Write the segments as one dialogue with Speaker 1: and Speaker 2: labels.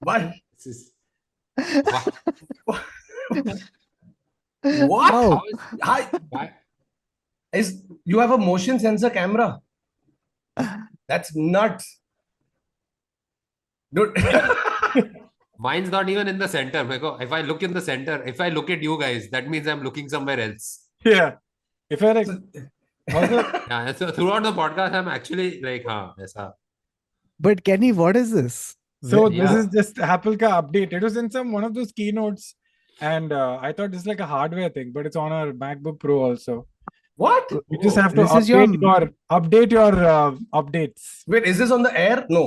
Speaker 1: What?
Speaker 2: Is, what?
Speaker 1: what?
Speaker 3: what? Wow.
Speaker 2: How is, how,
Speaker 1: is you have a motion sensor camera? That's nuts. Dude.
Speaker 2: Mine's not even in the center. If I look in the center, if I look at you guys, that means I'm looking somewhere else.
Speaker 4: Yeah. If I like
Speaker 2: yeah, so throughout the podcast, I'm actually like, huh, yes, huh.
Speaker 3: But Kenny, what is this?
Speaker 4: So this is just Apple ka update. It was in some one of those keynotes, and uh, I thought it's like a hardware thing, but it's on our MacBook Pro also.
Speaker 1: what?
Speaker 4: You just have to
Speaker 3: This
Speaker 4: update
Speaker 3: is your-
Speaker 4: your update your uh, updates.
Speaker 1: Wait, is this on the air? No.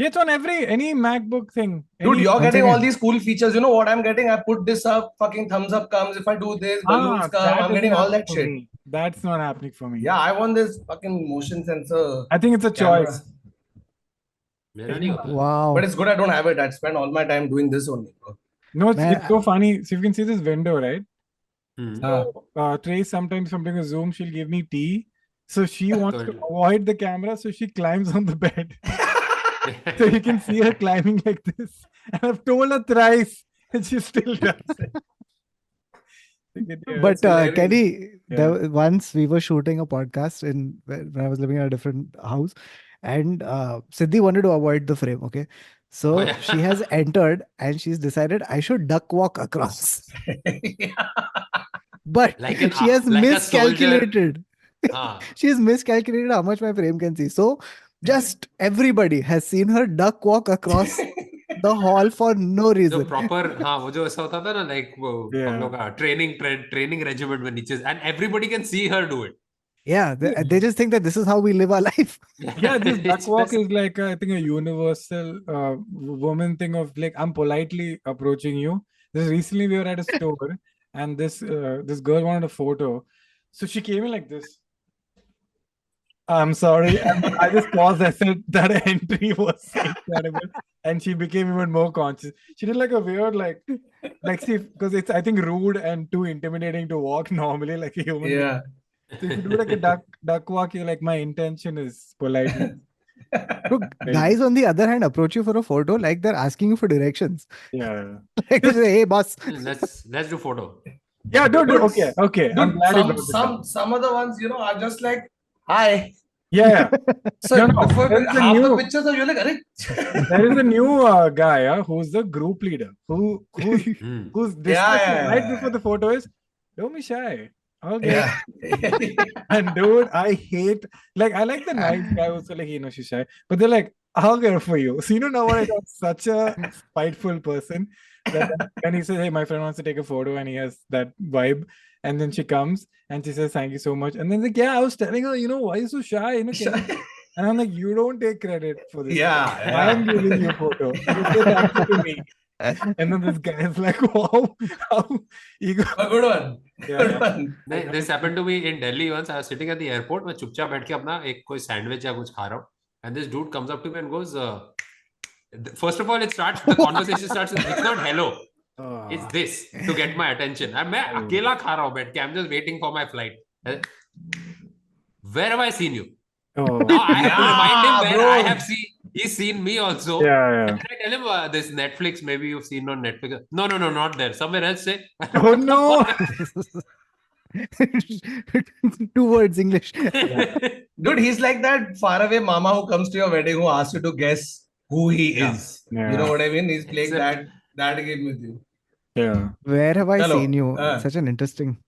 Speaker 4: Yeah, it's on every any MacBook thing.
Speaker 1: Dude,
Speaker 4: Any-
Speaker 1: you're getting all these cool features. You know what I'm getting? I put this up, fucking thumbs up comes. If I do this, balloons
Speaker 4: Ah,
Speaker 1: come. I'm getting all that shit.
Speaker 4: me. That's not happening for me.
Speaker 1: Yeah, I want this fucking motion sensor.
Speaker 4: I think it's a
Speaker 1: camera.
Speaker 4: choice.
Speaker 3: Wow.
Speaker 1: But it's good I don't have it. I spend all my time doing this only.
Speaker 4: No, it's,
Speaker 3: Man,
Speaker 4: it's so funny. So you can see this window, right? Mm. Uh, Trace sometimes from doing a Zoom, she'll give me tea. So she wants to avoid the camera, so she climbs on the bed. so you can see her climbing like this. And I've told her thrice, and she still does it.
Speaker 3: but uh, Kenny,
Speaker 4: yeah.
Speaker 3: there, once we were shooting a podcast in when I was living in a different house, and uh, Siddhi wanted to avoid the frame. Okay, so
Speaker 2: Oh, yeah.
Speaker 3: she has entered and she's decided I should duck walk across, but
Speaker 2: Like an
Speaker 3: she
Speaker 2: a-
Speaker 3: has
Speaker 2: like a soldier.
Speaker 3: miscalculated.
Speaker 2: हाँ.
Speaker 3: She has miscalculated how much my frame can see. So just everybody has seen her duck walk across the hall for no
Speaker 2: जो
Speaker 3: reason.
Speaker 2: Proper हाँ वो जो ऐसा होता था ना like वो
Speaker 4: Yeah.
Speaker 2: हम लोग का ट्रेनिंग ट्रेनिंग रेजिमेंट में नीचे and everybody can see her do it
Speaker 3: Yeah, they, they just think that this is how we live our life.
Speaker 4: yeah, this duck walk is like uh, I think a universal uh, woman thing of like I'm politely approaching you. This recently we were at a store and this uh, this girl wanted a photo, so she came in like this. I'm sorry, and I just paused. I said that entry was incredible, and she became even more conscious. She did like a weird like like see because it's I think rude and too intimidating to walk normally like a human. being.
Speaker 1: Yeah.
Speaker 4: So if you do like a duck duck walk, you're like my intention is polite.
Speaker 3: Look, guys on the other hand approach you for a photo like they're asking you for directions.
Speaker 4: Yeah.
Speaker 3: Like they say, hey boss.
Speaker 2: let's let's do photo
Speaker 4: Yeah, dude,
Speaker 1: Dude,
Speaker 4: okay, okay. I'm glad you
Speaker 1: some, some,
Speaker 4: up.
Speaker 1: some other ones, you know, are just like, hi.
Speaker 4: Yeah, yeah.
Speaker 1: So
Speaker 4: No, no,
Speaker 1: before
Speaker 4: there's a
Speaker 1: half the
Speaker 4: new-
Speaker 1: pictures are you're like, Arey.
Speaker 4: There is a new uh, guy uh, who's the group leader who who's
Speaker 2: Hmm.
Speaker 4: who's
Speaker 1: Yeah, yeah,
Speaker 4: right
Speaker 1: yeah.
Speaker 4: before the photo is don't be shy. Okay.
Speaker 1: yeah.
Speaker 4: And dude, I hate like I like the nice guy also like, you know, she's shy, but they're like, I'll get it for you. So you know now what I got such a spiteful person that and he says, Hey, my friend wants to take a photo and he has that vibe. And then she comes and she says, Thank you so much. And then like, yeah, I was telling her, you know, why are you so shy? You know, you-" and I'm like, you don't take credit for this.
Speaker 1: Yeah,
Speaker 4: I'm
Speaker 1: yeah.
Speaker 4: giving you a photo. You you to me. And then this guy is like, wow, how ego.
Speaker 1: A good one.
Speaker 4: Yeah,
Speaker 1: Good
Speaker 4: yeah.
Speaker 1: one.
Speaker 2: this happened to me in Delhi once I was sitting at the airport मैं चुपचाप बैठ के अपना एक कोई sandwich या कुछ खा रहा हूँ and this dude comes up to me and goes uh, first of all it starts the conversation starts with it's not hello
Speaker 4: Oh.
Speaker 2: it's this to get my attention and मैं अकेला खा रहा हूँ बैठ के I'm just waiting for my flight Uh, where have I seen you
Speaker 4: Oh.
Speaker 2: now I have to remind him
Speaker 1: Yeah.
Speaker 2: I have seen he's seen me also
Speaker 4: Yeah, yeah.
Speaker 2: and I tell him uh, this Netflix maybe you've seen on Netflix no no no not there somewhere else say
Speaker 4: Oh no.
Speaker 3: Two words English.
Speaker 1: Dude, he's like that faraway mama who comes to your wedding who asks you to guess who he
Speaker 2: Yeah.
Speaker 1: is.
Speaker 4: Yeah.
Speaker 1: You know what I mean? He's playing
Speaker 2: Except-
Speaker 1: that that game with you.
Speaker 4: Yeah.
Speaker 3: Where have I
Speaker 1: Hello.
Speaker 3: seen you?
Speaker 1: Uh.
Speaker 3: Such an interesting.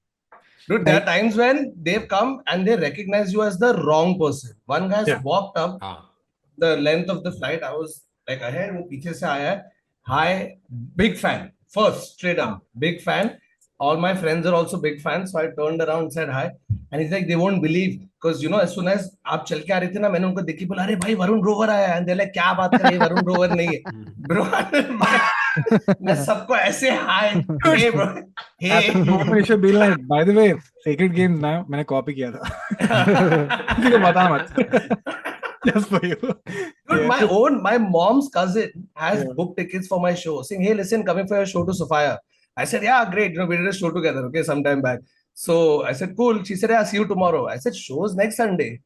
Speaker 1: Dude, there are times when they've come and they recognize you as the wrong person. One guy's
Speaker 4: yeah.
Speaker 1: walked up
Speaker 2: ah.
Speaker 1: the length of the flight. I was like, I heard, wo se aaya. Hi, big fan. First, straight up, big fan. All my friends are also big fans. So I turned around and said hi. And he's like, they won't believe. Because, you know, as soon as आप चल के आ रहे थे ना मैंने उनको देखी बोला अरे भाई वरुण ग्रोवर आया है. And they're like, क्या बात कर रहे हैं वरुण ग्रोवर नहीं है.
Speaker 2: Hmm.
Speaker 1: Bro, मैं सबको ऐसे hi. Hey, bro.
Speaker 4: At
Speaker 1: Hey.
Speaker 4: the moment, you should be like, by the way, Sacred Games now, मैंने copy किया था. किसी को बता मत. Just for you.
Speaker 1: Dude,
Speaker 4: Yeah.
Speaker 1: my own, my mom's cousin has
Speaker 4: Yeah.
Speaker 1: booked tickets for my show, saying, "Hey, listen, coming for your show to Sophia." I said, "Yeah, great. You know, we did a show together, okay, sometime back." So I said, "Cool." She said, "Yeah, see you tomorrow." I said, "Show's next Sunday."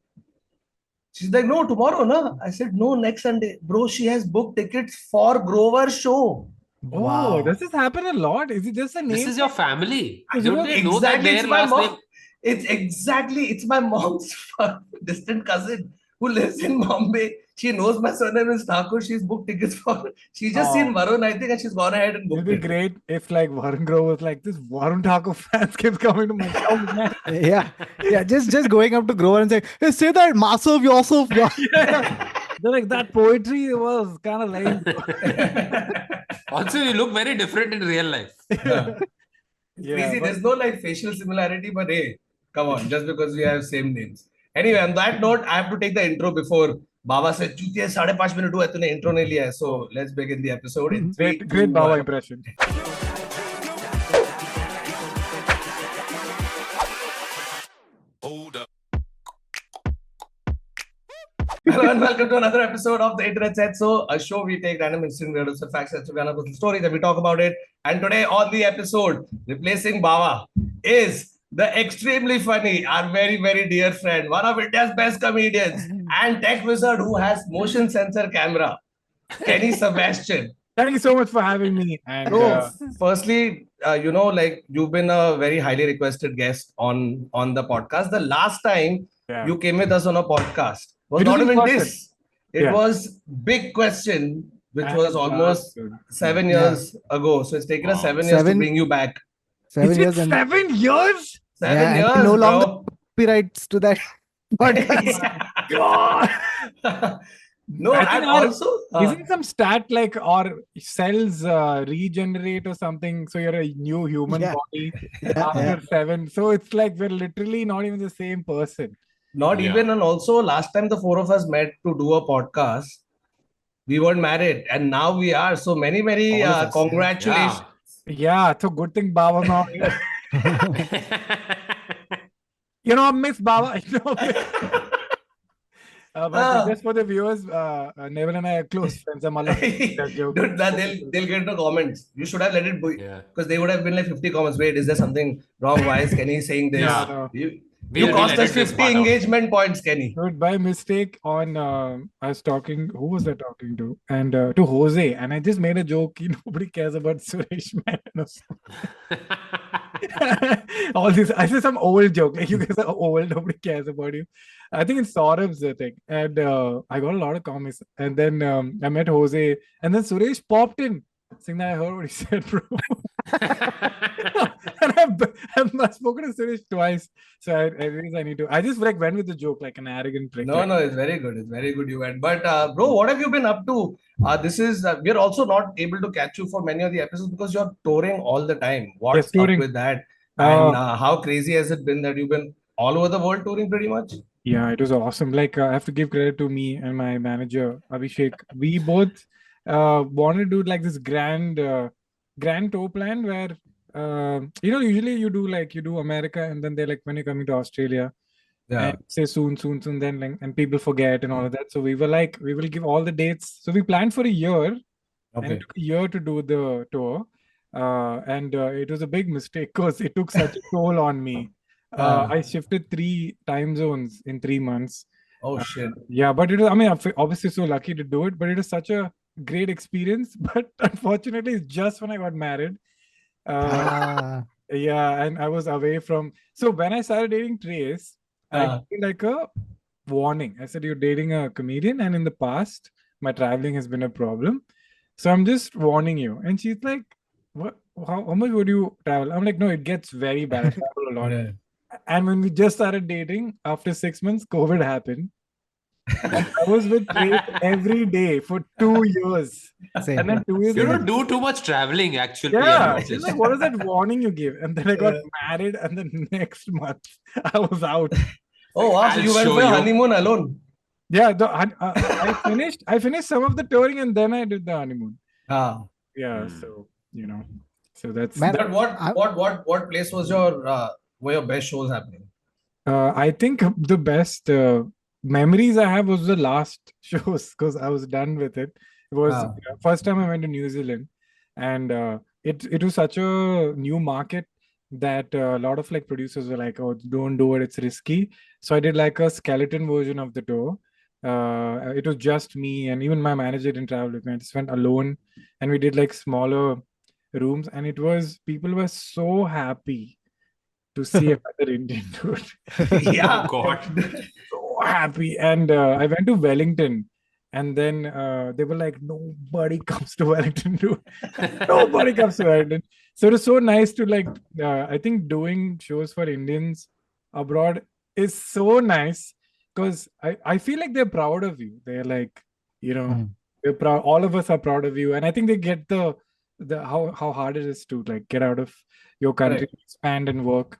Speaker 1: She's like, no, tomorrow, no. I said, no, next Sunday. Bro, she has booked tickets for Grover show.
Speaker 4: Oh, does this happen a lot? Is it just a name?
Speaker 2: This is your family.
Speaker 1: I
Speaker 2: Don't
Speaker 1: know
Speaker 2: they know that
Speaker 1: exactly,
Speaker 2: their
Speaker 1: it's my
Speaker 2: last
Speaker 1: mom.
Speaker 2: name?
Speaker 1: It's exactly, it's my mom's distant cousin who lives in Bombay. She knows my surname is Thakur. She's booked tickets for, she's just
Speaker 4: Oh.
Speaker 1: seen Varun, I think, and she's gone ahead and booked.
Speaker 4: It'll
Speaker 1: booked
Speaker 4: be
Speaker 1: it.
Speaker 4: great if like Varun Grover was like this Varun Thakur fans keeps coming to my show,
Speaker 3: yeah, yeah. Just just going up to Grover and saying, "Hey, say that massive yourself." Yeah.
Speaker 4: They're like that poetry was kind of lame.
Speaker 2: Also, you look very different in real life.
Speaker 1: Yeah.
Speaker 4: Yeah,
Speaker 1: Crazy,
Speaker 4: but-
Speaker 1: there's no like facial similarity, but hey, come on, just because we have same names. Anyway, on that note, I have to take the intro before Baba said, "Chutiya, साढ़े पांच minute हुआ तूने intro नहीं लिया है." So let's begin the episode. Mhm.
Speaker 4: Great, great Baba impression. Hold up.
Speaker 1: Hello and welcome to another episode of the Internet Says. So, a show we take random interesting random facts as to be another stories and we talk about it. And today on the episode, replacing Baba is the extremely funny, our very very dear friend, one of India's best comedians, and tech wizard who has motion sensor camera, Kenny Sebastian.
Speaker 4: Thank you so much for having me. And
Speaker 1: Bro,
Speaker 4: uh,
Speaker 1: firstly, uh, you know, like you've been a very highly requested guest on on the podcast. The last time
Speaker 4: yeah.
Speaker 1: you came with us on a podcast was
Speaker 4: It
Speaker 1: not
Speaker 4: was
Speaker 1: even
Speaker 4: person.
Speaker 1: this. It
Speaker 4: Yeah.
Speaker 1: was big question, which
Speaker 4: And
Speaker 1: was almost
Speaker 4: good.
Speaker 1: seven
Speaker 3: Yeah.
Speaker 1: years ago. So it's taken us seven years to bring you back.
Speaker 3: Seven
Speaker 4: Is
Speaker 3: years and
Speaker 4: seven years?
Speaker 1: Seven
Speaker 3: Yeah,
Speaker 1: years,
Speaker 3: no
Speaker 1: bro.
Speaker 3: longer- copyrights to that podcast.
Speaker 4: God.
Speaker 1: no,
Speaker 4: I think
Speaker 1: and
Speaker 4: our-
Speaker 1: also uh,
Speaker 4: Isn't some stat like our cells uh, regenerate or something? So you're a new human
Speaker 3: Yeah.
Speaker 4: body
Speaker 3: Yeah,
Speaker 4: after
Speaker 3: yeah.
Speaker 4: seven. So it's like we're literally not even the same person.
Speaker 1: not
Speaker 2: Yeah.
Speaker 1: even and also last time the four of us met to do a podcast, we weren't married, and now we are. So many, many uh,
Speaker 3: us, yeah.
Speaker 1: congratulations.
Speaker 4: Yeah, so good thing Baba now. You know, Miss Baba. You know, uh, but
Speaker 1: Ah.
Speaker 4: just for the viewers, uh, uh, Neville and I are close friends. I'm allowed to that joke.
Speaker 1: Dude, that they'll they'll get the comments. You should have let it be
Speaker 2: yeah.
Speaker 1: because they would have been like 50 comments. Wait, is there something wrong? Why is Kenny saying this?
Speaker 2: Yeah.
Speaker 4: No.
Speaker 1: You,
Speaker 2: We'll-
Speaker 1: you cost us 50
Speaker 2: part out.
Speaker 1: engagement points, Kenny.
Speaker 4: Dude, by mistake on uh, I was talking. Who was I talking to? And uh, to Jose, and I just made a joke. Nobody cares about Suresh Menon. All this, I said some old joke. Like you guys are old. Nobody cares about you. I think it's Saurabh's thing, and uh, I got a lot of comments. And then um, I met Jose, and then Suresh popped in, saying that I heard what he said, bro. I've, spoken to Suresh twice, so I, I I need to. I just like went with the joke like an arrogant prick.
Speaker 1: No,
Speaker 4: like,
Speaker 1: no, it's very good. It's very good you went. But uh, bro, what have you been up to? Uh, this is uh, we're also not able to catch you for many of the episodes because you're touring all the time. What's up
Speaker 4: touring.
Speaker 1: with that?
Speaker 4: Uh,
Speaker 1: And uh, how crazy has it been that you've been all over the world touring pretty much?
Speaker 4: Yeah, it was awesome. Like uh, I have to give credit to me and my manager Abhishek. We both uh, wanted to do like this grand, uh, grand tour plan where uh, you know usually you do like you do America and then they're like when you're coming to Australia
Speaker 1: Yeah.
Speaker 4: and say soon, soon, soon, then like, and people forget and all of that. So we were like we will give all the dates. So we planned for a year and
Speaker 1: Okay.
Speaker 4: it took a year to do the tour. Uh, and uh, it was a big mistake because it took such a toll on me. Uh,
Speaker 1: Ah.
Speaker 4: I shifted three time zones in three months.
Speaker 1: Oh shit.
Speaker 4: Yeah, but it was, I mean, obviously so lucky to do it, but it was such a great experience. But unfortunately, it's just when I got married. Uh,
Speaker 3: Ah,
Speaker 4: yeah, and I was away from. So when I started dating Trace, I
Speaker 1: Ah.
Speaker 4: feel like a warning. I said, You're dating a comedian, and in the past, my traveling has been a problem. So I'm just warning you. And she's like, What? How, how much would you travel? I'm like, No, it gets very bad. I travel a lot.
Speaker 1: Yeah.
Speaker 4: And when we just started dating, after six months, COVID happened. And I was with Trace every day for two years.
Speaker 3: same.
Speaker 4: And then two years
Speaker 2: you don't do too much traveling, actually.
Speaker 4: yeah,
Speaker 2: I
Speaker 4: it's like, what is that warning you give? And then I got
Speaker 1: Yeah.
Speaker 4: married, and the next month I was out.
Speaker 1: Oh wow, so you went
Speaker 2: show
Speaker 1: for a
Speaker 2: you.
Speaker 1: honeymoon alone.
Speaker 4: Yeah, the, I, uh, I finished. I finished some of the touring, and then I did the honeymoon.
Speaker 1: Ah.
Speaker 4: Yeah,
Speaker 2: Hmm.
Speaker 4: so you know, so that's.
Speaker 3: Man,
Speaker 1: But what what what what place was your uh, were your best shows happening?
Speaker 4: Uh, I think the best uh, memories I have was the last shows because I was done with it. It was
Speaker 1: Ah.
Speaker 4: uh, first time I went to New Zealand, and uh, it it was such a new market that uh, a lot of like producers were like, "Oh, don't do it; it's risky." So I did like a skeleton version of the tour, Uh, it was just me, and even my manager didn't travel with me. I just went alone, and we did like smaller rooms, and it was people were so happy to see another Indian dude.
Speaker 1: yeah.
Speaker 2: Oh God.
Speaker 4: so happy. And uh, I went to Wellington, and then uh, they were like, nobody comes to Wellington, dude. nobody comes to Wellington. So it was so nice to like. Uh, I think doing shows for Indians abroad is so nice because I I feel like they're proud of you. They're like, you know,
Speaker 3: Mhm.
Speaker 4: they're proud. All of us are proud of you, and I think they get the the how how hard it is to like get out of your country, expand and work.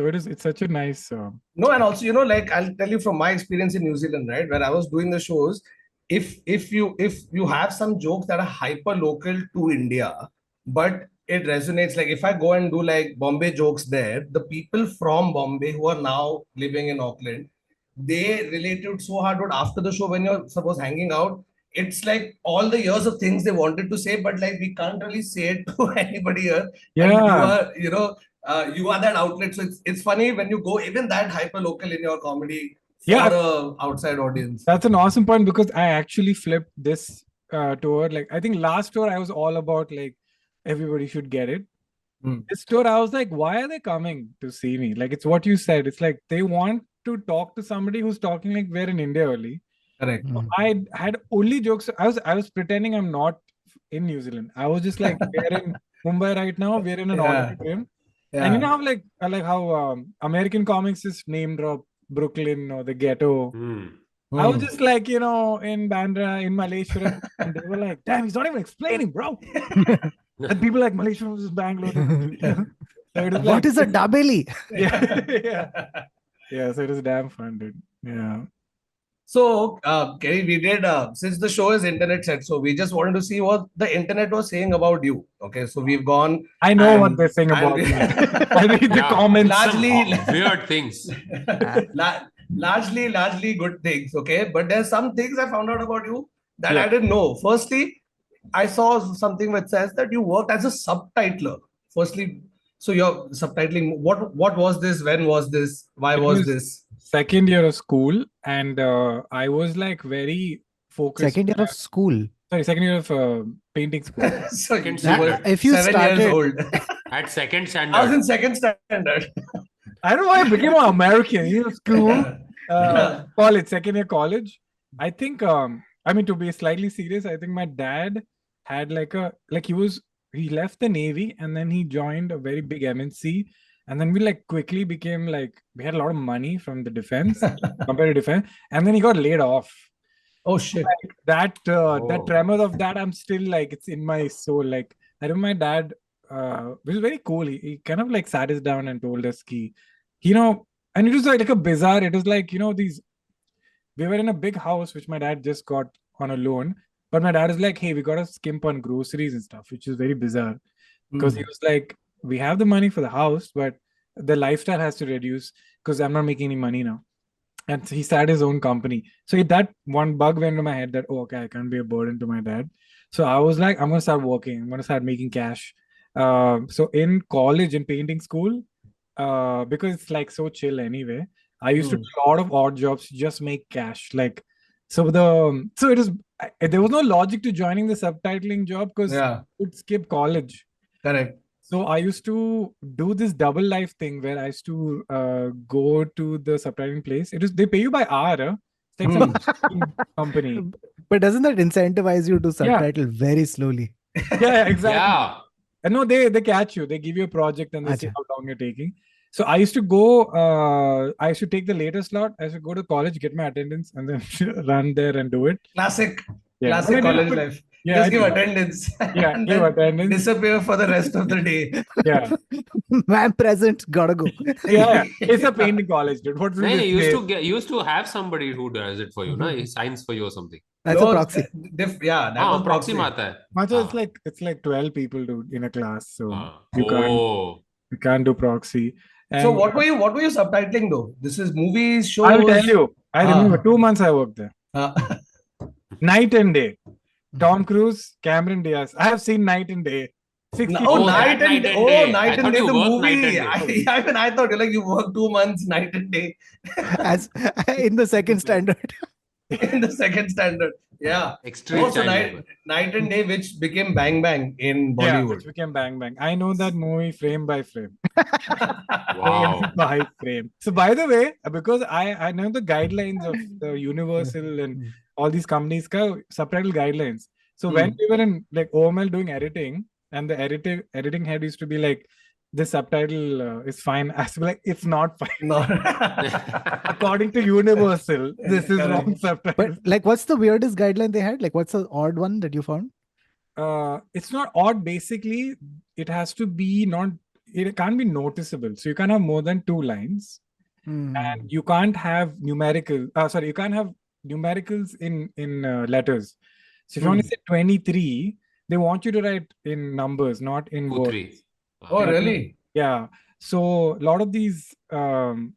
Speaker 4: So it is. It's such a nice. Uh,
Speaker 1: No, and also, you know, like I'll tell you from my experience in New Zealand, right? When I was doing the shows, if if you if you have some jokes that are hyper local to India, but it resonates, like if I go and do like Bombay jokes there, the people from Bombay who are now living in Auckland, they related so hard. But after the show, when you're suppose hanging out, it's like all the years of things they wanted to say, but like we can't really say it to anybody here. And you
Speaker 4: yeah.
Speaker 1: are, you know, uh, you are that outlet. So it's it's funny when you go even that hyper local in your comedy for
Speaker 4: Yeah.
Speaker 1: a outside audience.
Speaker 4: That's an awesome point because I actually flipped this uh, tour. Like I think last tour I was all about like everybody should get it.
Speaker 1: Hmm.
Speaker 4: This tour I was like, why are they coming to see me? Like it's what you said. It's like they want to talk to somebody who's talking like we're in India only.
Speaker 1: Correct.
Speaker 3: Mm.
Speaker 4: I had only jokes. I was I was pretending I'm not in New Zealand. I was just like we're in Mumbai right now. We're in an
Speaker 1: Yeah.
Speaker 4: auditorium.
Speaker 1: Yeah.
Speaker 4: And you know how like I like how um, American comics is name drop Brooklyn or the ghetto.
Speaker 2: Hmm.
Speaker 4: I was
Speaker 1: Hmm.
Speaker 4: just like, you know, in Bandra, in Malaysia, and they were like, damn, he's not even explaining, bro. and people like Malaysia versus Bangalore. so
Speaker 3: what
Speaker 4: like,
Speaker 3: is a dabeli?
Speaker 4: yeah, yeah, yeah. So it was damn fun, dude. Yeah.
Speaker 1: So, uh, Kenny, we did uh, since the show is internet says, so we just wanted to see what the internet was saying about you. Okay, so we've gone
Speaker 4: I know what they're saying about me. I read the
Speaker 2: Yeah.
Speaker 4: comments.
Speaker 1: Largely-
Speaker 2: Some weird things.
Speaker 1: La- largely, largely good things. Okay, but there's some things I found out about you that I didn't know. Firstly, I saw something which says that you worked as a subtitler. Firstly, so you're subtitling. What what was this? When was this? Why was
Speaker 4: was-
Speaker 1: this?
Speaker 4: Second year of school, and uh, I was like very focused.
Speaker 3: Second year of school.
Speaker 4: Sorry, second year of uh, painting school.
Speaker 1: so you
Speaker 2: Second
Speaker 1: were.
Speaker 3: If you
Speaker 1: seven
Speaker 3: started-
Speaker 1: years old.
Speaker 2: At second standard
Speaker 1: I was in second standard.
Speaker 4: I don't know why I became an American. You know, school. uh, college, second year college. I think um I mean to be slightly serious, I think my dad had like a like he was he left the navy and then he joined a very big MNC and then we like quickly became like we had a lot of money from the defense compared to defense and then he got laid off.
Speaker 1: oh shit.
Speaker 4: That uh, that
Speaker 2: Oh.
Speaker 4: tremor of that I'm still like it's in my soul. Like I remember my dad uh which was very cool. He, he kind of like sat us down and told us ki, you know, and it was like, like a bizarre, it was like, you know, these we were in a big house which my dad just got on a loan. But my dad is like, hey, we got to skimp on groceries and stuff, which is very bizarre. Because he
Speaker 1: Mm.
Speaker 4: was like, we have the money for the house, but the lifestyle has to reduce because I'm not making any money now. And he started his own company. So that one bug went into my head that, oh, okay, I can't be a burden to my dad. So I was like, I'm going to start working. I'm going to start making cash. Uh, so in college, in painting school, uh, because it's like so chill anyway, I used to
Speaker 1: Hmm.
Speaker 4: do a lot of odd jobs just make cash. Like, so the so it is there was no logic to joining the subtitling job because
Speaker 1: Yeah,
Speaker 4: would skip college.
Speaker 1: correct.
Speaker 4: So I used to do this double life thing where I used to uh, go to the subtitling place. It is they pay you by hour. Huh? It's like some company.
Speaker 3: But doesn't that incentivize you to subtitle very slowly?
Speaker 4: Yeah, exactly.
Speaker 2: Yeah.
Speaker 4: And no, they they catch you. They give you a project and they say
Speaker 3: Acha.
Speaker 4: how long you're taking. So I used to go. Uh, I used to take the later slot. I used to go to college, get my attendance, and then run there and do it.
Speaker 1: Classic,
Speaker 4: yeah.
Speaker 1: classic college life.
Speaker 4: Yeah,
Speaker 1: Just
Speaker 4: I
Speaker 1: give attendance.
Speaker 4: Yeah, give attendance.
Speaker 1: Disappear for the rest of the day.
Speaker 4: Yeah,
Speaker 3: I'm present. Gotta go.
Speaker 4: yeah, it's a pain in college, dude. What's hey,
Speaker 2: you used to get used to have somebody who does it for you, mm-hmm. na? He signs for you or something.
Speaker 3: That's
Speaker 1: no,
Speaker 3: a proxy.
Speaker 1: Uh, diff, yeah, that
Speaker 2: ah,
Speaker 1: was proxy.
Speaker 2: proxy.
Speaker 4: Macho,
Speaker 2: ah.
Speaker 4: it's like it's like twelve people, dude, in a class. So
Speaker 2: ah.
Speaker 4: you can't
Speaker 2: oh.
Speaker 4: you can't do proxy
Speaker 1: so what were you what were you subtitling though? This is movies, shows.
Speaker 4: I'll tell you. I
Speaker 1: Ah.
Speaker 4: remember two months I worked there,
Speaker 1: Uh,
Speaker 4: night and day. Tom Cruise, Cameron Diaz. I have seen Knight and Day. 60
Speaker 1: oh,
Speaker 2: Oh,
Speaker 1: night
Speaker 2: that
Speaker 1: and
Speaker 2: Night and
Speaker 1: oh,
Speaker 2: Day.
Speaker 1: night
Speaker 2: I
Speaker 1: and day. The movie.
Speaker 2: and
Speaker 1: I,
Speaker 2: day.
Speaker 1: I mean, I thought you like you worked two months, night and day.
Speaker 3: As in the second standard.
Speaker 1: In the second standard. Yeah.
Speaker 2: Extreme
Speaker 1: oh,
Speaker 2: Also,
Speaker 1: night, night and day, which became Bang Bang in
Speaker 4: Yeah,
Speaker 1: Bollywood.
Speaker 4: which became Bang Bang. I know that movie frame by frame.
Speaker 2: Wow.
Speaker 4: Frame by frame. So by the way, because I I know the guidelines of the Universal and all these companies ka subtitle guidelines. So when hmm. we were in like OML doing editing, and the editing editing head used to be like, "This subtitle uh, is fine." I was like, "It's not fine."
Speaker 1: No.
Speaker 4: According to Universal, this is wrong subtitle.
Speaker 3: But like, what's the weirdest guideline they had? Like, what's the odd one that you found?
Speaker 4: uh, it's not odd. Basically, it has to be not. It can't be noticeable. So you can't have more than two lines.
Speaker 3: Hmm.
Speaker 4: and you can't have numerical uh, sorry you can't have numericals in in uh, letters so if you want to say 23 they want you to write in numbers not in
Speaker 2: Two,
Speaker 4: words
Speaker 2: three.
Speaker 1: Oh, really?
Speaker 4: yeah. So a lot of these um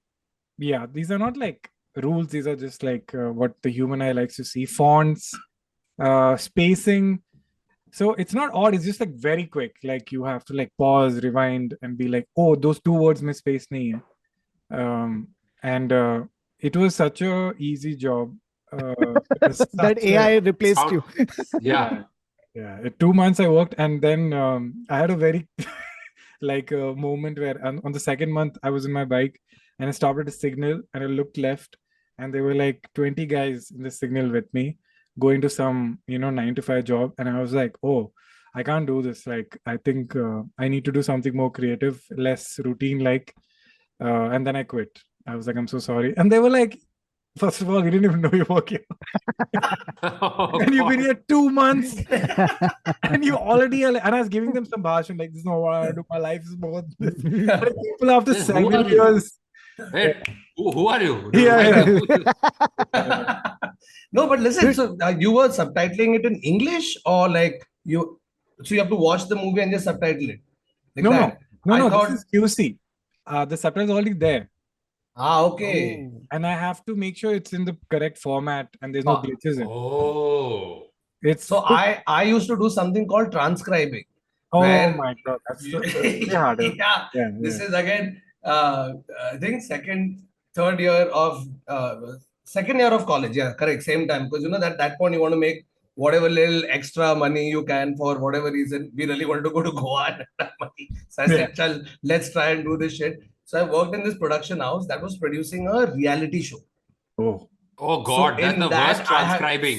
Speaker 4: yeah these are not like rules. These are just like uh, what the human eye likes to see. Fonts uh spacing. So it's not odd. It's just like very quick. Like you have to like pause rewind and be like oh those two words mein space nahi um and uh, it was such a easy job uh,
Speaker 3: that
Speaker 4: such a-
Speaker 3: AI replaced
Speaker 2: Sound-
Speaker 3: you.
Speaker 2: Yeah.
Speaker 4: yeah. Uh, two months i worked and then um, i had a very like a moment where on, on the second month i was in my bike and i stopped at a signal and i looked left and there were like 20 guys in the signal with me going to some you know nine to five job. And i was like oh i can't do this. Like i think uh, i need to do something more creative less routine like uh, and then i quit. I was like i'm so sorry. And they were like first of all we didn't even know you're working
Speaker 2: Oh,
Speaker 4: and you've been here two months and you already are like, and I was giving them some basham like this is not what I do. My life is more than this. Like, people after
Speaker 2: Who are
Speaker 4: seven
Speaker 2: you?
Speaker 4: years.
Speaker 2: Hey, who, who are you?
Speaker 4: Yeah,
Speaker 2: yeah.
Speaker 1: no, but listen, so uh, you were subtitling it in English or like you, so you have to watch the movie and just subtitle it? Like
Speaker 4: No, no.
Speaker 1: that?
Speaker 4: No,
Speaker 1: I
Speaker 4: no,
Speaker 1: thought-
Speaker 4: this is QC. Uh, the subtitles are already there.
Speaker 1: Ah, okay.
Speaker 4: And I have to make sure it's in the correct format and there's no
Speaker 1: Ah.
Speaker 4: glitches in.
Speaker 2: Oh.
Speaker 4: It's
Speaker 1: So I I used to do something called transcribing.
Speaker 4: oh my god, that's so, that's way harder.
Speaker 1: yeah,
Speaker 4: Yeah,
Speaker 1: this is again uh, I think second, third year of uh, second year of college. Yeah, correct. Same time because you know that that point you want to make whatever little extra money you can for whatever reason. We really want to go to Goa and have money. So I said, "Chal, let's try and do this shit. So I worked in this production house that was producing a reality show.
Speaker 4: Oh.
Speaker 2: Oh God, that's
Speaker 1: in
Speaker 2: the
Speaker 1: that,
Speaker 2: worst
Speaker 1: I have-
Speaker 2: transcribing.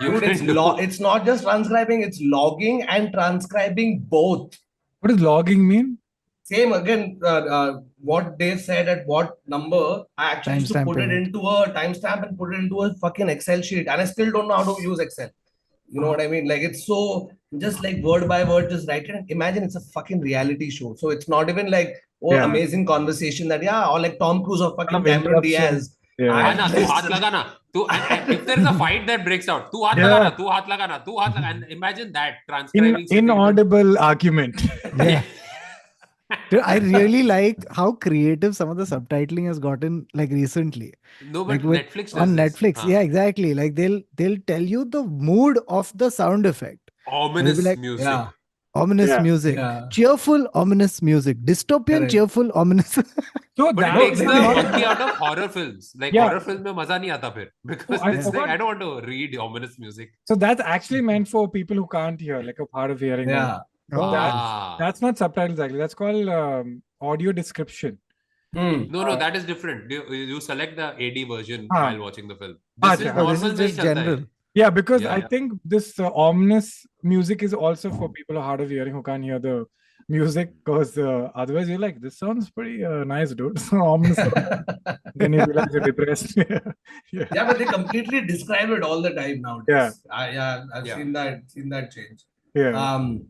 Speaker 2: you
Speaker 1: Dude, it's lo- it's not just transcribing, it's logging and transcribing both.
Speaker 4: What does logging mean?
Speaker 1: Same again, uh, uh, what they said at what number, I actually used to put it
Speaker 3: it.
Speaker 1: into a timestamp and put it into a fucking Excel sheet. And I still don't know how to use Excel. You know what I mean? Like it's so just like word by word, just write it. And imagine it's a fucking reality show. So it's not even like, oh,
Speaker 4: Yeah.
Speaker 1: amazing conversation that, yeah, or like Tom Cruise or fucking
Speaker 4: Of
Speaker 1: Cameron
Speaker 4: interruption.
Speaker 1: Diaz.
Speaker 4: Yeah.
Speaker 1: I-
Speaker 2: हाँ ना, तू हाथ लगा ना. तू and- and if there is a fight that breaks out, तू हाथ
Speaker 4: Yeah.
Speaker 2: लगा ना, तू हाथ लगा ना, तू हाथ लगा. And imagine that
Speaker 4: In,
Speaker 2: transcribing. sitting-
Speaker 4: inaudible argument.
Speaker 3: Yeah. Dude, I really like how creative some of the subtitling has gotten like recently
Speaker 2: No, but
Speaker 3: like with-
Speaker 2: Netflix does
Speaker 3: on
Speaker 2: this.
Speaker 3: Netflix.
Speaker 2: हाँ.
Speaker 3: Yeah, exactly. Like they'll they'll tell you the mood of the sound effect.
Speaker 2: Ominous
Speaker 3: like-
Speaker 2: music.
Speaker 1: Yeah.
Speaker 3: ominous
Speaker 4: yeah.
Speaker 3: music
Speaker 1: yeah.
Speaker 3: cheerful ominous music dystopian
Speaker 1: Correct.
Speaker 3: cheerful ominous
Speaker 4: so
Speaker 2: but
Speaker 4: that
Speaker 2: makes the monkey out of horror films like
Speaker 4: yeah.
Speaker 2: horror film mein maza nahi aata phir because
Speaker 4: I,
Speaker 2: like, I don't want to read ominous music
Speaker 4: so that's actually meant for people who can't hear like a hard of hearing
Speaker 1: yeah
Speaker 3: no,
Speaker 2: ah.
Speaker 4: that's, that's not subtitles actually that's called um, audio description.
Speaker 1: Hmm.
Speaker 2: No, no, that is different. You, you select the AD version
Speaker 4: ah.
Speaker 2: while watching the film.
Speaker 4: Ah,
Speaker 2: this ah,
Speaker 4: is
Speaker 3: normal. This is just
Speaker 2: general
Speaker 3: general.
Speaker 4: Yeah, because
Speaker 2: Yeah,
Speaker 4: I
Speaker 2: yeah.
Speaker 4: think this uh, ominous music is also for people who are hard of hearing who can't hear the music because uh, otherwise you're like, this sounds pretty uh, nice, dude. So ominous. then you realize you're depressed. yeah.
Speaker 1: Yeah, but they completely describe it all the time now.
Speaker 4: Yeah.
Speaker 1: I, yeah, I've
Speaker 2: Yeah.
Speaker 1: seen that, seen that change.
Speaker 4: Yeah.
Speaker 1: Um,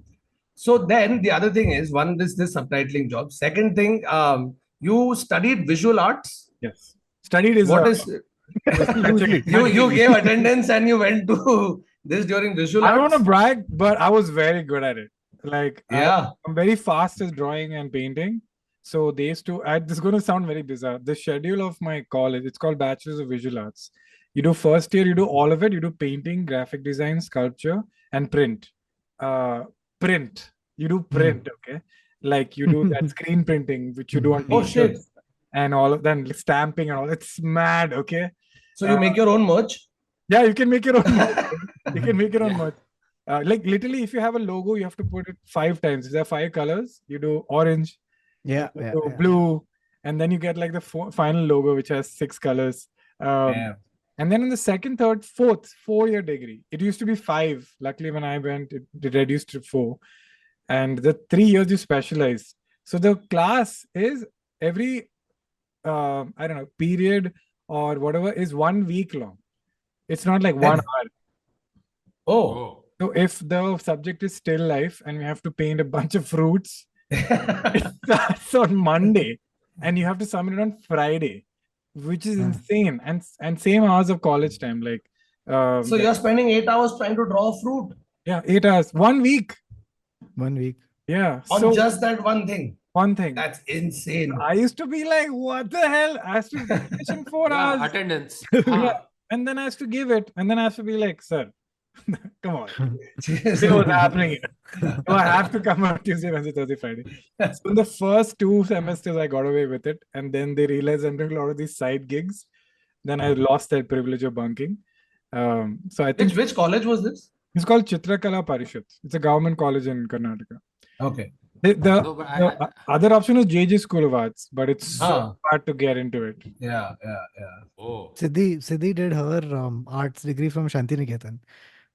Speaker 1: so then the other thing is one, this this subtitling job. Second thing, um, you studied visual arts.
Speaker 4: yes. Studied is
Speaker 1: What
Speaker 4: uh,
Speaker 1: is
Speaker 4: actually-
Speaker 1: you you gave attendance and you went to this during visual
Speaker 4: I don't want to brag, but I was very good at it. Like,
Speaker 1: Yeah.
Speaker 4: I'm very fast at drawing and painting. So they used to. I, this is going to sound very bizarre. The schedule of my college, it's called Bachelor's of Visual Arts. You do first year, you do all of it. You do painting, graphic design, sculpture, and print. Uh, print. You do print, okay? Like you do that screen printing, which you do on
Speaker 1: Oh shit!
Speaker 4: and all of that, stamping and all. It's mad, okay?
Speaker 1: So you make your own merch?
Speaker 4: Yeah, you can make your own. merch. you can make your own
Speaker 2: Yeah.
Speaker 4: merch. Uh, like literally, if you have a logo, you have to put it five times. There are five colors. You do orange,
Speaker 3: Yeah,
Speaker 4: you
Speaker 3: yeah,
Speaker 4: do
Speaker 3: yeah.
Speaker 4: blue, and then you get like the fo- final logo, which has six colors. Um,
Speaker 1: Yeah.
Speaker 4: And then in the second, third, fourth, four-year degree, it used to be five. Luckily, when I went, it, it reduced to four. And the three years you specialize. So the class is every, uh, I don't know, period or whatever is one week long. It's not like one
Speaker 1: And-
Speaker 4: hour.
Speaker 1: Oh.
Speaker 2: Oh.
Speaker 4: So if the subject is still life and we have to paint a bunch of fruits, it starts on Monday and you have to submit it on Friday, which is
Speaker 3: Hmm.
Speaker 4: insane. And and same hours of college time, like um,
Speaker 1: so you're spending eight hours trying to draw a fruit
Speaker 4: yeah, eight hours, one week.
Speaker 3: One week.
Speaker 4: Yeah.
Speaker 1: on
Speaker 4: so
Speaker 1: just that one thing.
Speaker 4: One thing.
Speaker 1: That's insane.
Speaker 4: I used to be like, what the hell? I used to finish in four
Speaker 2: Yeah,
Speaker 4: hours.
Speaker 2: attendance.
Speaker 4: Yeah. And then I have to give it. And then I have to be like, sir, come on.
Speaker 1: Yes.
Speaker 4: See what's happening here. No, I have to come out Tuesday, Wednesday, Thursday, Friday. So in the first two semesters, I got away with it, and then they realized I'm doing a lot of these side gigs. Then I lost that privilege of bunking. Um, so I think
Speaker 1: Which which college was this?
Speaker 4: it's called Chitrakala Parishad. It's a government college in Karnataka.
Speaker 1: Okay.
Speaker 4: The, the,
Speaker 2: No, I-
Speaker 4: the
Speaker 2: I-
Speaker 4: o- other option is JJ School of Arts, but it's so hard to get into it.
Speaker 1: Yeah, yeah, yeah.
Speaker 2: Oh.
Speaker 3: Siddhi, Siddhi did her um, arts degree from Shantiniketan,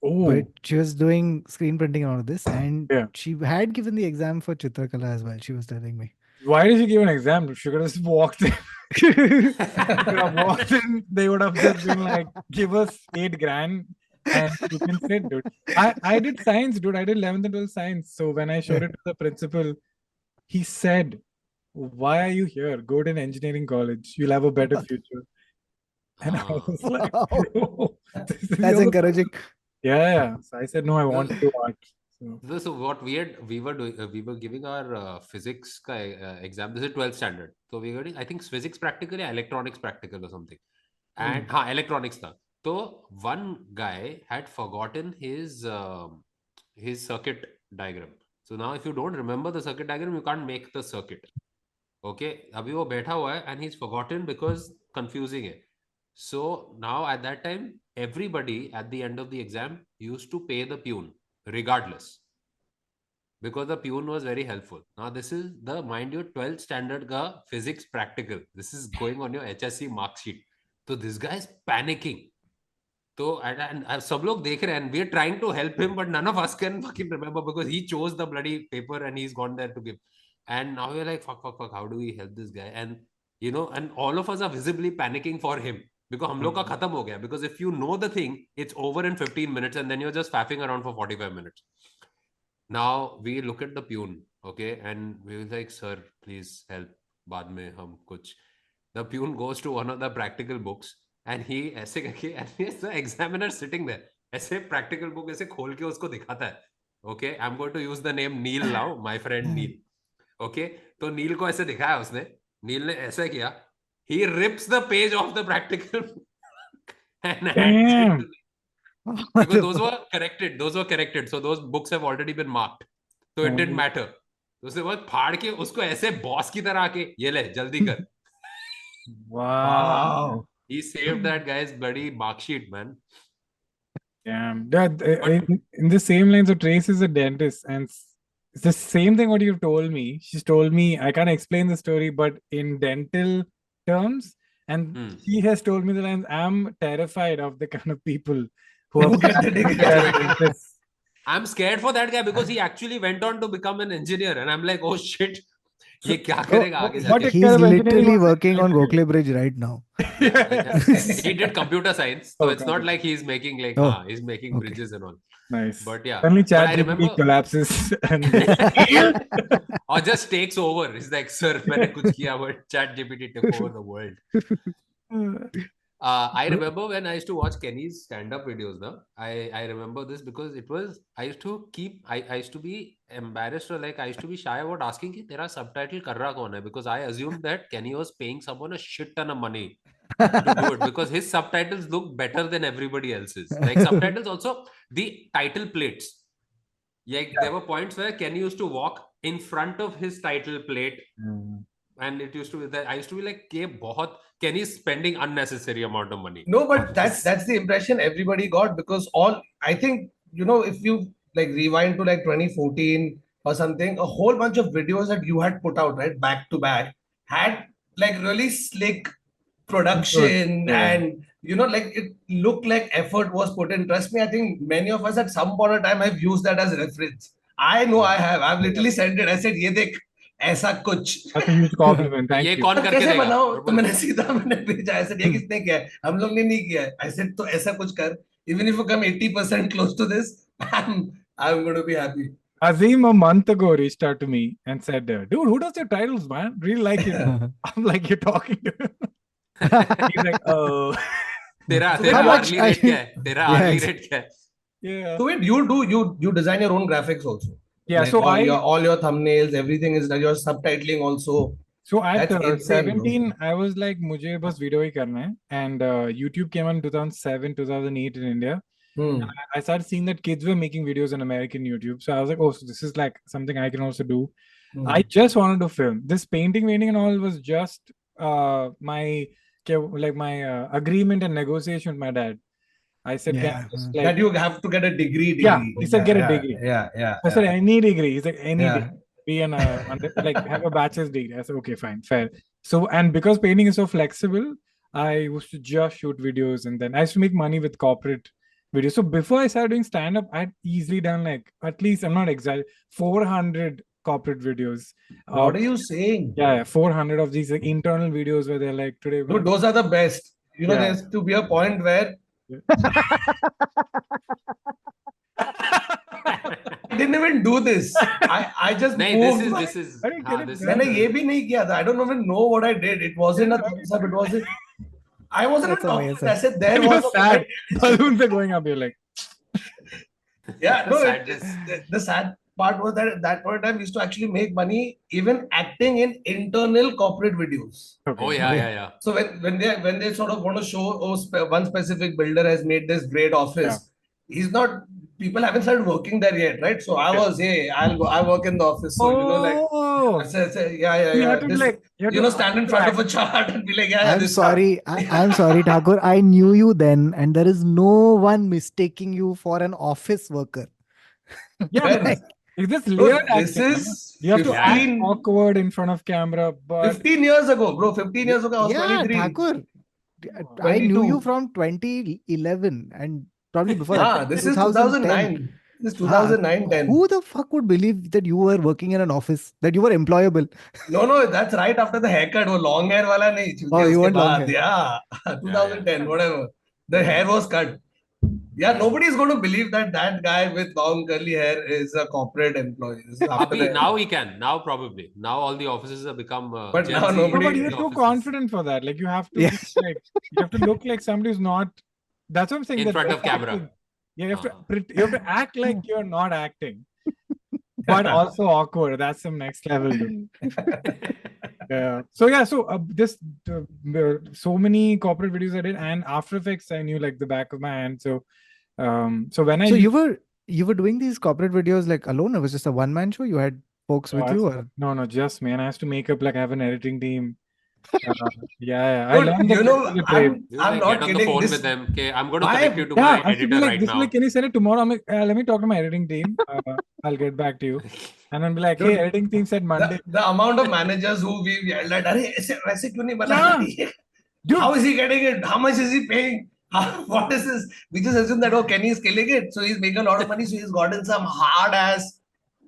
Speaker 4: Oh,
Speaker 3: but she was doing screen printing and all of this, and
Speaker 4: Yeah.
Speaker 3: she had given the exam for Chitrakala as well. She was telling me.
Speaker 4: why did she give an exam? She could have just walked in. Could have walked in. They would have just been like, give us eight grand and you can sit, dude. I, I did science, dude. I did 11th and 12th science. So when I showed it to the principal, he said, Why are you here? Go to an engineering college. You'll have a better future. And I
Speaker 2: Ah.
Speaker 4: was like,
Speaker 3: Wow.
Speaker 4: This is
Speaker 3: That's
Speaker 4: your-"
Speaker 3: encouraging.
Speaker 4: Yeah, yeah. So I said, No, I want to do art. So,
Speaker 2: So, so what we had, we were doing, uh, we were giving our uh, physics ka, uh, exam. This is 12th standard. So we were doing, I think physics practical or electronics practical or something. And ha, electronics tha. So one guy had forgotten his um, his circuit diagram. So now if you don't remember the circuit diagram, you can't make the circuit. Okay, अभी वो बैठा हुआ है and he's forgotten because confusing है. So now at that time, everybody at the end of the exam used to pay the peon regardless because the peon was very helpful. Now this is the mind you 12th standard ka physics practical. This is going on your HSC mark sheet. So this guy is panicking. तो सब लोग देख रहे हैं we are trying to help him but none of us can fucking remember because he chose the bloody paper and he is gone there to give and now we like fuck fuck fuck how do we help this guy and you know and all of us are visibly panicking for him because हम लोग का hmm. खत्म हो गया. Because if you know the thing it's over in fifteen minutes and then you are just faffing around for forty five minutes now we look at the peon okay and we will like sir please help बाद में हम कुछ the peon goes to one of the practical books and he ऐसे करके examiner sitting दे ऐसे practical book ऐसे खोल के उसको दिखाता है। Okay I am going to use the name Neel लाओ माय फ्रेंड नील ओके तो नील को ऐसे दिखाया उसने। नील ने ऐसा किया। He rips the page of the practical फाड़ के उसको ऐसे बॉस की तरह आके ये ले जल्दी कर.
Speaker 4: Wow
Speaker 2: he saved that guy's bloody mark sheet man
Speaker 4: Damn. Yeah, th- in, in the same lines, so Trace is a dentist, and it's the same thing what you've told me. She's told me I can't explain the story, but in dental terms, and
Speaker 2: Hmm.
Speaker 4: she has told me the lines. I'm terrified of the kind of people who are
Speaker 1: the degree.
Speaker 4: dentists.
Speaker 2: i'm scared for that guy because he actually went on to become an engineer and i'm like oh shit ये क्या करेगा आगे जाके
Speaker 4: he is
Speaker 3: literally working on Gokhale bridge right now
Speaker 2: he did computer science so it's not like he is making like
Speaker 3: हाँ
Speaker 2: he is making bridges and all
Speaker 4: Nice.
Speaker 2: But yeah, only
Speaker 4: ChatGPT collapses and
Speaker 2: or just takes over. It's like, sir, मैंने कुछ किया, but ChatGPT took over the world. Uh, I remember when I used to watch Kenny's stand-up videos. Now I, I remember this because it was I used to keep I, I used to be embarrassed or like I used to be shy about asking if there are subtitle karra kon hai because I assumed that Kenny was paying someone a shit ton of money to do it because his subtitles look better than everybody else's. Like subtitles also the title plates. Like yeah. there were points where Kenny used to walk in front of his title plate mm and it used to be that i used to be like ke bahut he spending unnecessary amount of money?
Speaker 1: No but that's that's the impression everybody got because all i think you know if you like rewind to like 2014 or something a whole bunch of videos that you had put out right back to back had like really slick production
Speaker 4: yeah.
Speaker 1: and you know like it looked like effort was put in. Trust me i think many of us at some point of time have used that as reference. I know i have. I've literally sent it. I said ye dekh ऐसा कुछ."
Speaker 4: Compliment.
Speaker 2: ये कौन
Speaker 1: तो
Speaker 2: करके
Speaker 1: कैसे बनाओ तो मैंने सीधा मैंने भेजा ऐसे ये किसने किया हम लोग ने नहीं किया है I said तो ऐसा कुछ कर even if you come 80% close to this I'm I'm going to be happy
Speaker 4: Azim a month ago reached out to me and said, uh, "Dude, who does your titles, man? Really like it." I'm like, "You're talking to him." He's like, "Oh,
Speaker 2: तेरा
Speaker 3: So
Speaker 2: तेरा hourly
Speaker 3: are
Speaker 2: rate क्या है तेरा
Speaker 3: Yeah,
Speaker 2: hourly rate क्या है
Speaker 4: yeah,
Speaker 1: so wait you do you you design your own graphics also
Speaker 4: yeah."
Speaker 1: Like
Speaker 4: So
Speaker 1: all
Speaker 4: I,
Speaker 1: your all your thumbnails everything is done your subtitling also
Speaker 4: so at
Speaker 1: That's
Speaker 4: uh,
Speaker 1: insane, bro.
Speaker 4: 17, I was like, "मुझे बस video ही करना है," and uh, YouTube came on 2007, 2008 in India.
Speaker 1: hmm.
Speaker 4: I started seeing that kids were making videos on American YouTube, so I was like, "Oh, so this is like something I can also do."
Speaker 1: Hmm.
Speaker 4: I just wanted to film. This painting, painting, and all was just uh my ke- like my uh, agreement and negotiation with my dad. I said,
Speaker 3: Yeah,
Speaker 4: like,
Speaker 1: that you have to get a degree, degree.
Speaker 4: Yeah, he said get a
Speaker 1: yeah,
Speaker 4: degree.
Speaker 1: yeah yeah
Speaker 4: I said any degree. He's like any
Speaker 1: Yeah.
Speaker 4: degree. Be an uh, like have a bachelor's degree. I said okay, fine, fair. So and because painting is so flexible, I used to just shoot videos and then I used to make money with corporate videos. So before I started doing stand up, I'd easily done like at least I'm not exaggerating, 400 corporate videos.
Speaker 1: what
Speaker 4: Uh,
Speaker 1: are you saying
Speaker 4: yeah, yeah, 400 of these like internal videos where they're like today. we're
Speaker 1: Dude, those are the best. You know,
Speaker 4: Yeah.
Speaker 1: there's to be a point where I didn't even do this. I, I just
Speaker 2: नहीं
Speaker 1: moved.
Speaker 2: this is
Speaker 1: my-
Speaker 2: this is
Speaker 4: I didn't
Speaker 2: हाँ,
Speaker 4: get it
Speaker 2: this
Speaker 1: मैंने
Speaker 2: is
Speaker 1: ये भी नहीं किया था. I don't even know what I did. It wasn't a thumbs up. It wasn't. I wasn't
Speaker 3: That's
Speaker 1: talking.
Speaker 3: amazing.
Speaker 1: I said there
Speaker 4: And
Speaker 1: was
Speaker 4: you're
Speaker 1: a
Speaker 4: sad.
Speaker 1: point-
Speaker 4: balloons are going up. You're like,
Speaker 1: Yeah, no. It,
Speaker 2: Sadness.
Speaker 1: the, the sad part was that at that point in time, we used to actually make money even acting in internal corporate videos.
Speaker 4: okay.
Speaker 2: oh yeah yeah yeah
Speaker 1: So when when they when they sort of want to show oh spe- one specific builder has made this great office, he's not. People haven't started working there yet, right? So I was, hey, I'll go. I work in the office, so you know, like,
Speaker 4: oh,
Speaker 1: I said, say, yeah, yeah,
Speaker 4: you
Speaker 1: yeah.
Speaker 4: have to
Speaker 1: this-
Speaker 4: like, you, have
Speaker 1: you
Speaker 4: to
Speaker 1: know, stand in front of a
Speaker 4: act.
Speaker 1: chart and be like, yeah, yeah,
Speaker 3: I'm
Speaker 1: this
Speaker 3: sorry. I, I'm sorry, Thakur. I knew you then, and there is no one mistaking you for an office worker.
Speaker 4: Yeah,
Speaker 1: Well,
Speaker 4: but is this layered
Speaker 1: bro,
Speaker 4: This
Speaker 1: is
Speaker 4: you have 15, to act awkward in front of camera. But
Speaker 1: 15 years ago, bro. 15 years ago, I was
Speaker 3: yeah,
Speaker 1: 23.
Speaker 3: Thakur, I knew you from 2011 and probably before
Speaker 1: ah, that. This is 2009. This 2009
Speaker 3: ah,
Speaker 1: 10.
Speaker 3: Who the fuck would believe that you were working in an office, that you were employable?
Speaker 1: no, no, that's right after the haircut. Oh, long hair wala nahi.
Speaker 3: Oh, you weren't long hair.
Speaker 1: Yeah, 2010, yeah, yeah. whatever. The hair was cut. Yeah, nobody is going to believe that that guy with long curly hair is a corporate employee. This
Speaker 2: Abhi, now he can now probably now all the offices have become uh,
Speaker 1: But now
Speaker 2: Z
Speaker 4: No,
Speaker 1: nobody-
Speaker 4: but you're too
Speaker 2: offices.
Speaker 4: confident for that. Like you have to
Speaker 1: Yeah.
Speaker 4: like you have to look like somebody who's not. That's what I'm saying.
Speaker 2: In
Speaker 4: that
Speaker 2: front of camera.
Speaker 4: acting- Yeah, you have to
Speaker 2: Uh-huh.
Speaker 4: pret- you have to act like you're not acting, but also awkward. That's some next level. Yeah. So yeah. So uh, this uh, so many corporate videos I did, and After Effects I knew like the back of my hand. So, um, so when I
Speaker 3: So you were you were doing these corporate videos like alone? It was just a one man show. You had folks with
Speaker 4: Oh,
Speaker 3: you, or
Speaker 4: No, no, just me. And I have to make up like I have an editing team. yeah, yeah.
Speaker 1: Dude,
Speaker 4: I
Speaker 1: you know, I'm, I'm
Speaker 2: like,
Speaker 1: not kidding. this,
Speaker 2: with them. Okay, I'm going to connect
Speaker 1: I,
Speaker 2: you to
Speaker 4: yeah,
Speaker 2: my editor
Speaker 4: like,
Speaker 2: right now.
Speaker 4: Like, can you send it tomorrow? I'm, uh, let me talk to my editing team. Uh, I'll get back to you. And I'll be like,
Speaker 1: Dude, hey,
Speaker 4: editing team said Monday.
Speaker 1: The, the amount of managers who we've yelled at,
Speaker 4: Dude.
Speaker 1: How is he getting it? How much is he paying? What is this? We just assume that, oh, Kenny is killing it. So he's making a lot of money. So he's gotten some hard ass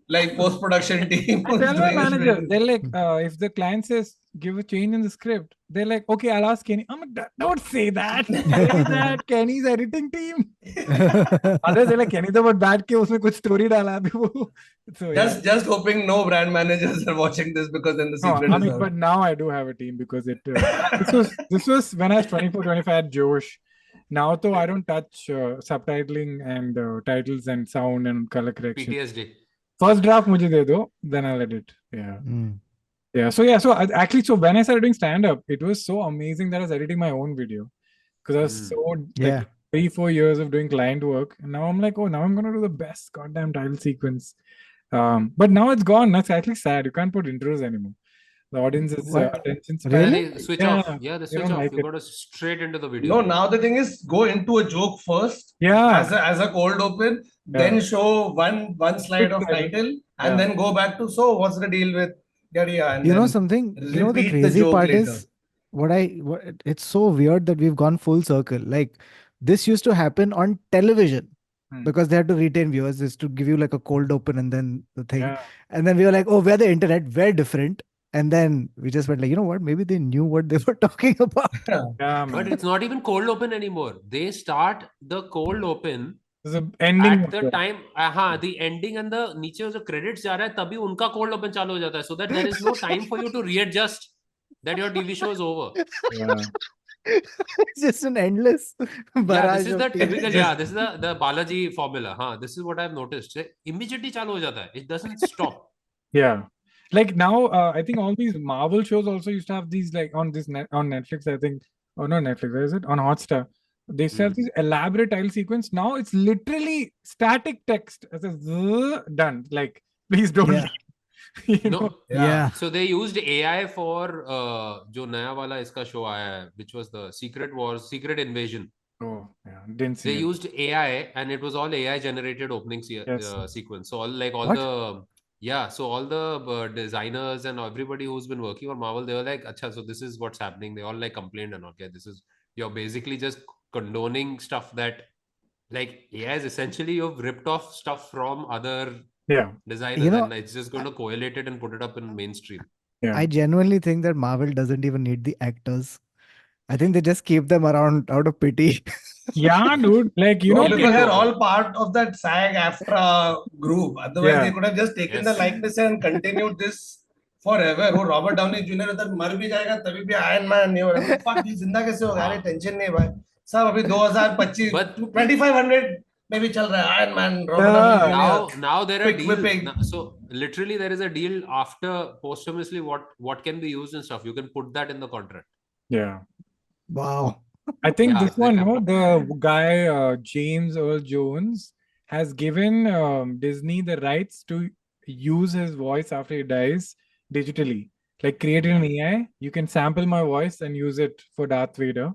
Speaker 1: like post production team.
Speaker 4: Tell my manager, they're like, uh, if the client says, give a change in the script, they're like, okay, I'll ask Kenny. I'm like, "Don't- don't say that. say that. Kenny's editing team. Others are like, Kenny तो but बैठ के उसमें कुछ story डाला अभी वो. So yeah.
Speaker 1: Just just hoping no brand managers are watching this because then the
Speaker 4: No,
Speaker 1: secret
Speaker 4: I
Speaker 1: is
Speaker 4: mean,
Speaker 1: out.
Speaker 4: but now I do have a team because it. Uh, this was this was when I was 24, 25 at Josh. Now though I don't touch uh, subtitling and uh, titles and sound and color correction.
Speaker 2: ptsd
Speaker 4: First draft मुझे दे दो, then I'll edit. Yeah,
Speaker 3: Mm.
Speaker 4: yeah. So yeah, so I, actually, so when I started doing stand up, it was so amazing that I was editing my own video because I was
Speaker 2: Mm.
Speaker 4: so like,
Speaker 3: yeah.
Speaker 4: three four years of doing client work, and now I'm like, oh, now I'm gonna do the best goddamn title sequence. Um, but now it's gone. That's actually sad. You can't put intros anymore. The audience's uh, attention span.
Speaker 3: Really?
Speaker 2: Switch
Speaker 4: Yeah,
Speaker 2: off. Yeah, they
Speaker 4: they
Speaker 2: switch off.
Speaker 4: like
Speaker 2: you
Speaker 4: it.
Speaker 2: got to straight into the video.
Speaker 1: No, now the thing is go into a joke first
Speaker 4: Yeah.
Speaker 1: as a as a cold open, then show one one slide of title, and
Speaker 4: Yeah.
Speaker 1: then go back to so what's the deal with yada yada.
Speaker 3: You know something you know the
Speaker 1: repeat the
Speaker 3: crazy part
Speaker 1: later.
Speaker 3: is what i what, it's so weird that we've gone full circle like this used to happen on television
Speaker 4: Hmm.
Speaker 3: because they had to retain viewers is to give you like a cold open and then the thing
Speaker 4: Yeah.
Speaker 3: and then we were like oh we're the internet we're different and then we just went like you know what maybe they knew what they were talking about
Speaker 4: Yeah,
Speaker 2: But it's not even cold open anymore. They start the cold open At the
Speaker 4: it.
Speaker 2: time हाँ the ending and the नीचे जो credits जा रहा है तभी उनका cold open चालू हो जाता है so that there is no time for you to readjust that your TV show is over.
Speaker 4: Yeah.
Speaker 3: it's just an endless
Speaker 2: Yeah, this is the
Speaker 3: TV.
Speaker 2: typical. Yeah, this is the the Balaji formula. हाँ, this is what I've noticed. Immediately चालू हो जाता है. It doesn't stop.
Speaker 4: Yeah. Like now, uh, I think all these Marvel shows also used to have these like on this net on Netflix. I think, oh no, Netflix. Where is it? On Hotstar. They used to have
Speaker 2: Hmm.
Speaker 4: these elaborate title sequence. Now it's literally static text. It says "Zzz," done. Like, please don't.
Speaker 3: Yeah.
Speaker 4: you
Speaker 2: No.
Speaker 4: know.
Speaker 3: yeah
Speaker 2: So they used AI for uh, जो नया वाला इसका show आया है, which was the Secret Wars, Secret Invasion.
Speaker 4: Oh yeah, didn't see
Speaker 2: They
Speaker 4: it.
Speaker 2: used AI and it was all AI generated opening se-
Speaker 4: Yes.
Speaker 2: uh, sequence. So all like all
Speaker 3: What?
Speaker 2: the yeah, so all the uh, designers and everybody who's been working on Marvel, they were like, "Acha, so this is what's happening." They all like complained and okay, this is you're basically just condoning stuff that like AI is essentially you've ripped off stuff from other
Speaker 4: Yeah.
Speaker 2: designers
Speaker 3: know,
Speaker 2: and it's just going to collate it and put it up in mainstream.
Speaker 4: Yeah.
Speaker 3: i genuinely think that marvel doesn't even need the actors i think they just keep them around out of pity
Speaker 4: yeah, dude. Like you
Speaker 1: No,
Speaker 4: know,
Speaker 1: because
Speaker 2: people-
Speaker 1: they're all part of that SAG AFTRA group. Otherwise,
Speaker 4: Yeah.
Speaker 1: they could have just taken the
Speaker 2: Yes.
Speaker 1: likeness and continued this forever. वो Robert Downey junior उधर मर भी जाएगा तभी भी iron man नहीं हो रहा फक ये जिंदा कैसे होगा अरे टेंशन नहीं है भाई सब अभी 2025
Speaker 2: But-
Speaker 1: 2500 में भी चल रहा है iron man Robert
Speaker 4: Yeah.
Speaker 1: Downy
Speaker 2: now
Speaker 1: junior
Speaker 2: now there are
Speaker 1: Quick
Speaker 2: deals
Speaker 1: whipping.
Speaker 2: now- so literally there is a deal after posthumously what what can be used and stuff you can put that in the contract
Speaker 4: yeah.
Speaker 3: wow
Speaker 4: I think
Speaker 2: Yeah,
Speaker 4: this
Speaker 2: they
Speaker 4: one,
Speaker 2: can-
Speaker 4: no, the guy uh, James Earl Jones has given um, Disney the rights to use his voice after he dies digitally. Like created an AI, you can sample my voice and use it for Darth Vader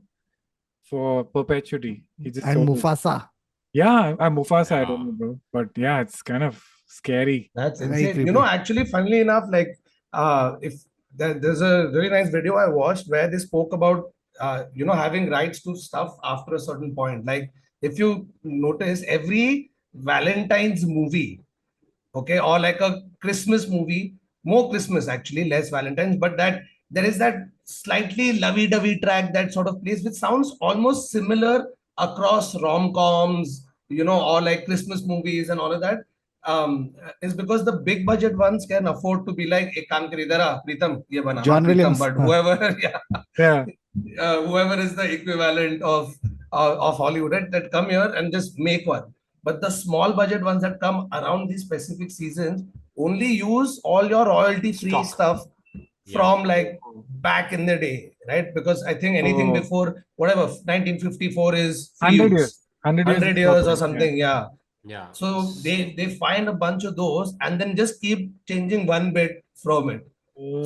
Speaker 4: for perpetuity. He just
Speaker 3: and
Speaker 4: sold it.
Speaker 3: mufasa
Speaker 4: Yeah, uh, Mufasa, I don't
Speaker 2: Yeah.
Speaker 4: know, bro. But yeah, it's kind of scary.
Speaker 1: That's
Speaker 3: Very
Speaker 1: insane. You know, actually, funnily enough, like uh, if there, there's a really nice video I watched where they spoke about uh, you know having rights to stuff after a certain point. Like if you notice, every Valentine's movie, okay, or like a Christmas movie, more Christmas actually, less Valentine's, but that there is that slightly lovey-dovey track that sort of plays, which sounds almost similar across rom-coms, you know, or like Christmas movies and all of that, um, is because the big budget ones can afford to be like, a kaam karidara, Pritam, ye bana."
Speaker 3: John Williams,
Speaker 1: Pritam,
Speaker 3: but
Speaker 1: whoever, yeah,
Speaker 4: yeah.
Speaker 1: Uh, whoever is the equivalent of uh, of Hollywood, right, that come here and just make one. But the small budget ones that come around these specific seasons only use all your royalty free stuff
Speaker 2: Yeah.
Speaker 1: from like back in the day, right? Because I think anything
Speaker 4: Oh.
Speaker 1: before whatever 1954 is free
Speaker 4: 100
Speaker 1: use.
Speaker 4: years. 100 years.
Speaker 1: 100
Speaker 4: is
Speaker 1: years or
Speaker 4: proper, yeah.
Speaker 1: something, yeah.
Speaker 2: yeah
Speaker 1: So they they find a bunch of those and then just keep changing one bit from it.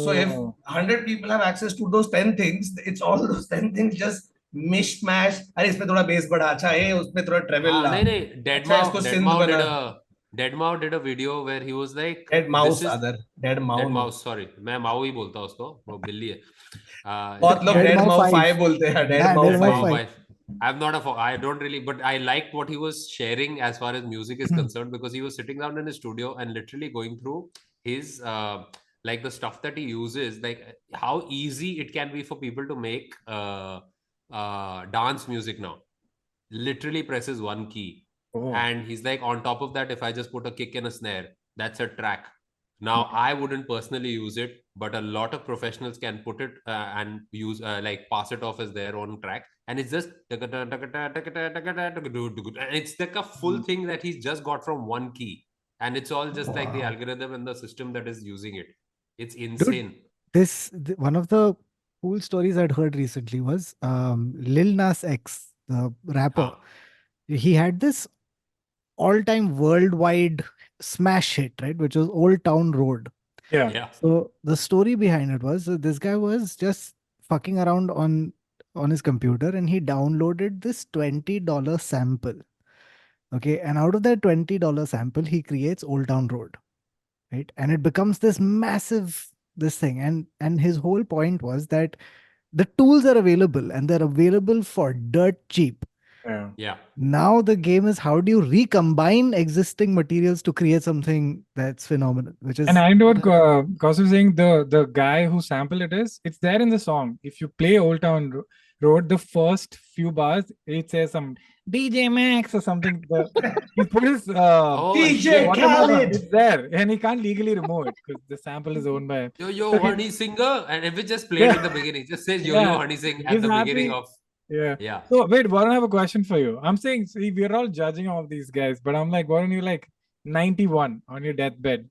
Speaker 1: So if
Speaker 4: Oh.
Speaker 1: 100 people have access to those 10 things, it's all those 10 things just mishmash. अरे इसमें थोड़ा base बढ़ा अच्छा है उसमें थोड़ा travel
Speaker 2: हाँ,
Speaker 1: ला
Speaker 2: नहीं नहीं
Speaker 1: अच्छा,
Speaker 2: Deadmau
Speaker 1: इसको सिंध
Speaker 2: Deadmau did
Speaker 1: बना।
Speaker 2: a Deadmau did a video where he was like
Speaker 1: dead mouse
Speaker 2: this is
Speaker 1: other dead
Speaker 2: Dead
Speaker 1: mouse
Speaker 2: mouse sorry मैं माऊ ही बोलता हूँ उसको वो बिल्ली है Uh,
Speaker 1: बहुत लोग
Speaker 3: Dead
Speaker 1: dead
Speaker 3: Mouse
Speaker 1: mouse
Speaker 3: five.
Speaker 1: 5 बोलते हैं dead
Speaker 3: Yeah,
Speaker 1: mouse
Speaker 3: Dead Mouse
Speaker 1: 5
Speaker 3: five.
Speaker 2: wife. I'm not a fo- I don't really, but I liked what he was sharing as far as music is
Speaker 3: Hmm.
Speaker 2: concerned because he was sitting down in his studio and literally going through his uh, like the stuff that he uses, like how easy it can be for people to make uh, uh, dance music now. Literally presses one key,
Speaker 4: Oh.
Speaker 2: and he's like, on top of that, if I just put a kick and a snare, that's a track. Now, I wouldn't personally use it, but a lot of professionals can put it uh, and use uh, like pass it off as their own track, and it's just and it's like a full thing that he's just got from one key, and it's all just like the algorithm and the system that is using it. It's insane.
Speaker 3: this th- one of the cool stories I'd heard recently was um, Lil Nas X, the rapper.
Speaker 2: Ah,
Speaker 3: He had this all-time worldwide smash hit, right? Which was Old Town Road.
Speaker 4: Yeah.
Speaker 2: Yeah.
Speaker 3: So the story behind it was uh, this guy was just fucking around on on his computer and he downloaded this $20 sample. Okay, and out of that $20 sample, he creates Old Town Road. Right? And it becomes this massive this thing. And and his whole point was that the tools are available and they're available for dirt cheap.
Speaker 4: Yeah.
Speaker 2: Yeah.
Speaker 3: Now the game is how do you recombine existing materials to create something that's phenomenal, which is
Speaker 4: And I know what uh, Kaus was saying. The the guy who sampled it is. It's there in the song. If you play Old Town Ro- Road, the first few bars, it says some DJ Max or something. He put his uh,
Speaker 2: Oh,
Speaker 1: DJ Khaled.
Speaker 4: It's there, and he can't legally remove it because the sample is owned by.
Speaker 2: Yo, yo, honey singer. And if it just played
Speaker 4: Yeah.
Speaker 2: in the beginning, just says yo,
Speaker 4: Yeah.
Speaker 2: yo, honey sing at
Speaker 4: He's
Speaker 2: the beginning of.
Speaker 4: Yeah.
Speaker 2: Yeah.
Speaker 4: So wait, Varun, I have a question for you. I'm saying, see, we're all judging all these guys, but I'm like, Varun, you're like 91 on your deathbed,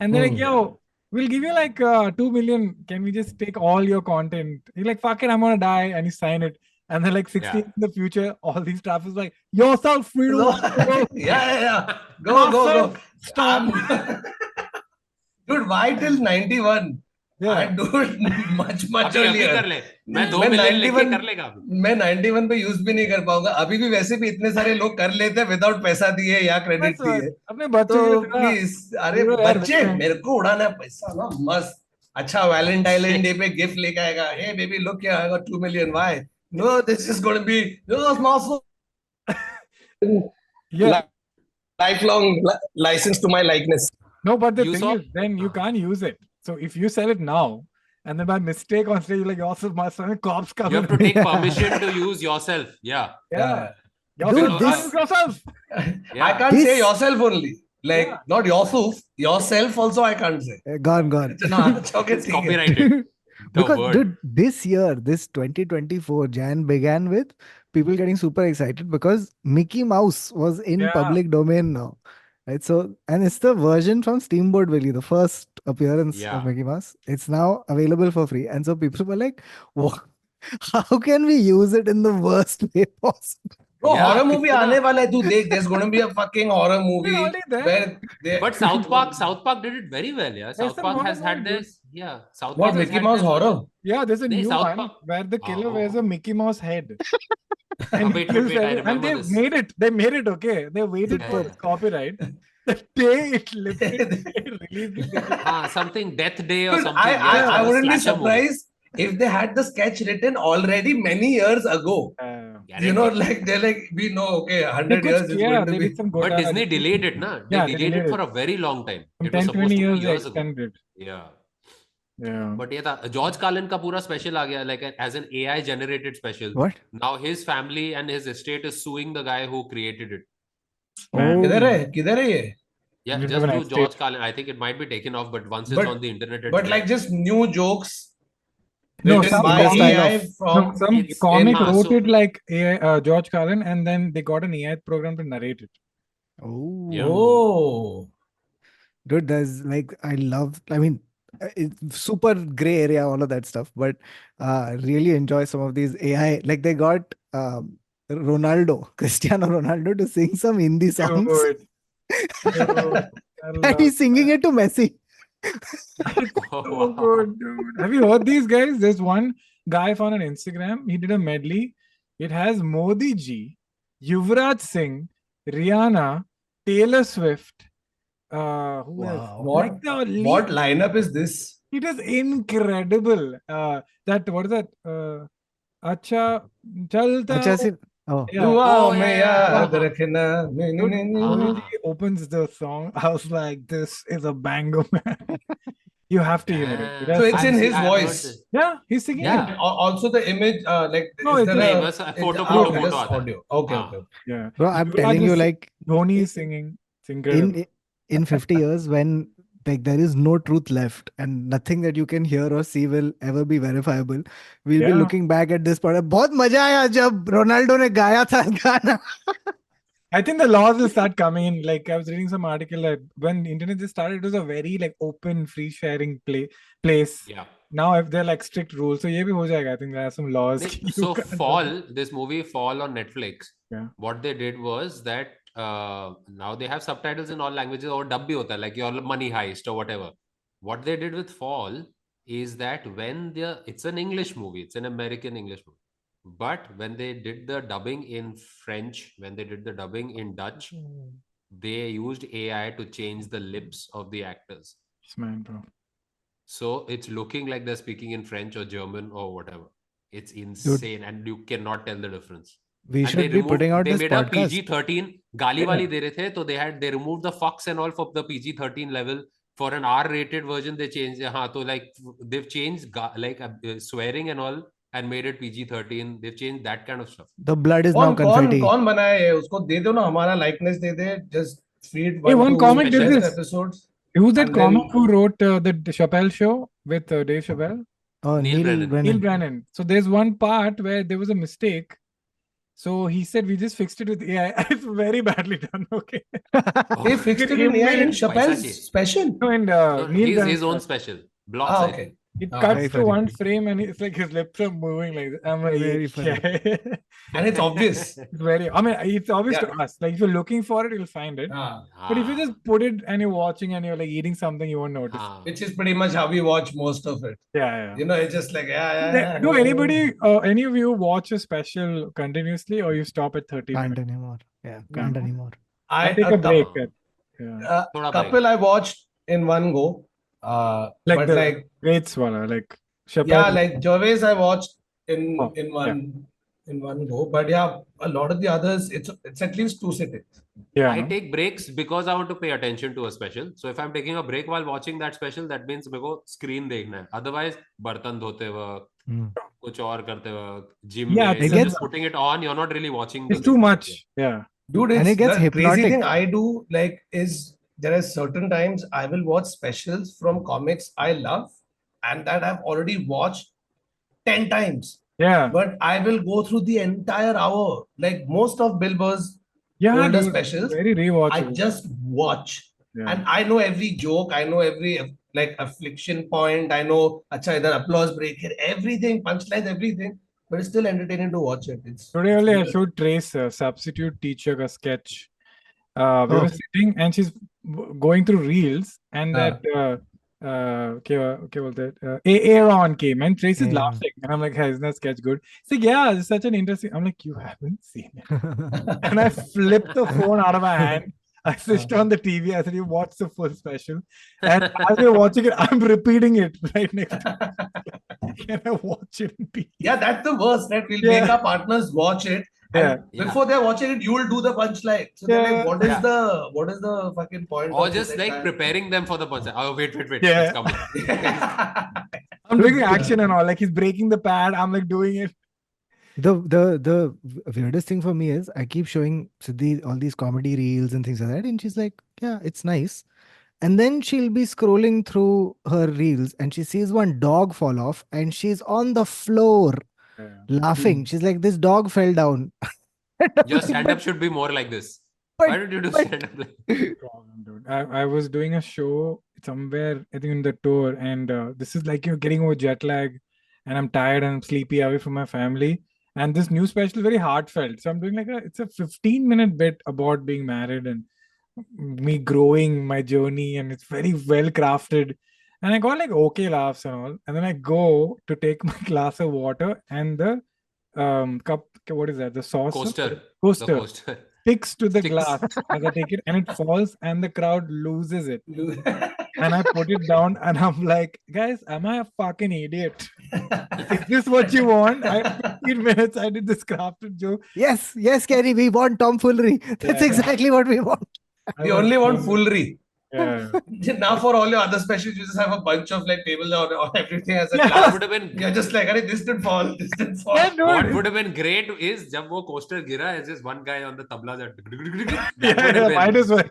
Speaker 4: and they're like,
Speaker 1: Hmm.
Speaker 4: yo, we'll give you like uh, two million. Can we just take all your content? You're like, fuck it, I'm gonna die, and you sign it. And then like 16
Speaker 2: Yeah.
Speaker 4: in the future, all these trappers like yourself free to
Speaker 1: No.
Speaker 4: walk the road.
Speaker 1: yeah, yeah, yeah. Go, go, go.
Speaker 4: Stop.
Speaker 1: Dude, why till 91?
Speaker 2: कर ले। मैं दो million लेके
Speaker 1: 91
Speaker 2: कर लेगा
Speaker 1: मैं 91 पे use भी नहीं कर पाऊँगा। अभी भी वैसे भी इतने सारे लोग कर लेते हैं विदाउट पैसा दिए या क्रेडिट दिए।
Speaker 4: अपने बच्चों
Speaker 1: तो प्लीज़ अरे बच्चे। मेरे को उड़ाना है। पैसा ना मस्त। अच्छा वैलेंटाइन डे पे गिफ्ट लेके आएगा। Hey baby look here I got 2 million why no this is gonna be no small
Speaker 4: yeah.
Speaker 1: lifelong li- license to my likeness
Speaker 4: No, but the
Speaker 2: You
Speaker 4: thing
Speaker 2: saw-
Speaker 4: is, then you can't use it. So if you sell it now, and then by mistake on stage, like yourself, my son, cops
Speaker 2: come.
Speaker 4: You
Speaker 2: have to take permission to use yourself. Yeah.
Speaker 4: Yeah. Yourself.
Speaker 3: Dude, this,
Speaker 4: yourself.
Speaker 2: Yeah.
Speaker 1: I can't
Speaker 3: this...
Speaker 1: say yourself only. Like
Speaker 4: yeah.
Speaker 1: not yourself, yourself also I can't say.
Speaker 3: Uh, gone, gone.
Speaker 1: No, it's
Speaker 2: copyrighted.
Speaker 3: because
Speaker 2: word.
Speaker 3: dude, this year, this 2024 Jan began with people getting super excited because Mickey Mouse was in
Speaker 4: yeah.
Speaker 3: public domain now right? So and it's the version from steamboat willie the first appearance
Speaker 2: Yeah.
Speaker 3: of mickey mouse. It's now available for free. And so people were like "Wha- how can we use it in the worst way possible
Speaker 1: Bro,
Speaker 2: Yeah,
Speaker 1: horror movie आने वाला है तू देख there's going to be a fucking horror movie where they
Speaker 2: but south park south park did it very well yeah south park has had this yeah south
Speaker 1: what
Speaker 2: park has
Speaker 1: Mickey Mouse
Speaker 2: this-
Speaker 1: horror
Speaker 4: Yeah, there's a new
Speaker 2: South
Speaker 4: one
Speaker 2: Park.
Speaker 4: where the killer wears a
Speaker 2: Oh.
Speaker 4: Mickey Mouse head.
Speaker 2: Oh,
Speaker 4: And,
Speaker 2: wait, wait, wait, I
Speaker 4: and they
Speaker 2: this.
Speaker 4: made it. They made it okay. They waited for
Speaker 2: Yeah.
Speaker 4: copyright. The day it lifted, they released it.
Speaker 2: ah, something death day or something
Speaker 1: I, I,
Speaker 2: yeah,
Speaker 1: I wouldn't be
Speaker 2: slasher movie.
Speaker 1: surprised if they had the sketch written already many years ago.
Speaker 4: Uh,
Speaker 1: You know,
Speaker 2: Guaranteed.
Speaker 1: like they're like, we know, okay,
Speaker 4: they
Speaker 1: 100
Speaker 4: could-
Speaker 1: years is
Speaker 4: yeah,
Speaker 1: going to
Speaker 4: they
Speaker 1: be.
Speaker 4: did some
Speaker 2: but
Speaker 4: Gotcha.
Speaker 2: disney delayed it na they
Speaker 4: Yeah, they
Speaker 2: delayed it
Speaker 4: delayed
Speaker 2: for a very long time
Speaker 4: From
Speaker 2: it was
Speaker 4: 10,
Speaker 2: supposed
Speaker 4: 20
Speaker 2: to
Speaker 4: years
Speaker 2: be
Speaker 4: they
Speaker 2: years ago
Speaker 4: extended.
Speaker 2: yeah
Speaker 4: Yeah.
Speaker 2: But ये था George Carlin का पूरा special आ गया like as an AI generated special.
Speaker 3: what
Speaker 2: Now his family and his estate is suing the guy who created it.
Speaker 4: Man.
Speaker 1: किधर है किधर है ये
Speaker 2: Yeah,
Speaker 4: You
Speaker 2: just
Speaker 4: have an
Speaker 2: do
Speaker 4: estate.
Speaker 2: George Carlin. I think it might be taken off, but once it's
Speaker 1: But-
Speaker 2: on the internet, it's
Speaker 1: but
Speaker 2: there.
Speaker 1: like just new jokes
Speaker 4: no,
Speaker 1: written
Speaker 4: some
Speaker 1: by
Speaker 3: comic-
Speaker 1: AI
Speaker 4: No,
Speaker 1: from
Speaker 4: some
Speaker 2: it's
Speaker 4: comic
Speaker 2: in-
Speaker 4: wrote
Speaker 2: so-
Speaker 4: it like AI, uh, George Carlin, and then they got an AI program to narrate it.
Speaker 3: oh.
Speaker 2: Yeah.
Speaker 1: oh.
Speaker 3: Dude there's like i love i mean uh, it's super gray area all of that stuff but uh really enjoy some of these ai like they got um ronaldo cristiano ronaldo to sing some hindi songs.
Speaker 4: Dude. Dude,
Speaker 3: and he's singing it to messi
Speaker 2: Oh, wow.
Speaker 4: good, dude. Have you heard these guys? There's one guy found on Instagram. He did a medley. It has Modi ji, Yuvraj Singh, Rihanna, Taylor Swift. Uh, who else?
Speaker 3: Wow.
Speaker 1: What-
Speaker 4: Like the
Speaker 1: what lineup is this
Speaker 4: It is incredible. Uh, that what is that? Uh, Acha Chalta.
Speaker 3: Acha Oh,
Speaker 2: oh, oh
Speaker 1: when
Speaker 4: he opens the song, I was like, "This is a banger, man! you have to hear it." That's
Speaker 1: so it's in his voice.
Speaker 4: Yeah, he's singing.
Speaker 2: Yeah.
Speaker 4: It.
Speaker 1: Also, the image, uh, like,
Speaker 4: no, it's a,
Speaker 1: a
Speaker 2: photo, photo, photo,
Speaker 1: audio. Okay,
Speaker 2: ah.
Speaker 1: okay.
Speaker 4: Yeah.
Speaker 3: Bro, I'm telling you, like,
Speaker 4: Dhoni is singing. Singer.
Speaker 3: In in 50 years, when like there is no truth left and nothing that you can hear or see will ever be verifiable we'll
Speaker 4: yeah.
Speaker 3: be looking back at this part bahut maza aaya jab ronaldo ne gaya tha gaana
Speaker 4: I think the laws will start coming in. Like I was reading some article that when internet just started, it was a very like open, free sharing play place.
Speaker 2: Yeah.
Speaker 4: Now if they're like strict rules, so yeah, ho jayega. I think there are some laws.
Speaker 2: They, so fall, this movie Fall on Netflix.
Speaker 4: Yeah.
Speaker 2: What they did was that uh, now they have subtitles in all languages or dub bhi hota like your money heist or whatever what they did with Fall is that when the it's an English movie, it's an American English movie. But when they did the dubbing in French, when they did the dubbing in Dutch, they used AI to change the lips of the actors.
Speaker 4: Man, bro.
Speaker 2: So it's looking like they're speaking in French or German or whatever. It's insane, and you cannot tell the difference. They
Speaker 3: should be putting out
Speaker 2: they made a pg-13 gali wali yeah. de rahe the so they had they removed the fox and all from the pg-13 level for an r-rated version they changed uh, ha, So like they've changed like uh, uh, swearing and all and made it PG-13. They've changed that kind of stuff.
Speaker 3: The blood is
Speaker 1: कौन, now
Speaker 3: confetti.
Speaker 1: कौन कौन बनाया है उसको दे दो ना हमारा likeness they they just feed
Speaker 4: one, comic
Speaker 2: did
Speaker 4: this
Speaker 1: episodes.
Speaker 4: Who's that comic who wrote the Chappelle show with Dave Chappelle?
Speaker 3: Oh,
Speaker 2: Neal,
Speaker 3: Neal
Speaker 2: Brennan.
Speaker 3: Brennan.
Speaker 4: Neal Brennan. So there's one part where there was a mistake so he said we just fixed it with AI. it's very badly done. Okay.
Speaker 1: they fixed it in
Speaker 4: He
Speaker 1: AI in Chappelle's special
Speaker 4: No, and uh,
Speaker 2: No,
Speaker 4: Neal
Speaker 2: his, his own special blocks
Speaker 1: ah
Speaker 2: I
Speaker 1: okay
Speaker 2: think.
Speaker 4: It cuts to one frame and it's like his lips are moving like that. I'm like,
Speaker 3: Very funny.
Speaker 1: and it's obvious
Speaker 4: It's very. I mean, it's obvious to us. Like if you're looking for it, you'll find it.
Speaker 1: Ah,
Speaker 4: But if you just put it and you're watching and you're like eating something, you won't notice.
Speaker 2: ah.
Speaker 1: which is pretty much how we watch most of it
Speaker 4: Yeah, yeah.
Speaker 1: you know it's just like yeah yeah, yeah
Speaker 4: Do anybody, uh, any of you watch a special continuously or you stop at 30
Speaker 3: Can't
Speaker 4: minutes?
Speaker 3: anymore. Yeah, can't
Speaker 4: No.
Speaker 3: anymore.
Speaker 1: I
Speaker 4: I take
Speaker 1: a
Speaker 4: a break.
Speaker 1: couple,
Speaker 4: at- Yeah.
Speaker 1: uh,
Speaker 2: Thoda break.
Speaker 1: couple I watched in one go uh
Speaker 4: Like
Speaker 1: but
Speaker 4: the-
Speaker 1: like
Speaker 4: Great swallow, like Chappelle.
Speaker 1: yeah like Gervais I watched in
Speaker 4: Oh,
Speaker 1: in one yeah. in one go but yeah a lot of the others it's it's at least two sittings
Speaker 4: yeah.
Speaker 2: I
Speaker 4: no?
Speaker 2: take breaks because I want to pay attention to a special. So if I'm taking a break while watching that special, that means मेरे को screen देखना है. Otherwise, बर्तन धोते वक्त,
Speaker 3: Hmm.
Speaker 2: कुछ और करते वक्त, gym
Speaker 4: Yeah,
Speaker 2: में,
Speaker 3: gets-
Speaker 2: just putting it on. You're not really watching.
Speaker 4: It's too much. Yeah.
Speaker 1: Dude, it's, And
Speaker 3: it gets
Speaker 1: the
Speaker 3: hypnotic.
Speaker 1: crazy thing I do like is there are certain times I will watch specials from comics I love and that I've already watched 10 times.
Speaker 4: Yeah.
Speaker 1: But I will go through the entire hour. Like most of Bill Burr's
Speaker 4: Yeah.
Speaker 1: older
Speaker 4: dude,
Speaker 1: specials,
Speaker 4: Very
Speaker 1: I just watch.
Speaker 4: Yeah.
Speaker 1: And I know every joke, I know every like affliction point, I know acha idhar applause break here, everything, punchlines, everything. But it's still entertaining to watch it. It's
Speaker 4: Today only I showed Trace a substitute teacher ka sketch. Uh, we
Speaker 3: Oh.
Speaker 4: were sitting and she's going through reels and
Speaker 1: Ah.
Speaker 4: that uh, uh, kya bolte hain? uh, Aaron came and Trace is
Speaker 3: Yeah.
Speaker 4: laughing and I'm like, hey, isn't that sketch good? She's like, yeah, it's such an interesting. I'm like, you haven't seen it. And I flipped the phone out of my hand. I switched on the TV. I said, you watch the full special. And as we're watching it, I'm repeating it right next to Can I watch it in peace?
Speaker 1: Yeah, that's the worst, right? We'll
Speaker 4: Yeah.
Speaker 1: make our partners watch it.
Speaker 4: Yeah.
Speaker 1: And before they're watching it, you will do the punchline. So they're like, what is
Speaker 2: Yeah.
Speaker 1: the what is the fucking point?
Speaker 2: Or just like
Speaker 1: entire-
Speaker 2: preparing them for the punch. Oh wait, wait, wait.
Speaker 4: Yeah.
Speaker 2: It's.
Speaker 4: I'm doing the action and all. Like he's breaking the pad. I'm like doing it.
Speaker 3: The the the weirdest thing for me is I keep showing Siddhi all these comedy reels and things like that, and she's like, "Yeah, it's nice." And then she'll be scrolling through her reels, and she sees one dog fall off, and she's on the floor laughing. She's like, "This dog fell down."
Speaker 2: Your stand-up should be more like this.
Speaker 3: But-
Speaker 2: Why don't you do
Speaker 3: but-
Speaker 2: stand-up like
Speaker 4: problem, dude. I, I was doing a show somewhere, I think in the tour, and uh, this is like you know getting over jet lag, and I'm tired and I'm sleepy away from my family. And this new special is very heartfelt. So I'm doing like a it's a 15 minute bit about being married and me growing my journey, and it's very well crafted. And I got like okay laughs and all. And then I go to take my glass of water and the um cup what is that? The sauce
Speaker 2: coaster? The
Speaker 4: coaster
Speaker 2: coaster.
Speaker 4: sticks to the
Speaker 2: Sticks.
Speaker 4: glass as I take it and it falls and the crowd loses it. And I put it down and I'm like, guys, am I a fucking idiot? Is this what you want? I 15 minutes I did this crafted joke.
Speaker 3: Yes, yes, Kenny, we want tomfoolery. That's
Speaker 4: Yeah.
Speaker 3: exactly what we want.
Speaker 4: I
Speaker 1: we only want
Speaker 4: so-
Speaker 1: foolery.
Speaker 4: Yeah.
Speaker 1: now for all your other specials, you just have a bunch of like tables or, or everything as a
Speaker 4: Yeah.
Speaker 1: Class.
Speaker 2: would have been
Speaker 1: You're just like, "Arey, this did fall, this did fall.
Speaker 4: Yeah, dude.
Speaker 2: what would have been great is जब वो coaster गिरा is just one guy on the tabla that that
Speaker 4: Yeah, yeah, might
Speaker 2: been
Speaker 4: as well.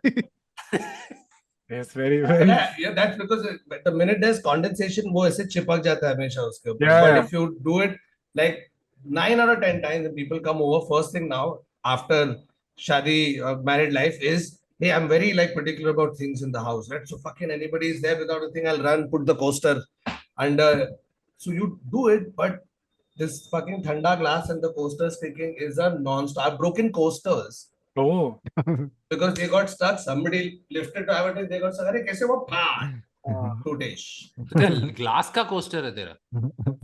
Speaker 4: yes, very, very.
Speaker 1: Yeah, yeah, that's because the minute there's condensation, वो ऐसे चिपक जाता है हमेशा उसके ऊपर.
Speaker 4: Yeah,
Speaker 1: But
Speaker 4: yeah.
Speaker 1: if you do it like nine out of ten times, when people come over, first thing now after shadi uh, married life is, hey, I'm very like particular about things in the house, right? So fucking anybody is there without a thing, I'll run, put the coaster under. So you do it, but this fucking thanda glass and the coaster sticking is a non-stop. I've broken coasters
Speaker 4: Oh,
Speaker 1: because they got stuck. Somebody lifted to have it, they got stuck. Kaise wo? Pah!
Speaker 2: Glass का coaster है तेरा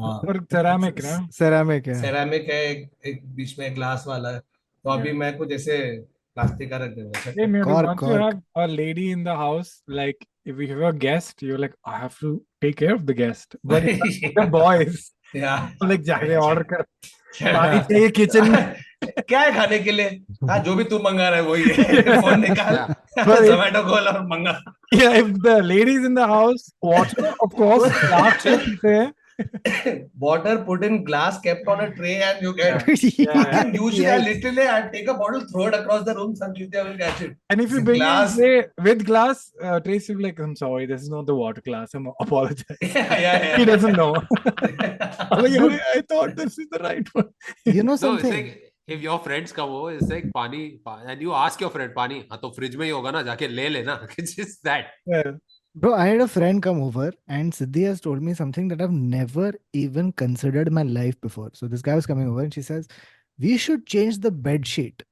Speaker 1: हाँ
Speaker 4: और ceramic ना
Speaker 3: Ceramic है.
Speaker 1: Ceramic है एक, एक बीच में ग्लास वाला है तो अभी मैं कुछ ऐसे प्लास्टिक का रख दे
Speaker 4: अच्छा ए
Speaker 3: मेरे
Speaker 4: को you a lady in the house like if you have a guest you like I have to take care of the guest but the boys
Speaker 1: या
Speaker 4: लाइक जा ऑर्डर कर पार्टी चाहिए किचन में।
Speaker 1: क्या है खाने के लिए? हाँ जो भी तू मंगा रहा है वही फ़ोन निकाल। जोमेटो खोल और मंगा।
Speaker 4: या if the ladies in the house watch of course last से
Speaker 1: water put in glass kept on a tray and you get
Speaker 4: Yeah.
Speaker 1: and usually
Speaker 3: yes.
Speaker 1: I literally I take a bottle throw it across the room some Cynthia will catch it
Speaker 4: And if you bring
Speaker 1: glass.
Speaker 4: in tray with glass, uh, Tracy will be like, I'm sorry, this is not the water glass. I'm apologize.
Speaker 1: yeah yeah, yeah.
Speaker 4: He doesn't know. I'm like, "Yeah, I thought this is the right one.
Speaker 3: You know
Speaker 2: No,
Speaker 3: something?
Speaker 2: like if your friends come over, it's like पानी and you ask your friend पानी हाँ तो fridge में ही होगा ना जाके ले लेना it's just that
Speaker 4: Yeah.
Speaker 3: Bro, I had a friend come over and Siddhi has told me something that I've never even considered in my life before. So this guy was coming over and she says, We should change the bed sheet.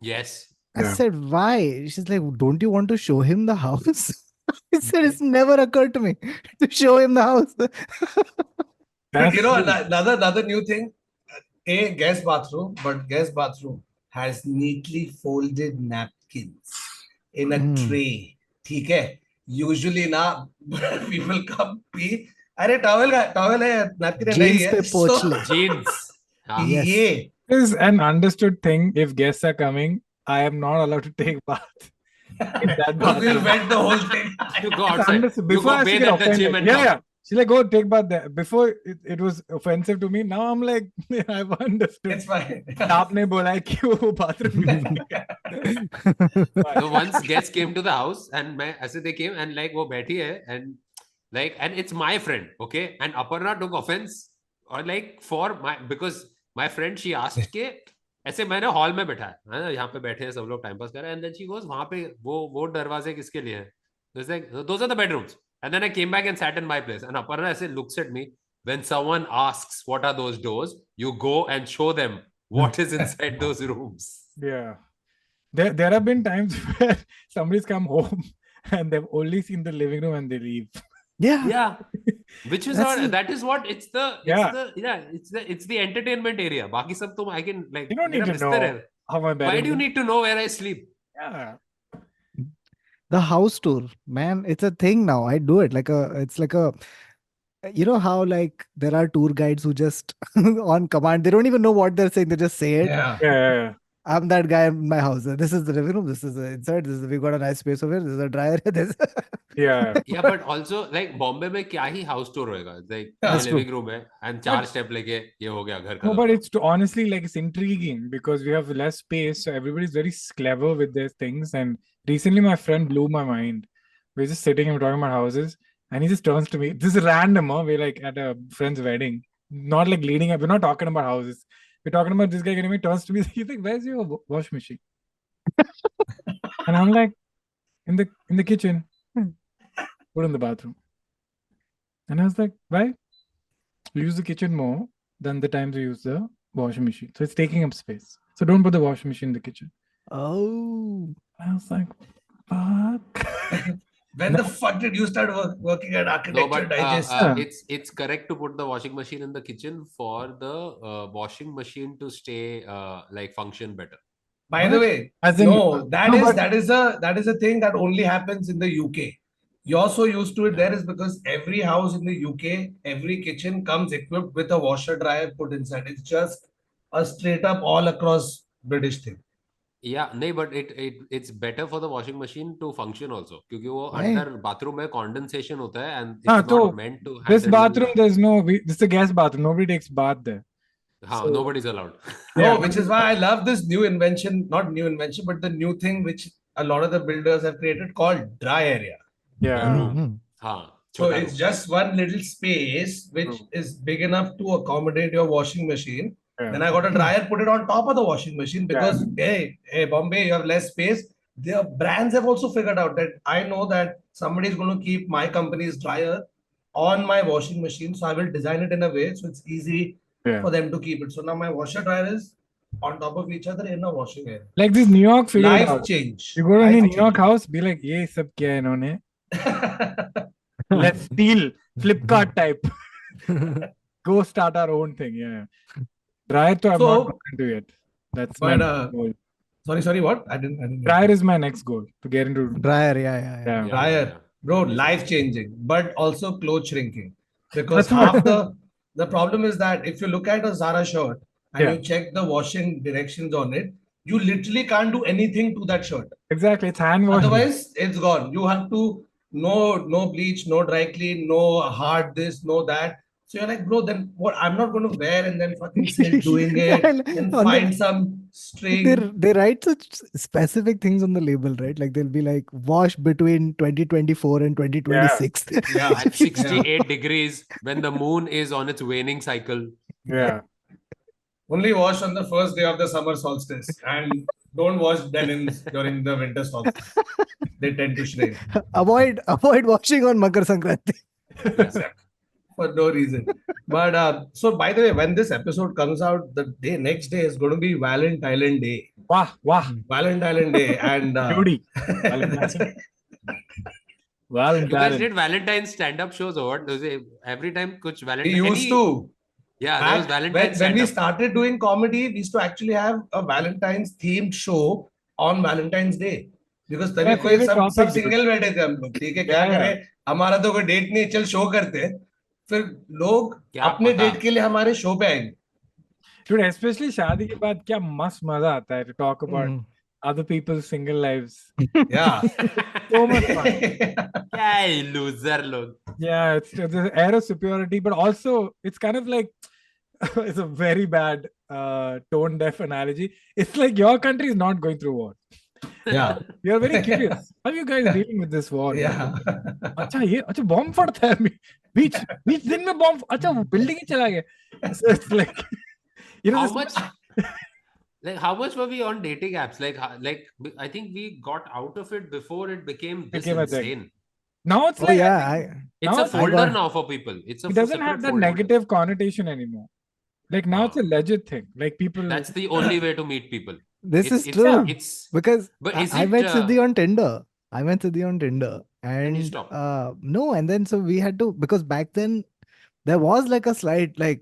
Speaker 2: yes
Speaker 3: I
Speaker 4: Yeah.
Speaker 3: said, Why? She's like, Don't you want to show him the house? I said, It's never occurred to me to show him the house.
Speaker 1: But you know
Speaker 4: true.
Speaker 1: ano- another another new thing a guest bathroom but guest bathroom has neatly folded napkins in a
Speaker 3: Hmm.
Speaker 1: tray ठीक है usually ना people come pee अरे towel का towel है napkin नहीं
Speaker 3: Jeans
Speaker 1: है
Speaker 3: पे पोंछ
Speaker 1: So,
Speaker 3: ले.
Speaker 2: jeans हाँ
Speaker 3: Yes.
Speaker 1: ये
Speaker 4: is an understood thing. If guests are coming, I am not allowed to take bath. in that
Speaker 1: we'll wet the whole thing
Speaker 2: you go
Speaker 4: It's
Speaker 2: outside
Speaker 4: understood.
Speaker 2: you
Speaker 4: Before
Speaker 2: go
Speaker 4: I to
Speaker 2: bathe
Speaker 4: get
Speaker 2: at the gym
Speaker 4: offended.
Speaker 2: and
Speaker 4: Yeah, yeah. She's like, go take bath there. Before it, it was offensive to me. Now I'm like, I've understood.
Speaker 1: it's fine
Speaker 4: आपने बोला है कि वो bathroom
Speaker 2: so once guests came to the house and मैं ऐसे they came and like वो बैठी है and like and it's my friend okay and Aparna took offense or like for my because my friend she asked के ऐसे मैंने hall में बैठा है है ना यहाँ पे बैठे हैं सब लोग टाइम पास कर रहे हैं and then she goes वहाँ पे वो वो दरवाजे किसके लिए हैं It's like those are the bedrooms And then I came back and sat in my place. And Aparna said, looks at me. When someone asks, what are those doors? You go and show them what is inside those rooms.
Speaker 4: Yeah. There, there have been times where somebody's come home and they've only seen the living room and they leave.
Speaker 3: Yeah.
Speaker 2: Yeah. Which is
Speaker 3: our
Speaker 2: that is what it's the, it's
Speaker 4: yeah.
Speaker 2: the, yeah, it's the, it's the entertainment area. Baki sab tum, I can like,
Speaker 4: you don't need to know.
Speaker 2: Why do you need to know where I sleep?
Speaker 4: Yeah
Speaker 3: the house tour man it's a thing now i do it like a it's like a you know how like there are tour guides who just on command they don't even know what they're saying they just say it?
Speaker 1: Yeah,
Speaker 4: yeah, yeah.
Speaker 3: i'm that guy in my house this is the living room this is the insert this is we've got a nice space over here this is a dryer this
Speaker 4: yeah.
Speaker 2: Yeah but also like bombay mein kya hi house tour hoega? Like living room hai and char but, step leke ye ho gaya ghar ka
Speaker 4: no but it's honestly like it's intriguing because we have less space so everybody's very clever with their things and recently, my friend blew my mind. We're just sitting and talking about houses, and he just turns to me. This is random, huh? We're like at a friend's wedding, not like leading up. We're not talking about houses. We're talking about this guy getting me turns to me. He's like, "Where's your wash machine?" and I'm like, "In the in the kitchen." Hmm. Put in the bathroom. And I was like, "Why?" We use the kitchen more than the times we use the washing machine. So it's taking up space. So don't put the washing machine in the kitchen.
Speaker 3: oh.
Speaker 4: I was like, fuck.
Speaker 1: when the fuck did you start work, working at
Speaker 2: no but uh,
Speaker 1: digest?
Speaker 2: Uh,
Speaker 4: Yeah.
Speaker 2: it's it's correct to put the washing machine in the kitchen for the uh, washing machine to stay uh, like function better.
Speaker 1: By the way
Speaker 4: As in,
Speaker 1: no that
Speaker 4: no,
Speaker 1: is
Speaker 4: but-
Speaker 1: that is a that is a thing that only happens in the uk you're so used to it there is because every house in the uk every kitchen comes equipped with a washer dryer put inside. It's just a straight up all across british thing
Speaker 2: या नहीं but it it it's better for the washing machine to function also क्योंकि वो under bathroom में condensation होता है and it's not meant to
Speaker 4: तो
Speaker 2: this
Speaker 4: bathroom there is no this is a guest bathroom nobody takes bath there
Speaker 2: हाँ
Speaker 4: nobody
Speaker 2: is allowed
Speaker 1: no which is why I love this new invention not new invention but the new thing which a lot of the builders have created called dry area
Speaker 3: या
Speaker 2: हाँ huh.
Speaker 1: so
Speaker 2: oh,
Speaker 1: it's just one little space which
Speaker 4: mm.
Speaker 1: is big enough to accommodate your washing machine. Then I got a dryer, put it on top of the washing machine because yeah. hey, hey, Bombay, you have less space. Their brands have also figured out that I know that somebody is going to keep my company's dryer on my washing machine, so I will design it in a way so it's easy
Speaker 4: yeah.
Speaker 1: for them to keep it. So now my washer dryer is on top of each other in a washing area.
Speaker 4: Like this New York figure
Speaker 1: life
Speaker 4: out.
Speaker 1: change.
Speaker 4: You go to any New York house, be like, yeah, sab kya. Let's steal Flipkart type. go start our own thing. Yeah. Dryer to I'm
Speaker 1: So-
Speaker 4: not got into yet. That's my
Speaker 1: But,
Speaker 4: next
Speaker 1: uh,
Speaker 4: goal.
Speaker 1: sorry, sorry, what? I didn't. I didn't. get
Speaker 4: Dryer is my next goal to get into.
Speaker 3: Dryer, yeah, yeah, yeah.
Speaker 4: Yeah.
Speaker 2: Yeah,
Speaker 1: Dryer.
Speaker 2: yeah.
Speaker 1: bro life changing but also clothes shrinking because
Speaker 4: That's what-
Speaker 1: half the the problem is that if you look at a zara shirt and
Speaker 4: Yeah.
Speaker 1: you check the washing directions on it you literally can't do anything to that shirt
Speaker 4: Exactly. It's hand washing.
Speaker 1: otherwise it's gone you have to no no bleach no dry clean no hard this no that so you're like bro then what i'm not going to wear and then fucking sit doing it
Speaker 3: And
Speaker 1: and
Speaker 3: on the-
Speaker 1: find some string
Speaker 3: They they write such specific things on the label, right? Like they'll be like wash between 2024 and 2026.
Speaker 1: yeah
Speaker 2: At 68 degrees when the moon is on its waning cycle.
Speaker 4: Yeah.
Speaker 1: Only wash on the first day of the summer solstice and don't wash denims during the winter solstice. they tend to shrink
Speaker 3: avoid avoid washing on Makar Sankranti
Speaker 1: for no reason. But uh, so, by the way, when this episode comes out, the day next day is going to be Valentine Day.
Speaker 4: Wah, wah.
Speaker 1: Valentine Day and uh,
Speaker 4: Beauty. Valentine. Well
Speaker 2: You guys
Speaker 4: done.
Speaker 2: did Valentine's stand-up shows or what? Was it every time kuch
Speaker 1: we
Speaker 2: Valentine?
Speaker 1: used
Speaker 2: any-
Speaker 1: to.
Speaker 2: Yeah, there was
Speaker 1: Back
Speaker 2: Valentine's
Speaker 1: when, when we
Speaker 2: stand-up.
Speaker 1: started doing comedy, we used to actually have a Valentine's themed show on Valentine's Day. Because तभी
Speaker 4: My
Speaker 1: कोई
Speaker 4: favorite
Speaker 1: सब
Speaker 4: topic,
Speaker 1: सब
Speaker 4: dude.
Speaker 1: Single बैठे थे हम लोग ठीक है क्या
Speaker 4: Yeah, yeah.
Speaker 1: करें हमारा तो कोई डेट नहीं है, चल शो करते हैं फिर लोग अपने डेट के लिए हमारे शो पे आएँगे
Speaker 4: Dude, especially शादी के बाद क्या मस्त मज़ा आता है to talk about
Speaker 3: Mm.
Speaker 4: other people's single lives.
Speaker 1: yeah
Speaker 4: So much fun.
Speaker 2: क्या है loser लोग.
Speaker 4: Yeah, it's it's the air of superiority, but also it's kind of like it's a very bad uh, tone deaf analogy. It's like your country is not going through war.
Speaker 1: yeah
Speaker 4: You're very curious. How are you guys dealing with this war?
Speaker 1: yeah
Speaker 4: अच्छा ये अच्छा bomb फटता है B- बीच बीच दिन में bomb अच्छा वो building ही चला गया so it's like you know
Speaker 2: How
Speaker 4: this
Speaker 2: much? Like how much were we on dating apps? Like how- like I think we got out of it before it became this
Speaker 4: Became a thing.
Speaker 2: insane.
Speaker 4: now it's
Speaker 3: Oh
Speaker 4: like I
Speaker 3: yeah,
Speaker 4: think
Speaker 3: I,
Speaker 2: It's
Speaker 4: Now
Speaker 2: a
Speaker 4: it's-
Speaker 3: I
Speaker 2: folder
Speaker 3: got-
Speaker 2: now for people. It's a
Speaker 4: it doesn't
Speaker 2: separate
Speaker 4: have that
Speaker 2: folder.
Speaker 4: negative connotation anymore like now it's a legit thing like people
Speaker 2: That's the only way to meet people.
Speaker 3: this
Speaker 2: it's,
Speaker 3: is
Speaker 2: it's,
Speaker 3: true
Speaker 2: It's
Speaker 3: because
Speaker 2: But
Speaker 3: I,
Speaker 2: is
Speaker 3: I met
Speaker 2: uh,
Speaker 3: Siddhi on Tinder. I met Siddhi on Tinder, and
Speaker 2: you stopped?
Speaker 3: uh, no, and then so we had to because back then there was like a slight like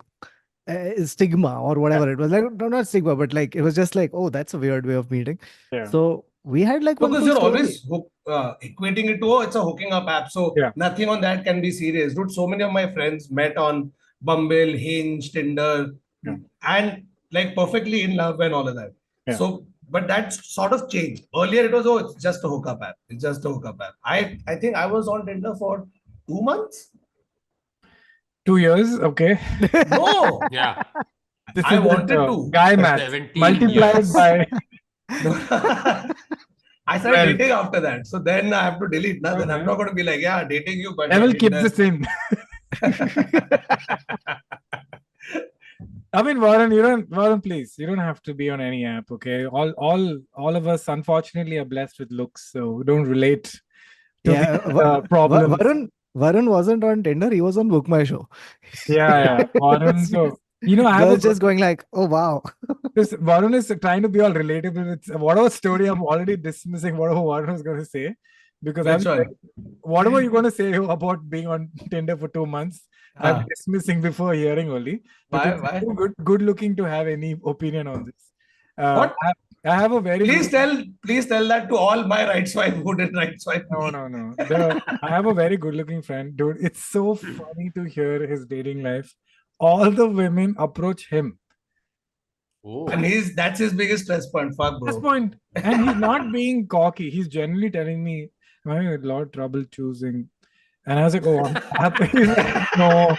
Speaker 3: uh, stigma or whatever it was like no not stigma but like it was just like oh that's a weird way of meeting.
Speaker 4: Yeah.
Speaker 3: So we had like
Speaker 1: because you're
Speaker 3: story.
Speaker 1: always hook, uh, equating it to oh it's a hooking up app so
Speaker 4: Yeah.
Speaker 1: nothing on that can be serious dude so many of my friends met on Bumble Hinge Tinder
Speaker 4: Yeah.
Speaker 1: and like perfectly in love and all of that
Speaker 4: Yeah.
Speaker 1: so but that's sort of changed. Earlier it was oh it's just a hookup app. It's just a hookup app. I I think I was on Tinder for two months.
Speaker 4: Two years? Okay.
Speaker 1: No.
Speaker 2: Yeah.
Speaker 4: this
Speaker 1: I
Speaker 4: is the,
Speaker 1: wanted to.
Speaker 4: guy math
Speaker 2: 17
Speaker 4: multiplied
Speaker 2: years.
Speaker 4: by
Speaker 1: I started
Speaker 4: Well-
Speaker 1: dating after that. So then I have to delete now then I'm not going to be like yeah dating you but
Speaker 4: I will keep
Speaker 1: Tinder.
Speaker 4: this in I mean, Varun, you don't, Varun, please, you don't have to be on any app, okay? All, all, all of us, unfortunately, are blessed with looks, so we don't relate to
Speaker 3: Yeah,
Speaker 4: the
Speaker 3: Wa-
Speaker 4: uh, problem.
Speaker 3: Varun Varun wasn't on Tinder. He was on Book My Show.
Speaker 4: Yeah, yeah. Varun, so you know, I was
Speaker 3: just going like, oh wow.
Speaker 4: this, Varun is trying to be all relatable. It's whatever story I'm already dismissing whatever Varun was going to say because I'm
Speaker 1: Which one?
Speaker 4: whatever you're going to say about being on Tinder for two months,
Speaker 1: Ah.
Speaker 4: I'm dismissing before hearing only.
Speaker 1: Why-
Speaker 4: because
Speaker 1: why?
Speaker 4: it's good, good looking to have any opinion on this. Uh,
Speaker 1: What?
Speaker 4: I, I have a very
Speaker 1: Please
Speaker 4: good-
Speaker 1: tell, please tell that to all my right swipe who did right swipe.
Speaker 4: No, no, no. The, I have a very good looking friend, dude. It's so funny to hear his dating life. All the women approach him.
Speaker 2: Oh.
Speaker 1: And he's that's his biggest stress point. Fuck,
Speaker 4: At this
Speaker 1: bro.
Speaker 4: point, and he's not being cocky. He's generally telling me, I'm having a lot of trouble choosing. And I was like, oh, I'm happy. No.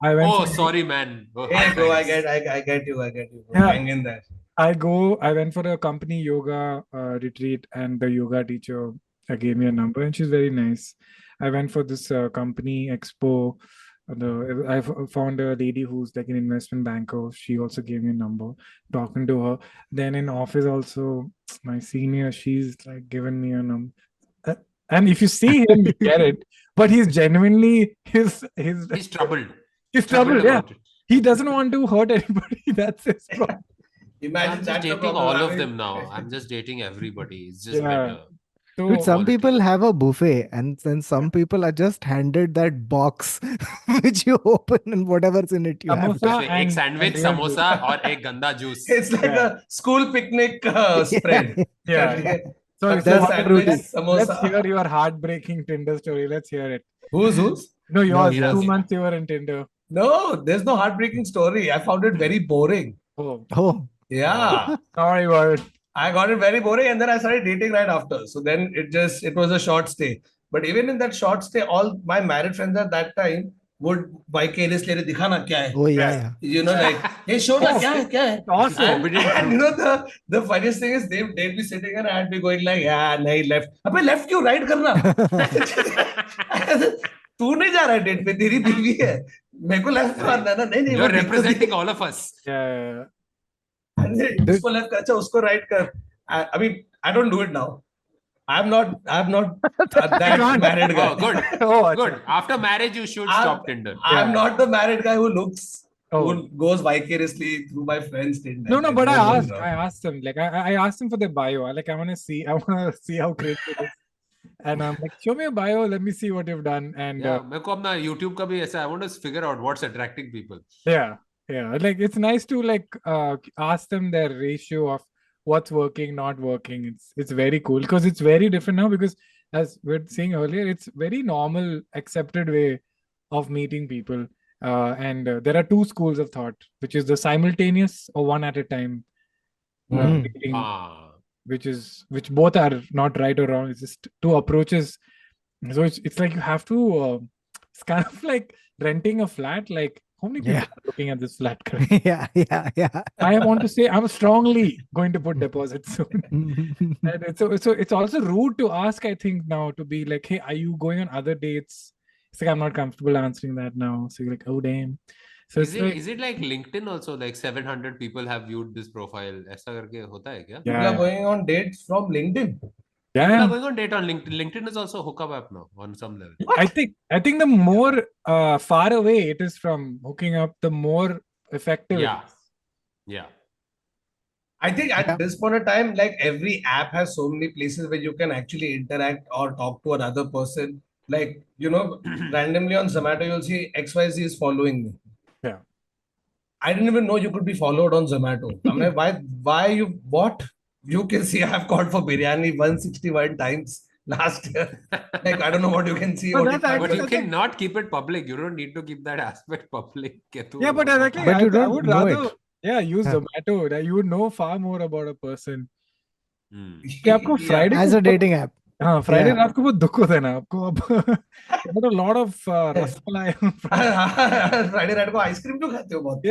Speaker 4: I went
Speaker 2: Oh, sorry, man. Oh,
Speaker 1: Hey, bro, I
Speaker 2: thanks.
Speaker 1: get, I, I get you, I get you. Bro.
Speaker 4: Yeah.
Speaker 1: Hang in there.
Speaker 4: I go, I went for a company yoga uh, retreat, and the yoga teacher uh, gave me a number, and she's very nice. I went for this uh, company expo. uh, The I f- found a lady who's like an investment banker. She also gave me a number. Talking to her. Then in office also, my senior, she's like given me a number. Uh, and if you see him, you get it but he's genuinely his his
Speaker 2: he's troubled.
Speaker 4: He's troubled. yeah, he doesn't want to hurt anybody. That's his problem.
Speaker 1: Imagine
Speaker 2: I'm just dating all of them now. I'm just dating everybody. It's just
Speaker 4: yeah.
Speaker 2: better.
Speaker 3: Dude, some people have a buffet, and then some people are just handed that box which you open and whatever's in it. You
Speaker 4: samosa
Speaker 2: have to.
Speaker 4: And,
Speaker 2: egg
Speaker 4: sandwich, and
Speaker 2: samosa, or egg ganda juice.
Speaker 1: It's like
Speaker 4: yeah.
Speaker 1: a school picnic uh, spread.
Speaker 4: Yeah.
Speaker 1: yeah.
Speaker 4: So,
Speaker 1: But
Speaker 4: so
Speaker 1: the
Speaker 3: That's
Speaker 4: what-
Speaker 1: sandwich,
Speaker 3: Rudy.
Speaker 1: samosa.
Speaker 4: let's hear your heartbreaking Tinder story. Let's hear it.
Speaker 1: Who's who's?
Speaker 4: No, yours.
Speaker 3: yours.
Speaker 4: Two months you were in Tinder.
Speaker 1: No, there's no heartbreaking story. I found it very boring.
Speaker 4: Oh,
Speaker 3: Oh,
Speaker 1: Yeah.
Speaker 4: sorry, word.
Speaker 1: I got it very boring and then I started dating right after. So then it just it was a short stay. But even in that short stay, all my married friends at that time वो
Speaker 2: bike
Speaker 1: के
Speaker 2: NS
Speaker 1: ले रहे दिखाना क्या है? You know like ये show ना क्या है क्या है? लाइक या नहीं लेफ़्ट अबे लेफ़्ट क्यों? राइट करना। तू नहीं जा रहा डेट पे तेरी बीवी है। मेरे को लेफ़्ट करना ना। नहीं नहीं रिप्रेजेंटिंग ऑल ऑफ़ अस अच्छा उसको राइट कर। अभी I don't do it now I'm not I'm not that
Speaker 4: can't.
Speaker 1: married guy
Speaker 2: Oh, good.
Speaker 4: Oh,
Speaker 2: Good. After marriage, you should
Speaker 1: I'm-
Speaker 2: stop Tinder.
Speaker 1: I'm
Speaker 4: Yeah.
Speaker 1: not the married guy who looks
Speaker 4: Oh.
Speaker 1: who goes vicariously through my friends Tinder.
Speaker 4: No, no,
Speaker 1: Like,
Speaker 4: but I
Speaker 1: no, no,
Speaker 4: asked,
Speaker 1: no.
Speaker 4: I asked him, like, I, I asked him for their bio. I like, I want to see, I want to see how crazy it is. And I'm like, show me a bio. Let me see what you've done. And
Speaker 2: Yeah,
Speaker 4: uh,
Speaker 2: मेरे को अपना YouTube का भी ऐसा I want to figure out what's attracting people.
Speaker 4: yeah, yeah, like it's nice to like uh ask them their ratio of what's working, not working. It's it's very cool because it's very different now. Because as we are saying earlier, it's very normal, accepted way of meeting people. Uh, and uh, there are two schools of thought, which is the simultaneous or one at a time uh,
Speaker 3: Mm.
Speaker 4: dating.
Speaker 2: Ah,
Speaker 4: which is which both are not right or wrong it's just two approaches so it's, it's like you have to uh, it's kind of like renting a flat like how many people
Speaker 3: yeah.
Speaker 4: are looking at this flat curve?
Speaker 3: yeah, yeah, yeah.
Speaker 4: I want to say I'm strongly going to put mm-hmm. deposits soon. Mm-hmm. and it's, so, so it's also rude to ask, I think, now to be like, hey, are you going on other dates? It's like, I'm not comfortable answering that now. So you're like, oh, damn. So
Speaker 2: is it,
Speaker 4: like,
Speaker 2: is it like LinkedIn also? Like 700 people have viewed this profile. Aisa karke hota? Yeah.
Speaker 1: People are going on dates from LinkedIn.
Speaker 2: People
Speaker 4: yeah
Speaker 2: are going on date on LinkedIn. LinkedIn is also a hookup app now on some level.
Speaker 4: I think I think the more uh, far away it is from hooking up, the more effective.
Speaker 2: Yeah. Yeah.
Speaker 1: I think at
Speaker 3: Yeah.
Speaker 1: this point of time, like every app has so many places where you can actually interact or talk to another person. Like, you know, randomly on Zomato, you'll see XYZ is following me.
Speaker 4: Yeah.
Speaker 1: I didn't even know you could be followed on Zomato. I'm like, why, why you, what? You can see I've called for biryani 161 times last year. Like, I don't know what you can see.
Speaker 4: But
Speaker 1: what
Speaker 4: that's
Speaker 1: you
Speaker 2: But
Speaker 1: can't
Speaker 2: you
Speaker 1: see.
Speaker 4: Actually-
Speaker 2: cannot keep it public. You don't need to keep that aspect public. कि तू-
Speaker 4: Yeah, but exactly.
Speaker 3: But
Speaker 4: I,
Speaker 3: you
Speaker 4: I
Speaker 3: don't
Speaker 4: would
Speaker 3: know
Speaker 4: rather
Speaker 3: it.
Speaker 4: yeah use
Speaker 3: Yeah.
Speaker 4: Zomato. That you would know far more about a person.
Speaker 2: Hmm.
Speaker 4: कि आपको
Speaker 1: Yeah.
Speaker 4: Friday
Speaker 3: As
Speaker 4: को
Speaker 3: a
Speaker 4: बहुत-
Speaker 3: dating app.
Speaker 4: हाँ Friday
Speaker 3: Yeah.
Speaker 4: रात को बहुत दुख होता है ना आपको अब but a lot of uh, rasmalai on Friday.
Speaker 1: Friday night को आइसक्रीम क्यों खाते हो बहुत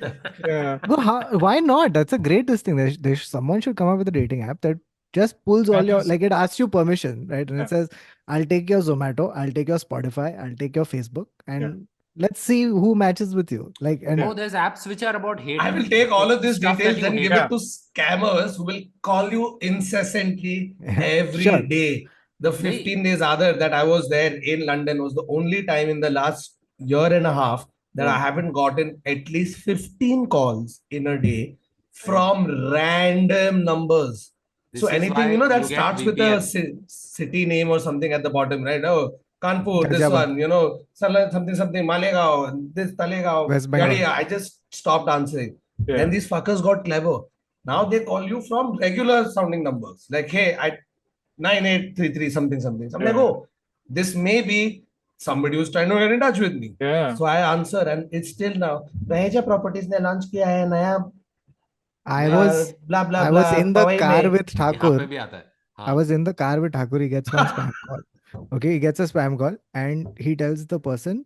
Speaker 4: yeah yeah
Speaker 3: Well, how, why not? That's the greatest thing. There, there, someone should come up with a dating app that just pulls all
Speaker 4: That
Speaker 3: your
Speaker 4: is-
Speaker 3: like it asks you permission, right? And
Speaker 4: Yeah.
Speaker 3: it says, "I'll take your Zomato, I'll take your Spotify, I'll take your Facebook, and let's see who matches with you." Like, and
Speaker 2: Oh, there's apps which are about hate.
Speaker 1: I will take all of these details
Speaker 2: you
Speaker 1: and give it to scammers who will call you incessantly every day.
Speaker 3: Sure.
Speaker 1: The 15 days other that I was there in London was the only time in the last year and a half that I haven't gotten at least 15 calls in a day from random numbers.
Speaker 2: This
Speaker 1: so anything you know that
Speaker 2: get
Speaker 1: starts with a city name or something at the bottom, right? Oh, Kanpur, this one, you know, something, something, Malegaon, this Talegaon,
Speaker 3: West
Speaker 1: yada, I just stopped answering.
Speaker 4: yeah
Speaker 1: Then these fuckers got clever. Now they call you from regular sounding numbers. Like, hey, I 9833 something something. So I'm like, oh, this may be somebody who's trying to get in touch with me.
Speaker 4: yeah
Speaker 1: So I answer and it's still now. Raheja Properties ने launch किया है नया
Speaker 3: I was
Speaker 1: blah blah
Speaker 3: I was in the car with
Speaker 2: यहाँ पे
Speaker 3: Thakur.
Speaker 2: भी आता है.
Speaker 3: I
Speaker 2: हाँ.
Speaker 3: was in the car with Thakur. He gets one spam call. Okay, he gets a spam call and he tells the person,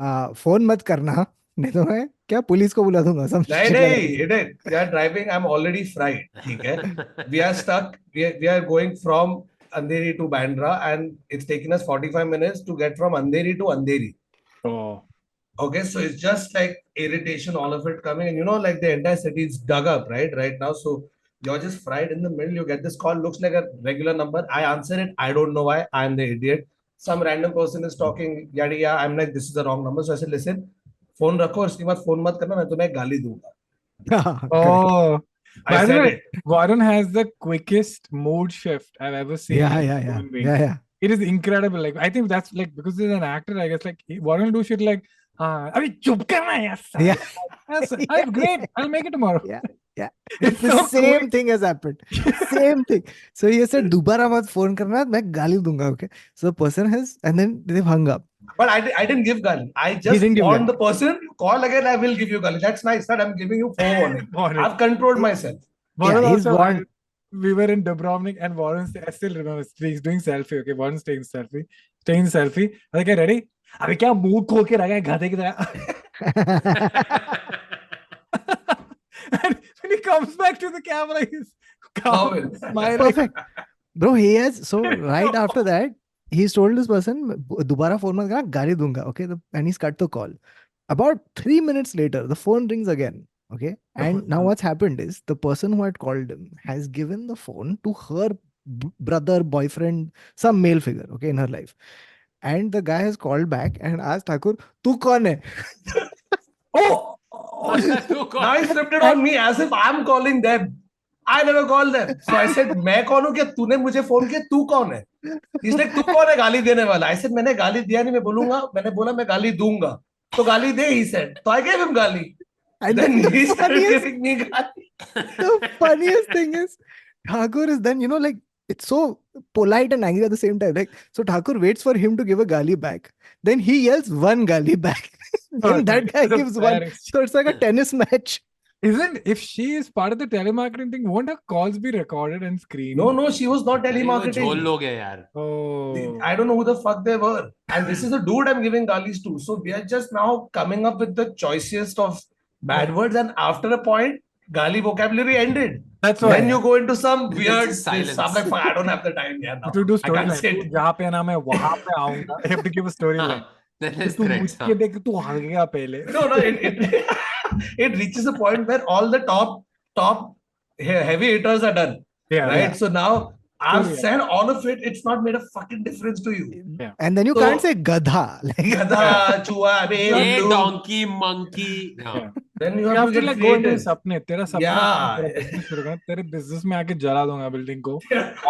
Speaker 3: uh, "phone मत करना, नहीं तो मैं क्या पुलिस को बुला दूँगा." Some
Speaker 1: नहीं. नहीं, it is. We are driving. I'm already fried. ठीक है. We are stuck. We are, we are going from Andheri to Bandra, and it's taken us 45 minutes to get from Andheri to Andheri.
Speaker 4: oh
Speaker 1: Okay, so it's just like irritation, all of it coming, and you know, like the entire city is dug up, right? Right now, so you're just fried in the middle. You get this call, looks like a regular number. I answer it. I don't know why. I'm the idiot. Some random person is talking, yada yada. I'm like, this is the wrong number. So I said, listen, phone रखो और इसके बाद phone मत करना, मैं तुम्हें गाली दूंगा.
Speaker 3: Correct.
Speaker 4: oh
Speaker 1: I
Speaker 4: By the way, Varun has the quickest mode shift I've ever seen.
Speaker 3: Yeah, yeah, yeah. yeah, yeah.
Speaker 4: It is incredible. Like I think that's like because he's an actor. I guess like Varun do shit like, uh, I mean, chup karna, yes, sir.
Speaker 3: yeah,
Speaker 4: yes, I'm great. I'll make it tomorrow.
Speaker 3: Yeah. Yeah,
Speaker 4: it's
Speaker 3: the
Speaker 4: so
Speaker 3: same thing has happened. same thing. So he said, "Dubara mat phone karna, main gali dunga." Okay. So the person has, and then they've hung up.
Speaker 1: But I, I didn't give gun. I just warned the person, call again, I will give you gun. That's nice, sir. I'm giving you
Speaker 4: forewarning.
Speaker 1: I've controlled myself.
Speaker 4: Varun
Speaker 3: yeah,
Speaker 4: also,
Speaker 3: warned.
Speaker 4: We were in Dubrovnik and Varun, I still remember, he's doing selfie. Okay, Varun's taking selfie. Taking selfie. Okay, was ready? अबे क्या मुंह खोल के रखा है गधे की तरह and when he comes back to the camera he's calm,
Speaker 1: oh,
Speaker 4: smiling.
Speaker 3: perfect bro he has so right after that he's told this person दोबारा फ़ोन मत करना गाली दूँगा okay the, and he's cut the call about 3 minutes later the phone rings again okay and now what's happened is the person who had called him has given the phone to her b- brother boyfriend some male figure okay in her life and the guy has called back and asked Thakur tu kaun hai
Speaker 4: oh
Speaker 2: तू
Speaker 1: Now he flipped it on me as if I'm calling them. I never called them. So I said, मैं कौन हूँ क्या तूने मुझे phone किया तू कौन है Like, तू कौन है गाली देने वाला I said, मैंने गाली दिया नहीं मैं बोलूँगा मैंने बोला मैं गाली दूँगा तो गाली दे he said so I gave him गाली
Speaker 3: and
Speaker 1: then
Speaker 3: then
Speaker 1: he
Speaker 3: the
Speaker 1: started
Speaker 3: funniest
Speaker 1: giving me गाली
Speaker 3: the funniest thing is Thakur is then, you know, like it's so polite and angry at the same time. Like, so Thakur waits for him to give a gali back. Then he yells one gali back. then that guy
Speaker 4: the
Speaker 3: gives one.
Speaker 4: fairest.
Speaker 3: So it's like a tennis match.
Speaker 4: isn't if she is part of the telemarketing thing won't her calls be recorded and screened
Speaker 1: no no she was not
Speaker 2: अरे वो झोल
Speaker 1: telemarketing
Speaker 2: लोग है यार
Speaker 4: oh
Speaker 1: I don't know who the fuck they were. And this is the dude I'm giving galis to. So we are just now coming up with the choicest of bad words. And after a point, gali vocabulary ended.
Speaker 4: that's why
Speaker 1: Then you go into some
Speaker 2: It's
Speaker 1: weird
Speaker 2: just
Speaker 1: this. I'm
Speaker 2: silence.
Speaker 1: like, "Fuck, I don't have the time yeah, now.
Speaker 4: to do
Speaker 1: I
Speaker 4: story
Speaker 1: can't
Speaker 4: line
Speaker 1: sit.
Speaker 4: तू जहाँ पे ना मैं वहां पे आऊंगा I have to give a story line
Speaker 2: हाँ, then
Speaker 4: तो
Speaker 2: his
Speaker 4: तू
Speaker 2: threats,
Speaker 4: मुझके
Speaker 2: हाँ.
Speaker 4: देख तू भागेगा पहले
Speaker 1: No, no, it, it, it reaches a point where all the top top he- heavy hitters are done.
Speaker 4: yeah
Speaker 1: right?
Speaker 4: yeah.
Speaker 1: So now I've
Speaker 4: Story, yeah.
Speaker 1: said all of it, it's not made a fucking difference to you.
Speaker 3: And then you
Speaker 1: So-
Speaker 3: can't say gadha. Like,
Speaker 1: Gada, chua,
Speaker 2: Hey,
Speaker 1: babe,
Speaker 2: donkey, monkey. हाँ.
Speaker 4: Yeah.
Speaker 1: Then you
Speaker 4: You
Speaker 1: have
Speaker 4: have
Speaker 1: to
Speaker 4: to
Speaker 1: get
Speaker 4: like go into
Speaker 1: creative.
Speaker 4: सपने तेरा सपना
Speaker 1: Yeah.
Speaker 4: तेरा business शुरू करना तेरे business में आके जला दूंगा बिल्डिंग को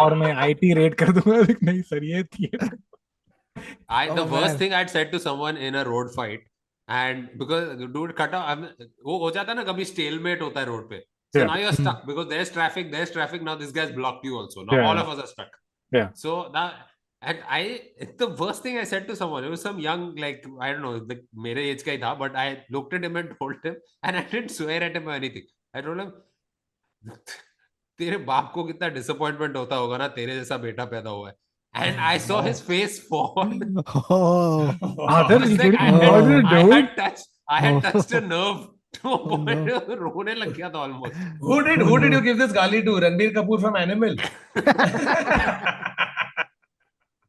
Speaker 4: और मैं आईटी रेड कर दूंगा लेकिन नहीं सर ये theatre
Speaker 2: I the
Speaker 3: Oh,
Speaker 2: worst
Speaker 3: man.
Speaker 2: thing I'd said to someone in a road fight, and because dude cut off, वो हो जाता है ना कभी stalemate होता है road पे. So
Speaker 4: Yeah.
Speaker 2: now you're stuck because there's traffic, there's traffic. Now this guy's blocked you also. Now
Speaker 4: Yeah.
Speaker 2: all of us are stuck.
Speaker 4: Yeah.
Speaker 2: So now, and I, the worst thing I said to someone, it was some young, like I don't know, like मेरे age का ही था, but I looked at him and told him, and I didn't swear at him or anything. I told him, तेरे बाप को कितना disappointment होता होगा ना तेरे जैसा बेटा पैदा हुआ है. and I saw his face fall.
Speaker 3: Oh,
Speaker 4: Aadar,
Speaker 2: you
Speaker 4: did
Speaker 2: it! I had touched, I had
Speaker 3: oh.
Speaker 2: touched a nerve. रोने लग गया था almost
Speaker 1: who oh, did who did you give this गाली to? Ranbir Kapoor from animal.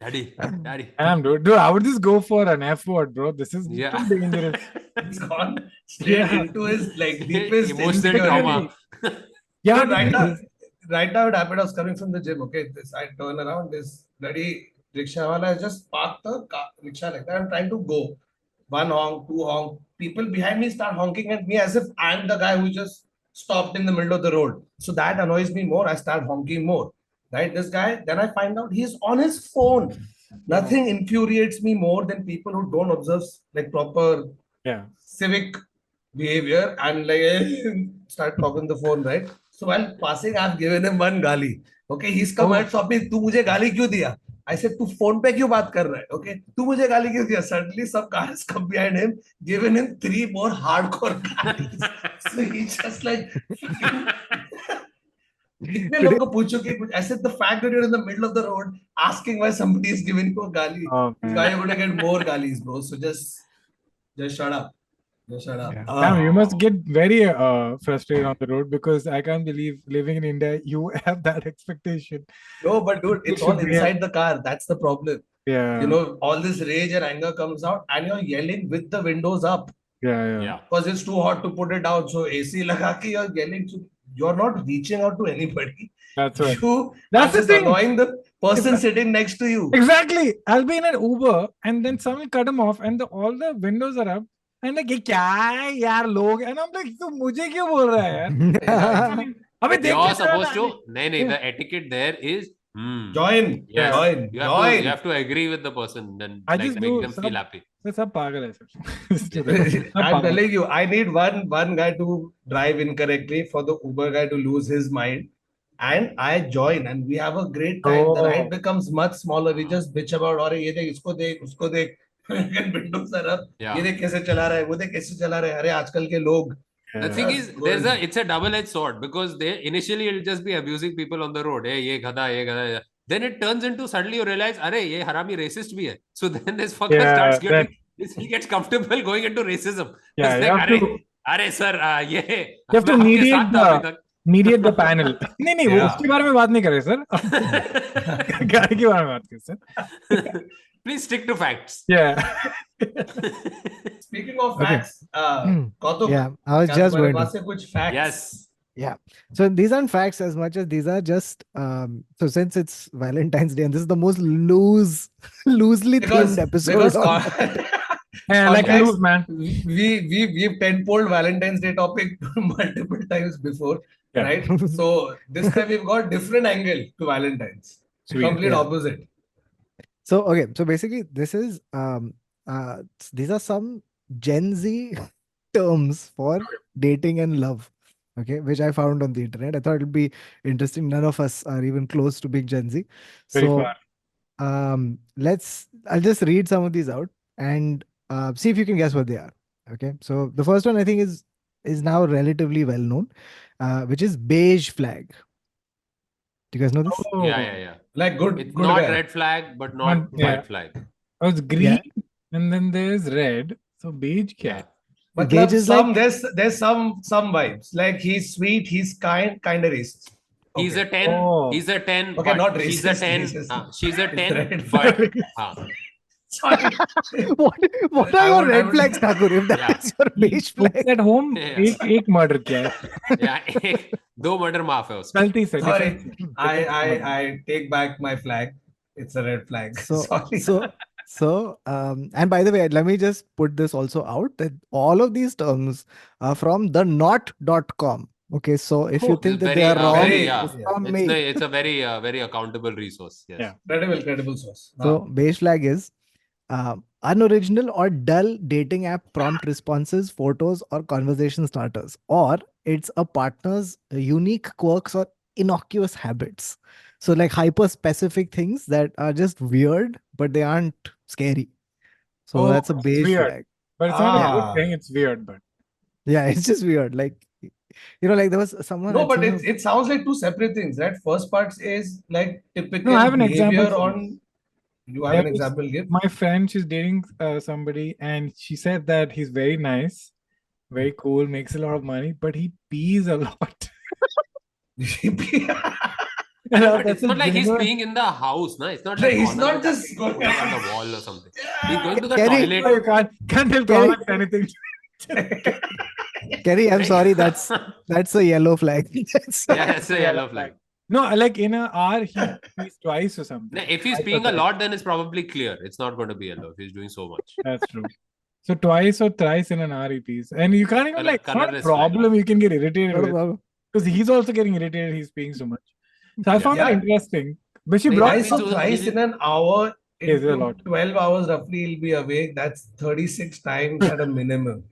Speaker 2: Daddy daddy.
Speaker 4: Damn dude. Dude I would just go for an f word bro. This is
Speaker 2: yeah.
Speaker 4: too dangerous.
Speaker 1: It's gone. Straight
Speaker 4: yeah.
Speaker 1: into his like deepest
Speaker 2: emotional trauma.
Speaker 4: Yeah
Speaker 1: right now right now it happened i was coming from the gym okay? This i turn around this bloody rickshaw wala has just parked the car, rickshaw like that. I'm trying to go. One honk, two honk. People behind me start honking at me as if I'm the guy who just stopped in the middle of the road. So that annoys me more. I start honking more. Right, this guy. Then I find out he's on his phone. Nothing infuriates me more than people who don't observe like proper
Speaker 4: Yeah.
Speaker 1: civic behavior and like start talking the phone, right? So while passing, I've given him one gali. Okay his come at shop में तू मुझे गाली क्यों दिया? ऐसे तू phone पे क्यों बात कर रहा है? Okay okay? तू मुझे गाली क्यों दिया? सडनली सब cars come behind him given him three more hardcore so he just like कितने लोगों को पूछो कि कुछ ऐसे the fact that you are in the middle of the road asking why somebody is giving you a गाली guy would get more गालीज bro so just just shut up shut up. Just shut up.
Speaker 4: Yeah.
Speaker 1: Ah.
Speaker 4: Damn, you must get very uh, frustrated on the road because I can't believe living in India, you have that expectation.
Speaker 1: No, but dude, it's
Speaker 4: should
Speaker 1: all
Speaker 4: be-
Speaker 1: inside the car. That's the problem.
Speaker 4: Yeah.
Speaker 1: You know, all this rage and anger comes out, and you're yelling with the windows up
Speaker 4: yeah, yeah.
Speaker 2: Yeah.
Speaker 1: because it's too hot to put it down. So AC laga ke you're yelling. So you're not reaching out to anybody.
Speaker 4: That's right.
Speaker 1: You
Speaker 4: That's the thing.
Speaker 1: annoying the person sitting next to you.
Speaker 4: Exactly. I'll be in an Uber and then someone cut him off and the, all the windows are up. Like ये क्या है यार लोग है ना M मुझे क्यों बोल रहा है यार अबे देख सपोज़
Speaker 2: टू नहीं नहीं the etiquette there is
Speaker 1: join join join
Speaker 2: you have to agree with the person then like make them feel happy
Speaker 4: मैं सब पागल है सब
Speaker 1: I
Speaker 4: am
Speaker 1: telling you I need one one guy to drive incorrectly for the Uber guy to lose his mind And I join, and we have a great time.
Speaker 4: Oh.
Speaker 1: The ride becomes much smaller. We just bitch about, or ye dek, isko dek, usko dek. Window sir अब
Speaker 2: Yeah.
Speaker 1: ये देख कैसे चला रहा है वो देख कैसे चला रहा है अरे आजकल के लोग
Speaker 2: The thing
Speaker 1: That's
Speaker 2: is, there's
Speaker 1: good.
Speaker 2: a it's a double-edged sword because they initially it'll just be abusing people on the road. Hey, ये गधा, ये गधा. ये- Then it turns into suddenly you realize, अरे ये हरामी racist भी है. So then this fucker
Speaker 4: Yeah,
Speaker 2: starts
Speaker 4: that-
Speaker 2: getting this he gets comfortable going into racism.
Speaker 4: Yeah,
Speaker 2: It's
Speaker 4: you
Speaker 2: like,
Speaker 4: have
Speaker 2: अरे
Speaker 4: to
Speaker 2: अरे सर आ, ये
Speaker 4: You have to
Speaker 2: मैं आपके
Speaker 4: mediate
Speaker 2: साथ था
Speaker 4: the-
Speaker 2: अभी तक.
Speaker 4: mediate the panel नहीं नहीं वो
Speaker 1: Yeah.
Speaker 4: उसके बारे में बात नहीं कर रहे सर गाड़ी के बारे में बात कर sir
Speaker 2: please stick to facts
Speaker 4: yeah
Speaker 1: speaking of facts uh mm.
Speaker 3: Yeah i was just going to
Speaker 1: facts.
Speaker 2: yes yeah
Speaker 3: so these aren't facts as much as these are just um so since it's valentine's day and this is the most loose loosely
Speaker 1: because,
Speaker 3: themed episode
Speaker 1: because
Speaker 4: like
Speaker 1: I
Speaker 4: lose, man.
Speaker 1: We we we've tenfold Valentine's Day topic multiple times before,
Speaker 4: yeah.
Speaker 1: right? So this time we've got different angle to Valentine's,
Speaker 4: Sweet.
Speaker 1: complete
Speaker 3: yeah.
Speaker 1: opposite.
Speaker 3: So okay, so basically this is um uh these are some Gen Z terms for dating and love. Okay, which I found on the internet. I thought it'd be interesting. None of us are even close to being Gen Z.
Speaker 4: very
Speaker 3: so
Speaker 4: far
Speaker 3: um let's I'll just read some of these out and uh, see if you can guess what they are. Okay, so the first one I think is is now relatively well known, uh, which is beige flag. Do you guys know this?
Speaker 4: oh,
Speaker 2: Yeah, yeah, yeah.
Speaker 1: Like good,
Speaker 2: It's
Speaker 1: good
Speaker 2: not
Speaker 1: guy.
Speaker 2: red flag, but not
Speaker 4: One- yeah.
Speaker 2: white flag.
Speaker 4: oh, it's green and then there's red so beige cat
Speaker 1: But
Speaker 3: Beige is
Speaker 1: some
Speaker 3: like-
Speaker 1: there's there's some some vibes. Like he's sweet, he's kind, kind of racist.
Speaker 2: He's a 10.
Speaker 4: Oh.
Speaker 2: He's a 10.
Speaker 1: Okay,
Speaker 2: but
Speaker 1: not
Speaker 2: She's a 10.
Speaker 1: racist.
Speaker 2: uh, she's a
Speaker 1: It's
Speaker 2: 10. But, uh,
Speaker 1: Sorry.
Speaker 3: what what
Speaker 1: I
Speaker 3: are your
Speaker 1: would- I
Speaker 3: red
Speaker 1: would-
Speaker 3: flags, Thakur? If
Speaker 2: Yeah.
Speaker 3: that's your beige flag.
Speaker 4: Folks at home
Speaker 2: Yeah.
Speaker 4: एक एक murder किया है
Speaker 2: yeah, एक, दो murder माफ है उसका.
Speaker 4: गलती से
Speaker 1: Sorry.
Speaker 4: different-
Speaker 1: I I
Speaker 4: different
Speaker 1: I take back my flag. It's a red flag.
Speaker 3: So
Speaker 1: Sorry.
Speaker 3: so so um and by the way, let me just put this also out that all of these terms are from the not.com. Okay, so if you
Speaker 2: Oh,
Speaker 3: think that
Speaker 2: very,
Speaker 3: they are
Speaker 2: uh,
Speaker 3: wrong,
Speaker 1: very,
Speaker 2: yeah.
Speaker 3: it's from
Speaker 2: It's,
Speaker 3: me.
Speaker 2: no, it's a very, uh, very accountable resource. Yes.
Speaker 4: Yeah.
Speaker 1: credible, credible source.
Speaker 3: So
Speaker 1: Ah.
Speaker 3: beige flag is uh, unoriginal or dull dating app prompt responses, photos, or conversation starters, or it's a partner's unique quirks or innocuous habits. So like hyper specific things that are just weird, but they aren't scary. So
Speaker 4: Oh,
Speaker 3: that's a beige
Speaker 4: weird.
Speaker 3: flag.
Speaker 4: but it's not a
Speaker 1: Ah.
Speaker 4: good thing it's weird but
Speaker 3: Yeah, it's just weird. Like you know, like there was someone.
Speaker 1: No, but it, it sounds like two separate things, right? First part is like typical
Speaker 4: I have an
Speaker 1: behavior
Speaker 4: example for
Speaker 1: on. You have
Speaker 4: There
Speaker 1: an example, give.
Speaker 4: my friend she's dating uh, somebody and she said that he's very nice very cool makes a lot of money but he pees a lot And I was
Speaker 2: But it's not like he's
Speaker 4: "Genuine-
Speaker 2: being in the house, no? It's not
Speaker 1: No,
Speaker 2: like
Speaker 1: he's not just going-
Speaker 2: going on the wall or something. He's going to the
Speaker 3: Can he-
Speaker 4: No,
Speaker 2: toilet.
Speaker 4: you can't can't tell
Speaker 3: Can he-
Speaker 4: comments anything
Speaker 3: Kerry, I'm sorry, that's that's a yellow flag. That's-
Speaker 2: yeah, it's a yellow flag.
Speaker 4: No like in a hour he pees twice or something
Speaker 2: No, if he's
Speaker 4: I
Speaker 2: peeing a lot, then it's probably clear. It's not going to be yellow if he's doing so much.
Speaker 4: that's true so twice or thrice in an hour he pees and you can't even
Speaker 2: Colour-
Speaker 4: like it's not a problem you can get irritated with
Speaker 3: problem.
Speaker 4: because he's also getting irritated he's peeing so much so I found
Speaker 1: Yeah.
Speaker 4: that interesting but she
Speaker 2: Like,
Speaker 4: brought
Speaker 2: I
Speaker 1: Twice or
Speaker 2: to-
Speaker 1: thrice in an hour,
Speaker 4: Is a lot.
Speaker 1: 12 hours roughly, he'll be awake. That's 36 times at a minimum.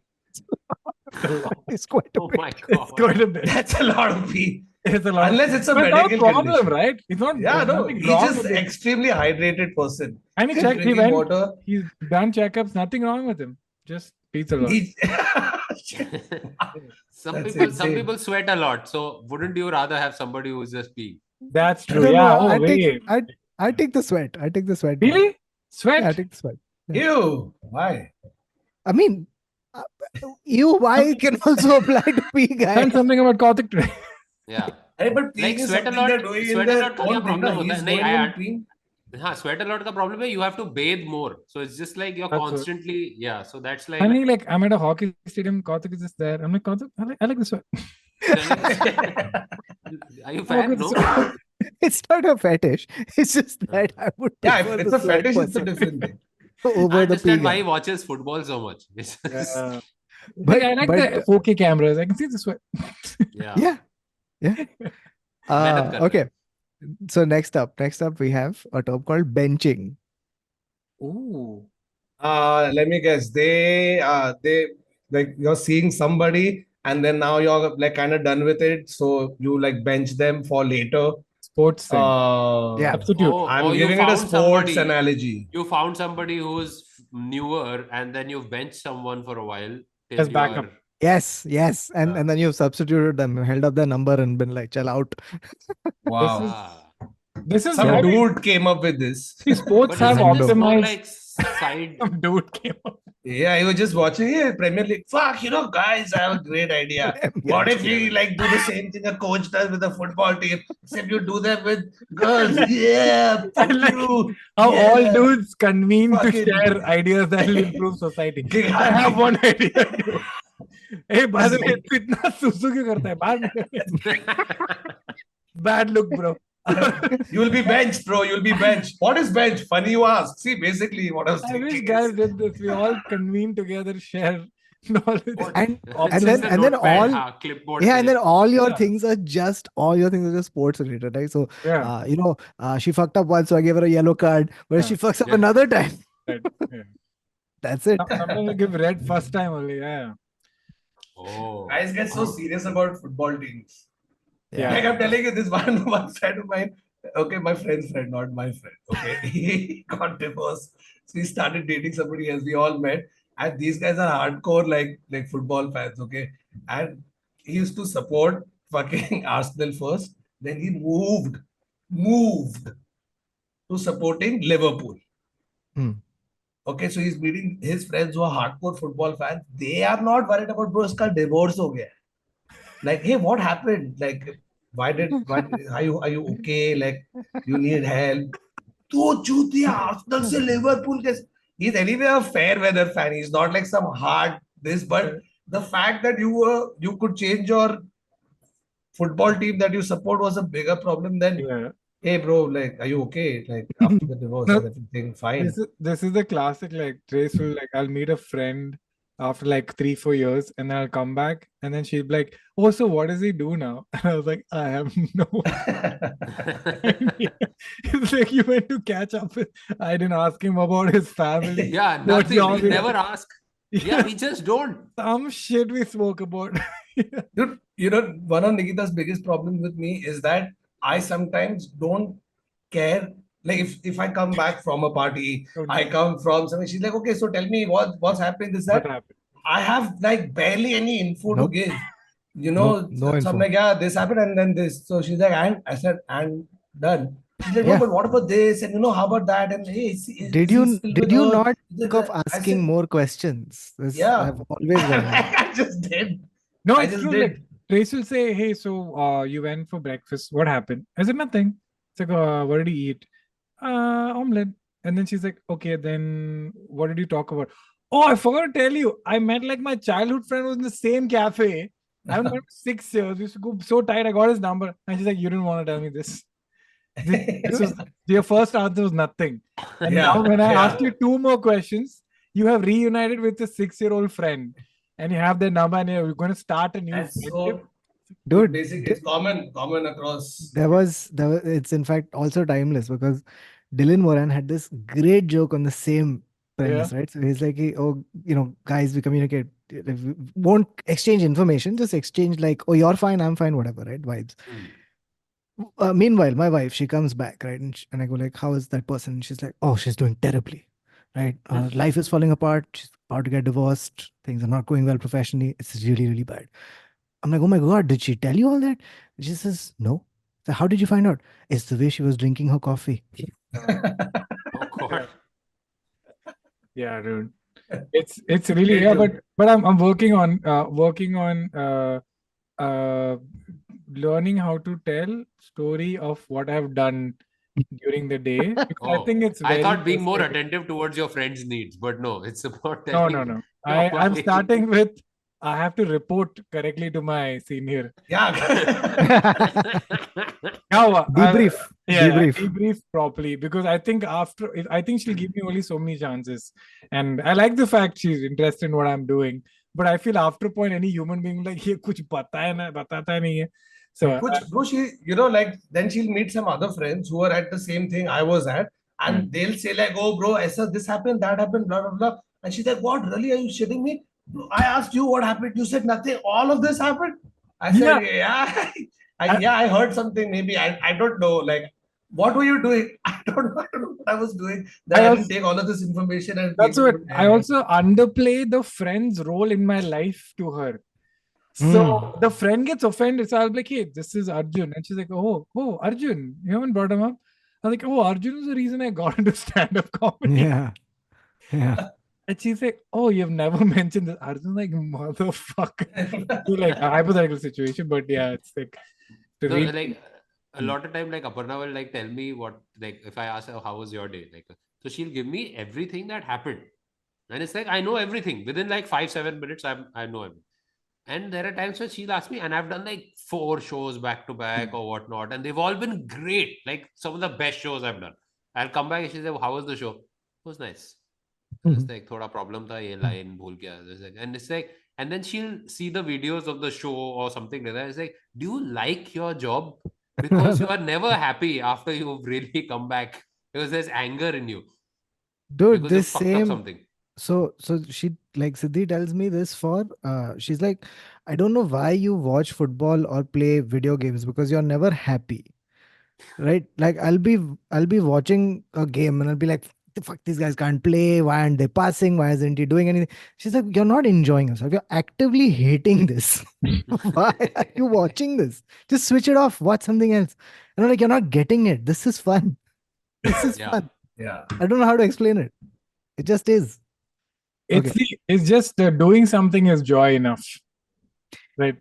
Speaker 3: It's quite a
Speaker 2: Oh
Speaker 3: bit.
Speaker 4: it's quite a bit
Speaker 1: That's a lot of pee.
Speaker 4: It's a lot
Speaker 1: Unless it's a
Speaker 4: but it's not a
Speaker 1: medical
Speaker 4: problem
Speaker 1: condition.
Speaker 4: right it's not
Speaker 1: Yeah,
Speaker 4: there's
Speaker 1: no,
Speaker 4: nothing
Speaker 1: he's just
Speaker 4: with it.
Speaker 1: extremely hydrated person.
Speaker 4: and he
Speaker 1: He's
Speaker 4: checked he went
Speaker 1: water.
Speaker 4: he's done checkups nothing wrong with him just pees a lot
Speaker 2: some
Speaker 1: That's
Speaker 2: people some people sweat a lot. So wouldn't you rather have somebody who's just peeing?
Speaker 4: that's true
Speaker 3: don't
Speaker 4: yeah
Speaker 3: know,
Speaker 4: oh
Speaker 3: I
Speaker 4: wait
Speaker 3: take I I take the sweat. I take the sweat. part.
Speaker 4: really sweat
Speaker 3: Yeah, I take the sweat.
Speaker 1: Ew, why?
Speaker 3: I mean, uh, you why can also apply to pee
Speaker 4: Learn
Speaker 3: guy.
Speaker 4: something about Kautuk today
Speaker 2: yeah.
Speaker 1: अरे but
Speaker 2: like sweat a lot sweat a lot का problem होता है? I हाँ sweat a lot का problem है you have to bathe more. So it's just like you're constantly yeah so that's like
Speaker 4: I mean like I'm at a hockey stadium Kautuk is just there. I'm like Kautuk I like, I like the sweat.
Speaker 2: Are you fat? No?
Speaker 3: it's not a fetish. It's just uh-huh. that I would
Speaker 1: it's a fetish it's a different thing.
Speaker 3: Over
Speaker 2: I understand the
Speaker 3: why
Speaker 2: he watches football so much.
Speaker 3: But,
Speaker 4: I like the four K cameras. I can see the sweat.
Speaker 2: Yeah.
Speaker 3: Yeah
Speaker 2: yeah.
Speaker 3: Uh, okay. So next up next up we have a term called benching.
Speaker 4: Ooh.
Speaker 1: Uh, let me guess. They uh, they like you're seeing somebody and then now you're like kind of done with it. So you like bench them for later.
Speaker 4: Sports thing.
Speaker 1: Uh,
Speaker 3: yeah.
Speaker 4: Substitute
Speaker 2: oh,
Speaker 1: i'm
Speaker 2: oh,
Speaker 1: giving it a sports
Speaker 2: somebody,
Speaker 1: analogy.
Speaker 2: You found somebody who's newer and then you've benched someone for a while
Speaker 4: as backup.
Speaker 2: are,
Speaker 3: Yes, yes. And
Speaker 1: Yeah.
Speaker 3: and then you've substituted them, held up their number and been like, chill out.
Speaker 1: Wow.
Speaker 4: This is
Speaker 1: Some
Speaker 4: I mean,
Speaker 1: dude came up with this.
Speaker 4: see, sports
Speaker 2: But
Speaker 4: have
Speaker 2: isn't this more
Speaker 4: optimized.
Speaker 2: like side?
Speaker 4: Some dude came up.
Speaker 1: Yeah, I was just watching it, Premier League. Fuck, you know, guys, I have a great idea. What if we like do the same thing a coach does with a football team, except you do that with girls? Yeah, fuck
Speaker 4: like
Speaker 1: you.
Speaker 4: How all dudes convene to
Speaker 1: Fucking-
Speaker 4: share ideas that will improve society. I have one idea. Hey, by the तू इतना सुसु क्यों करता है? बाद में bad look, bro.
Speaker 1: You'll be benched, bro. You'll be benched. What is bench? Funny you ask. See, basically, what I was
Speaker 4: I
Speaker 1: thinking.
Speaker 4: wish
Speaker 1: is-
Speaker 4: guys did this. We all convene together, share knowledge.
Speaker 3: And and then and then all
Speaker 2: हाँ, clipboard
Speaker 3: yeah, and then all your
Speaker 4: Yeah.
Speaker 3: things are just all your things are just sports related, right? So
Speaker 4: Yeah.
Speaker 3: uh, you know, uh, she fucked up once, so I gave her a yellow card. But
Speaker 4: Yeah.
Speaker 3: she fucks up
Speaker 2: Yeah.
Speaker 3: another time,
Speaker 4: Right. yeah.
Speaker 3: that's it.
Speaker 4: Sometimes you give red first time only. Yeah.
Speaker 2: Oh.
Speaker 1: Guys get so serious about football teams.
Speaker 4: Yeah.
Speaker 1: Like I'm telling you, this one one friend of mine, okay, my friend's friend, not my friend. Okay, he got divorced. So he started dating somebody else. We all met, and these guys are hardcore like like football fans. Okay, and he used to support fucking Arsenal first. Then he moved, moved to supporting Liverpool.
Speaker 3: Hmm.
Speaker 1: Okay, so he's meeting his friends who are hardcore football fans. They are not worried about bro, इसका divorce हो गया. Like, hey, what happened? Like, why did why are you are you okay? Like, you need help. तो चूतिया Arsenal से Liverpool के he's anyway a fair weather fan. He's not like some hard this, but the fact that you were you could change your football team that you support was a bigger problem than
Speaker 4: Yeah.
Speaker 1: hey bro, like, are you okay? Like after the divorce,
Speaker 4: No.
Speaker 1: everything fine?
Speaker 4: This is this is the classic like Trace will like I'll meet a friend after like three, four years and then I'll come back and then she'll be like, Oh, so what does he do now? And I was like, I have no idea. It's like you went to catch up with I didn't ask him about his family.
Speaker 2: Yeah,
Speaker 4: What
Speaker 2: nothing.
Speaker 4: job
Speaker 2: We
Speaker 4: he
Speaker 2: never ask. Yeah, we just don't.
Speaker 4: Some shit we spoke about.
Speaker 1: Dude, you know, one of Nikita's biggest problems with me is that I sometimes don't care. Like if, if I come back from a party, I come from something, she's like, okay, so tell me what what's happening, this,
Speaker 4: what
Speaker 1: that.
Speaker 4: happened?
Speaker 1: I have like barely any info to give. You know,
Speaker 3: No- no
Speaker 1: so, so. I'm like, yeah, this happened and then this. So she's like, and I said, and done. She's like,
Speaker 3: Yeah.
Speaker 1: no, but what about this? And you know, how about that? And hey, is, is,
Speaker 3: Did you did you not think of asking
Speaker 1: said,
Speaker 3: more questions? This
Speaker 1: Yeah.
Speaker 3: I've always done.
Speaker 1: I just did.
Speaker 4: No,
Speaker 1: I
Speaker 4: it's
Speaker 1: just
Speaker 4: true.
Speaker 1: did.
Speaker 4: Like, Trace will say, Hey, so uh, you went for breakfast. What happened? I said, Nothing. It's like, uh, What did you eat? Uh, omelette. And then she's like, Okay, then what did you talk about? Oh, I forgot to tell you. I met like my childhood friend was in the same cafe. I haven't met him for six years. We used to go so tight. I got his number. And she's like, You didn't want to tell me this. This, this was your first answer was nothing. And
Speaker 1: Yeah,
Speaker 4: now when I
Speaker 1: yeah.
Speaker 4: asked you two more questions, you have reunited with a six-year-old friend, and you have their number, and you're going to start a new
Speaker 1: And
Speaker 4: friendship.
Speaker 1: so
Speaker 3: Dude,
Speaker 1: basically it's common, common across.
Speaker 3: There was, there was, it's in fact also timeless because Dylan Moran had this great joke on the same premise, right? So he's like, oh, you know, guys, we communicate, we won't exchange information, just exchange like, oh, you're fine, I'm fine, whatever, right? Vibes. Uh, meanwhile, my wife, she comes back, right? And, sh and I go like, how is that person? And she's like, oh, she's doing terribly, right? Uh, life is falling apart. She's about to get divorced. Things are not going well professionally. It's really, really bad. I'm like, oh my God, did she tell you all that? She says, no. So how did you find out? It's the way she was drinking her coffee.
Speaker 2: Oh god.
Speaker 4: Yeah, dude. It's it's really yeah, but but I'm I'm working on uh working on uh uh learning how to tell story of what I've done during the day. Because I
Speaker 2: Oh,
Speaker 4: think it's
Speaker 2: I
Speaker 4: very
Speaker 2: thought being more
Speaker 4: frustrating.
Speaker 2: attentive towards your friends' needs, but no, it's about
Speaker 4: No,
Speaker 2: telling
Speaker 4: no, no. I, I'm
Speaker 2: why.
Speaker 4: starting with I have to report correctly to my senior.
Speaker 1: Yeah.
Speaker 4: Now, uh,
Speaker 3: Debrief.
Speaker 4: yeah, yeah,
Speaker 3: debrief.
Speaker 4: debrief properly because I think after if I think she'll give me only so many chances, and I like the fact she's interested in what I'm doing. But I feel after a point, any human being like ये कुछ पता है ना बताता नहीं है. so uh,
Speaker 1: Which, bro, she, you know, like then she'll meet some other friends who are at the same thing I was at, and
Speaker 4: Hmm.
Speaker 1: they'll say like, "Oh, bro, Esa, this happened, that happened, blah blah blah," and she's like, "What? Really? Are you shitting me? I asked you what happened. You said nothing. All of this happened." I said, "Yeah, I,
Speaker 4: I-
Speaker 1: yeah, I heard something. Maybe I, I don't know. Like, what were you doing? I don't know, I don't know what I was doing. That
Speaker 4: I
Speaker 1: I,
Speaker 4: also-
Speaker 1: didn't take all of this information and
Speaker 4: that's what I also underplay the friend's role in my life to her. So
Speaker 3: Hmm.
Speaker 4: the friend gets offended. So I'll be like, hey, this is Arjun. And she's like, oh, oh, Arjun, you haven't brought him up? I'm like, oh, Arjun is the reason I got into stand-up comedy.
Speaker 3: Yeah. Yeah.
Speaker 4: And she's like, oh, you've never mentioned this. Arjun's like, motherfucker. Like a hypothetical situation, but yeah, it's like to
Speaker 2: No,
Speaker 4: read-
Speaker 2: like a lot of time, like Aparna will like tell me what like if I ask her how was your day, like so she'll give me everything that happened, and it's like I know everything within like five seven minutes. I'm I know everything. And there are times where she'll ask me, and I've done like four shows back to back
Speaker 4: Hmm.
Speaker 2: or whatnot, and they've all been great, like some of the best shows I've done. I'll come back and she'll say, "How was the show?" It was nice. It's
Speaker 3: Mhm.
Speaker 2: like thoda problem tha ye line bhul gaya. It's like- And it's like, and then she'll see the videos of the show or something like that. It's like, do you like your job? Because you are never happy after you've really come back because there's anger in you
Speaker 3: Dude,
Speaker 2: because
Speaker 3: this same
Speaker 2: something.
Speaker 3: so so she like Siddhi tells me this for uh she's like, I don't know why you watch football or play video games because you're never happy. Right? Like I'll be I'll be watching a game and I'll be like, the fuck these guys can't play. Why aren't they passing? Why isn't he doing anything? She's like, You're not enjoying yourself. You're actively hating this. why are you watching this? Just switch it off, watch something else. And I'm like, you're not getting it. This is fun. This is
Speaker 2: Yeah.
Speaker 3: fun.
Speaker 1: yeah.
Speaker 3: I don't know how to explain it. It just is.
Speaker 4: It's
Speaker 3: okay.
Speaker 4: the, it's just uh, doing something is joy enough. Right.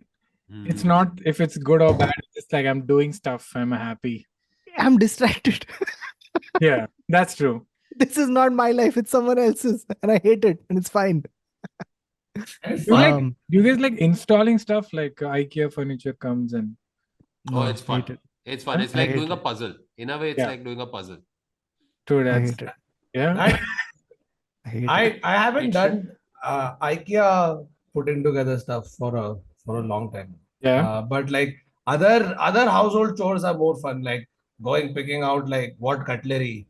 Speaker 4: It's
Speaker 2: Hmm.
Speaker 4: not if it's good or bad. It's like I'm doing stuff. I'm happy.
Speaker 3: I'm distracted.
Speaker 4: Yeah, that's true.
Speaker 3: this is not my life. It's someone else's. And I hate it. And it's fine.
Speaker 1: And it's
Speaker 4: You like-
Speaker 3: Um,
Speaker 4: Do you guys like installing stuff like uh, IKEA furniture comes and
Speaker 2: Oh,
Speaker 3: no,
Speaker 2: it's fun.
Speaker 3: it.
Speaker 2: It's fun.
Speaker 4: I
Speaker 2: It's like
Speaker 3: hate
Speaker 2: doing a puzzle. In a way, it's
Speaker 4: Yeah.
Speaker 2: like doing a puzzle.
Speaker 4: true
Speaker 3: I
Speaker 4: that's yeah.
Speaker 1: I,
Speaker 3: I
Speaker 1: I, I haven't done uh, IKEA putting together stuff for a for a long time.
Speaker 4: Yeah.
Speaker 1: Uh, but like other other household chores are more fun. Like going picking out like what cutlery,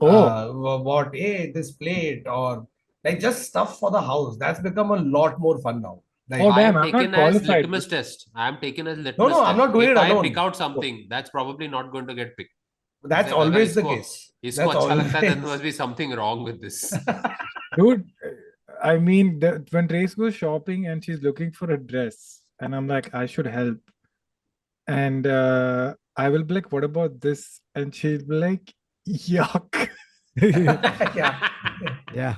Speaker 1: uh,
Speaker 4: oh,
Speaker 1: uh, what hey this plate or like just stuff for the house. That's become a lot more fun now. Like,
Speaker 4: oh, damn, I'm, I'm
Speaker 2: taken as litmus test. I'm taken as litmus.
Speaker 1: No, no,
Speaker 2: test.
Speaker 1: I'm not doing
Speaker 2: if
Speaker 1: it
Speaker 2: I pick out something, that's probably not going to get picked.
Speaker 1: That's always the
Speaker 2: score.
Speaker 1: case.
Speaker 2: He's there must be something wrong with this.
Speaker 4: Dude, I mean, when Trace goes shopping and she's looking for a dress, and I'm like, I should help. And uh, I will be like, what about this? And she'll be like, yuck.
Speaker 1: yeah.
Speaker 3: Yeah.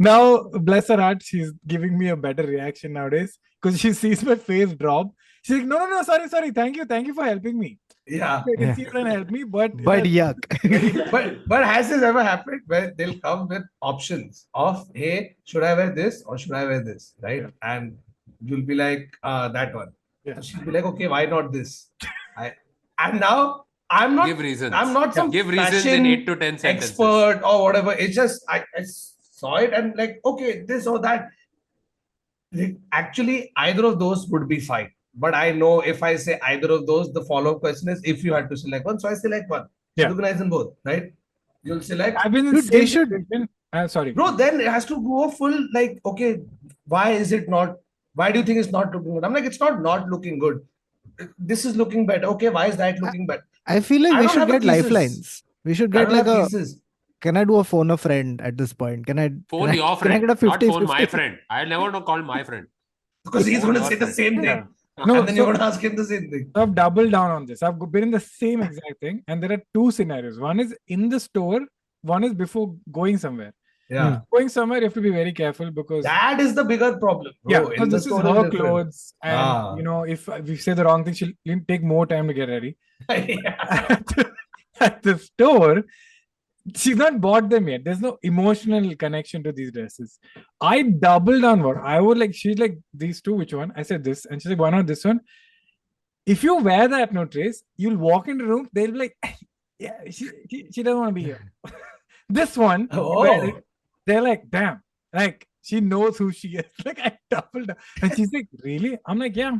Speaker 4: now, bless her heart, she's giving me a better reaction nowadays because she sees my face drop. She's like, no, no, no, sorry, sorry. Thank you. Thank you for helping me.
Speaker 1: Yeah.
Speaker 4: I can
Speaker 3: Yeah.
Speaker 4: see you can help me, but
Speaker 3: But
Speaker 4: yeah,
Speaker 3: yuck.
Speaker 1: But but has this ever happened where they'll come with options of hey, should I wear this or should I wear this? Right? And you'll be like, uh, that one.
Speaker 4: Yeah.
Speaker 1: So she'll be like, okay, why not this? I and now I'm not
Speaker 2: Give reasons.
Speaker 1: I'm not some
Speaker 2: Give reasons in
Speaker 1: fashion
Speaker 2: eight to ten sentences.
Speaker 1: expert or whatever. It's just I, I saw it and like, okay, this or that. Like, Actually, either of those would be fine. But I know if I say either of those, the follow-up question is if you had to select one. So I select one.
Speaker 4: Yeah.
Speaker 1: Recognize them both, right? You'll select.
Speaker 4: I've been in
Speaker 3: Dude,
Speaker 4: the
Speaker 3: they
Speaker 4: same
Speaker 3: should-
Speaker 4: situation. Uh, sorry.
Speaker 1: Bro, then it has to go full like, okay, why is it not? Why do you think it's not looking good? I'm like, it's not not looking good. This is looking better. Okay, why is that looking better?
Speaker 3: I feel like
Speaker 1: I
Speaker 3: we should get lifelines. We should get like a.
Speaker 1: pieces.
Speaker 3: Can I do a phone a friend at this point? Can I?
Speaker 2: Phone
Speaker 3: can I,
Speaker 2: your
Speaker 3: Can I
Speaker 2: friend,
Speaker 3: get a 50
Speaker 2: not phone my friend. I never know call my friend.
Speaker 1: Because he's
Speaker 2: Phone
Speaker 1: going to
Speaker 2: your
Speaker 1: say the same thing.
Speaker 4: Yeah. No,
Speaker 1: and then
Speaker 4: so-
Speaker 1: you're going to ask him the same thing.
Speaker 4: So I've doubled down on this. I've been in the same exact thing, and there are two scenarios. One is in the store, one is before going somewhere.
Speaker 1: Yeah.
Speaker 4: Going somewhere, you have to be very careful because
Speaker 1: That is the bigger problem.
Speaker 4: yeah,
Speaker 1: bro.
Speaker 4: because
Speaker 1: In the
Speaker 4: this is her
Speaker 1: different.
Speaker 4: clothes, and
Speaker 1: Ah.
Speaker 4: you know, if we say the wrong thing, she'll take more time to get ready.
Speaker 1: yeah.
Speaker 4: at, the, at the store, she's not bought them yet. There's no emotional connection to these dresses. I doubled on what I would like. She's like, these two, which one? I said this, and she's like, why not this one? If you wear that, no trace, you'll walk into the room, they'll be like, yeah, she, she, she doesn't want to be here. this one, you wear it,
Speaker 1: Oh.
Speaker 4: they're like, damn, like she knows who she is. Like I doubled, down. and she's like, really? I'm like, yeah.